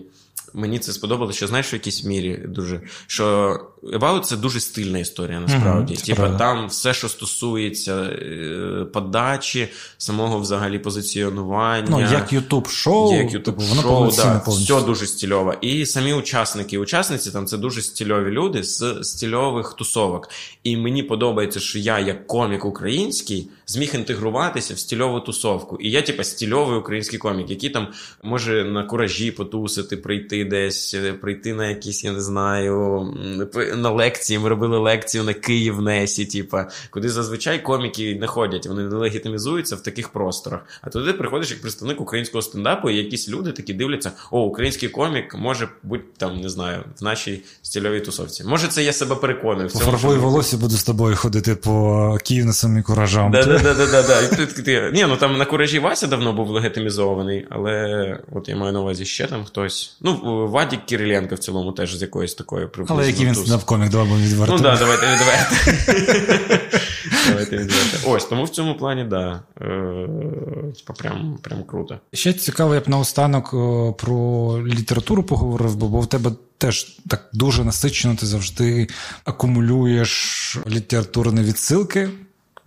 мені це сподобалося, що знаєш, в якійсь мірі дуже що About це дуже стильна історія, насправді. Mm-hmm, Типа там все, що стосується е, подачі, самого взагалі позиціонування. Ну, як Ютуб шоу, як Ютуб шоу, да, все дуже стильово. І самі учасники учасниці там це дуже стильові люди з стильових тусовок. І мені подобається, що я, як комік український, зміг інтегруватися в стильову тусовку. І я, типа, стильовий український комік, який там може на куражі потусити, прийти десь, прийти на якісь, я не знаю на лекції. Ми робили лекцію на Київ Несі, типа, куди зазвичай коміки не ходять, вони не легітимізуються в таких просторах. А туди приходиш як представник українського стендапу, і якісь люди такі дивляться: о, український комік може бути там, не знаю, в нашій стільовій тусовці. Може, це я себе переконую. Пофарбую волосся, буду з тобою ходити по київнесам і куражам. Да, Ні, ну там на куражі Вася давно був легітимізований, але от я маю на увазі ще там хтось. Ну, Вадік Кириленко в цілому теж з якоїсь такої приблизно. Але який він стендап-комік, давай будемо відверто. Ну так, да, давайте відверто. Давайте відверто. Ось, тому в цьому плані, так. Да. Типа прям, прям круто. Ще цікаво, я б наостанок про літературу поговорив, бо, бо в тебе теж так дуже насичено ти завжди акумулюєш літературні відсилки.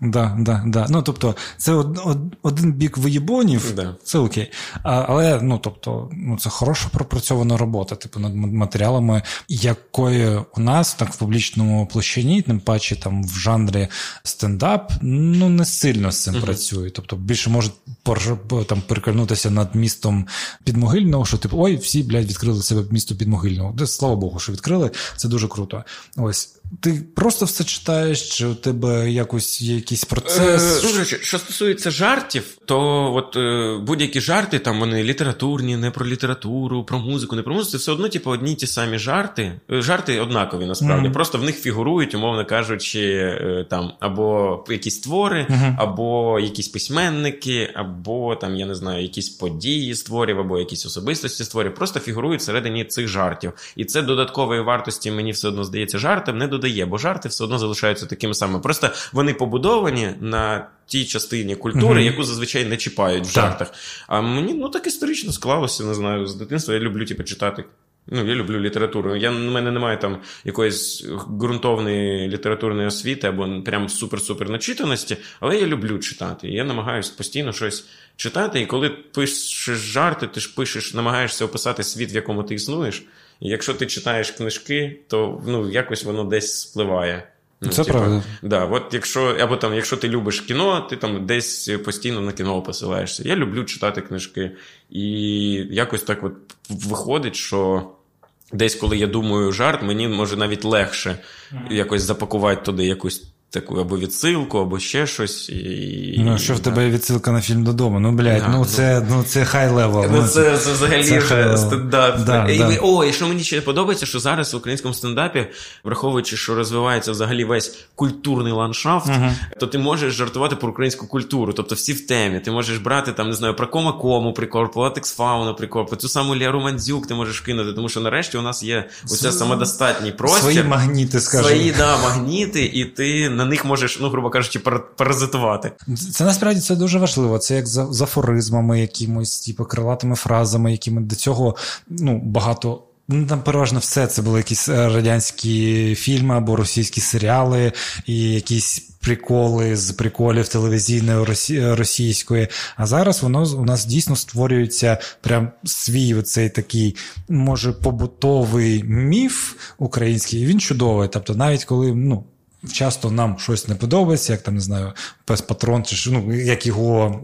Да, да, да. Ну, тобто, це од, од, один бік виєбонів, да. це окей. А, Але ну, тобто, ну, це хороша пропрацьована робота, типу, над матеріалами, якої у нас так в публічному площині, тим паче там в жанрі стендап, ну не сильно з цим uh працює. Тобто, більше можуть там переконутися над містом Підмогильного, що типу, ой, всі, блядь, відкрили себе місто Підмогильного. Де, слава Богу, що відкрили. Це дуже круто. Ось. Ти просто все читаєш, чи у тебе якось є якийсь процес? Е, Що стосується жартів, то от е, будь-які жарти, там вони літературні, не про літературу, про музику, не про музику, це все одно, типу, одні ті самі жарти. Е, жарти однакові насправді. Mm-hmm. Просто в них фігурують, умовно кажучи, е, там або якісь твори, mm-hmm. або якісь письменники, або там, я не знаю, якісь події з творів, або якісь особистості з творів. Просто фігурують всередині цих жартів. І це додаткової вартості, мені все одно здається, жартам не додає, бо жарти все одно залишаються такими самими. Просто вони побудовані на тій частині культури, mm-hmm. яку зазвичай не чіпають в жартах. А мені ну так історично склалося, не знаю, з дитинства. Я люблю типу, читати. Ну, я люблю літературу. Я, У мене немає там якоїсь ґрунтовної літературної освіти або прям супер-супер начитаності, але я люблю читати. І я намагаюся постійно щось читати. І коли пишеш жарти, ти ж пишеш, намагаєшся описати світ, в якому ти існуєш. І якщо ти читаєш книжки, то ну, якось воно десь спливає. Ну, Це типу, правда. Да, от якщо або там, якщо ти любиш кіно, ти там десь постійно на кіно посилаєшся. Я люблю читати книжки. І якось так от виходить, що десь, коли я думаю жарт, мені може навіть легше якось запакувати туди якусь таку або відсилку, або ще щось. І, Ну, що в тебе є відсилка на фільм додому? Ну, блядь, да, ну, це ну, це high level. Ну, це, це взагалі це вже стендап. Да, і, да. О, і що мені ще подобається, що зараз в українському стендапі, враховуючи, що розвивається взагалі весь культурний ландшафт, uh то ти можеш жартувати про українську культуру, тобто всі в темі. Ти можеш брати там, не знаю, про кома кому прикол, про латекс фауна цю саму Ляру Мандзюк ти можеш кинути, тому що нарешті у нас є оця самодостатній простір. Свої магніти, скажімо. Свої, да, магніти, і ти на них можеш, ну, грубо кажучи, паразитувати. Це насправді це дуже важливо. Це як за, за афоризмами, якимось, типу, крилатими фразами, якими до цього ну, багато. Ну, там переважно все це були якісь е, радянські фільми або російські серіали, і якісь приколи з приколів телевізійної російської. А зараз воно у нас дійсно створюється прям свій оцей такий, може, побутовий міф український, і він чудовий. Тобто, навіть коли ну, часто нам щось не подобається, як там не знаю, пес патрон, чи ну, як його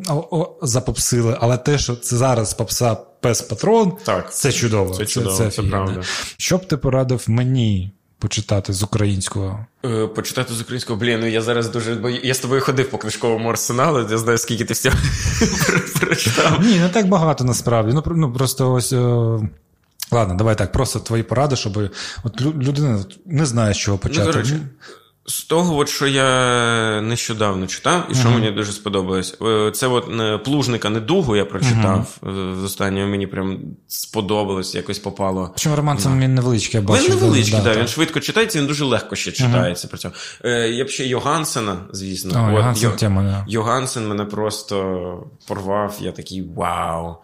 запопсили, але те, що це зараз попса пес патрон, так, це чудово. Це чудово, це, це, це правда. Що б ти порадив мені? Почитати з українського. Е, почитати з українського, блін, ну я зараз дуже. Бо я з тобою ходив по книжковому арсеналу, я знаю, скільки ти всього *laughs* прочитав. Ні, не так багато насправді. Ну, ну просто ось. О... Е, ладно, давай так, просто твої поради, щоб от людина не знає, з чого почати. Ну, до речі, З того, от, що я нещодавно читав, і що uh-huh. мені дуже сподобалось, е, це от плужника недугу я прочитав. Uh-huh. З останнього мені прям сподобалось, якось попало. Чому роман це він невеличкий, я бачу. Він невеличкий, да, да, він швидко читається, він дуже легко ще читається. Uh-huh. При цьому. Е, Я б ще Йогансена, звісно. О, от, Йогансен, Йо... тема, да. Йогансен мене просто порвав, я такий вау.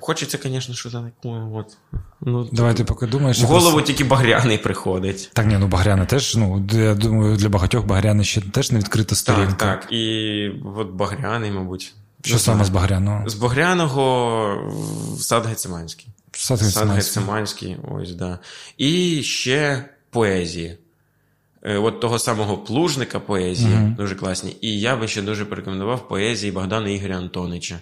Хочеться, звісно, що таке. От. Ну, Давай ти поки думаєш. В голову просто... тільки багряний приходить. Так, ні, ну багряний теж, ну, я думаю, для багатьох багряний ще теж не відкрита сторінка. Так, так. І от багряний, мабуть. Що саме з багряного? З багряного сад Гециманський. Сад Гециманський. Сад Гециманський, ось, да. І ще поезії. Е, от того самого плужника поезії, uh дуже класні. І я би ще дуже порекомендував поезії Богдана Ігоря Антонича.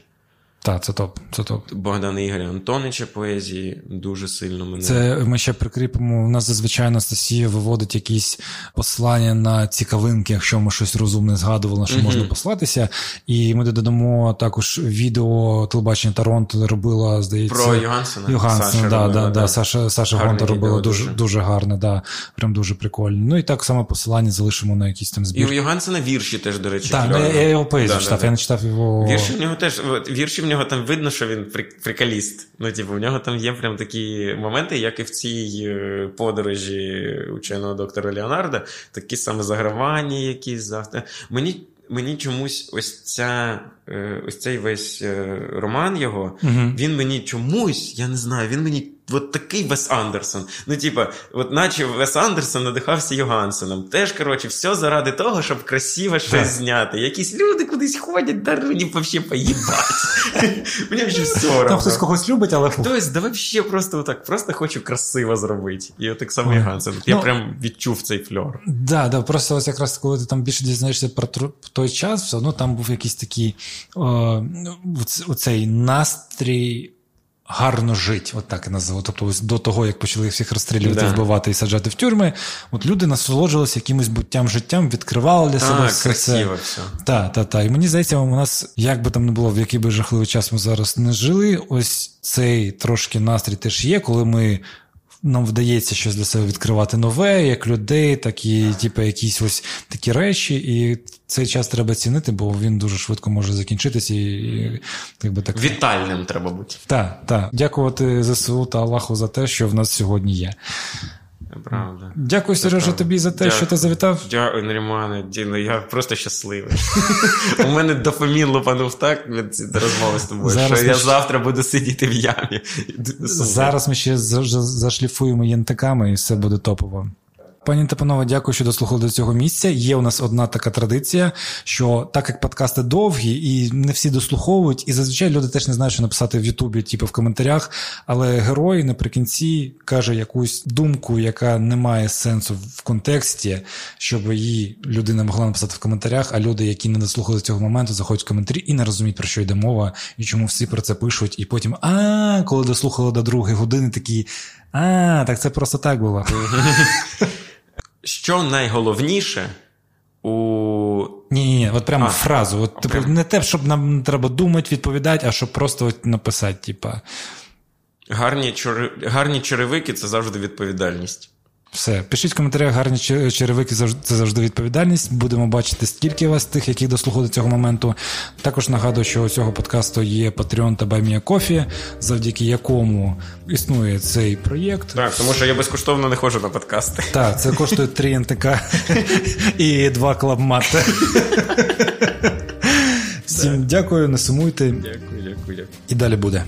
Так, це топ. це топ. Богдана Ігоря Антонича поезії дуже сильно мене. Це ми ще прикріпимо. У нас зазвичай Анастасія виводить якісь послання на цікавинки, якщо ми щось розумне згадували, на що mm-hmm. можна послатися. І ми додамо також відео телебачення Торонто робила, здається. Про Йогансена. Йогансена, Саша да, робила, да, да, Саша Саша Гонта робила дуже дуже, дуже гарне, да, прям дуже прикольно. Ну і так само посилання залишимо на якісь там збір. І у Йогансена вірші теж, до речі. Так, я, я його поезію да, читав, я не читав його. Вірші в нього теж вірші в нього там видно, що він прикаліст. Ну, типу, в нього там є прям такі моменти, як і в цій е, подорожі ученого доктора Леонарда, такі саме загравання, якісь завтра. Мені. Мені чомусь ось ця, е, ось цей весь е, роман його, угу. він мені чомусь, я не знаю, він мені от такий Вес Андерсон. Ну, типа, от наче Вес Андерсон надихався Йогансеном. Теж, коротше, все заради того, щоб красиво щось зняти. Якісь люди кудись ходять, да *laughs* мені взагалі поїбать. Мені вже все равно. Там хтось когось любить, але. Хтось, да взагалі просто отак, просто хочу красиво зробити. І от так само Йогансен. Я ну, прям відчув цей фльор. Да, да, просто ось якраз коли ти там більше дізнаєшся про той час, все одно там був якийсь такий оцей настрій гарно жити, от так і назву. Тобто, ось до того, як почали всіх розстрілювати, да. вбивати і саджати в тюрми, от люди насолоджувалися якимось буттям життям, відкривали для себе а, все красиво все. Так, так, так. І мені здається, у нас, як би там не було, в який би жахливий час ми зараз не жили, ось цей трошки настрій теж є, коли ми нам вдається щось для себе відкривати нове, як людей, так і типу, якісь ось такі речі. І цей час треба цінити, бо він дуже швидко може закінчитися. І, і якби так... Вітальним треба бути. Так, так. Дякувати ЗСУ та Аллаху за те, що в нас сьогодні є. Правда. Дякую, Сережа, тобі за те, Дякую. що ти завітав. Дякую, Нерімане. Діно, я просто щасливий. *laughs* У мене дофамін лупанув так від розмови з тобою, Зараз що я ще... завтра буду сидіти в ямі. Зараз ми ще зашліфуємо янтиками і все буде топово. Пані та панове, дякую, що дослухали до цього місця. Є у нас одна така традиція, що так як подкасти довгі і не всі дослуховують, і зазвичай люди теж не знають, що написати в Ютубі, типу в коментарях. Але герой наприкінці каже якусь думку, яка не має сенсу в контексті, щоб її людина могла написати в коментарях. А люди, які не дослухали цього моменту, заходять в коментарі і не розуміють, про що йде мова, і чому всі про це пишуть. І потім, а коли дослухали до другої години, такі. А, так це просто так було. *laughs* що найголовніше у. Ні, ні, ні, от прямо а, фразу. От, типу, Не те, щоб нам треба думати, відповідати, а щоб просто от написати, типа. Гарні, чор... Гарні черевики це завжди відповідальність. Все, пишіть в коментарях гарні черевики, це завжди відповідальність. Будемо бачити, скільки вас тих, які дослухали до цього моменту. Також нагадую, що у цього подкасту є Patreon та Баймія Кофі, завдяки якому існує цей проєкт. Так, тому що я безкоштовно не ходжу на подкасти. Так, це коштує 3 НТК *laughs* і 2 клабмати. Всім дякую, не сумуйте. Дякую, дякую, дякую. І далі буде.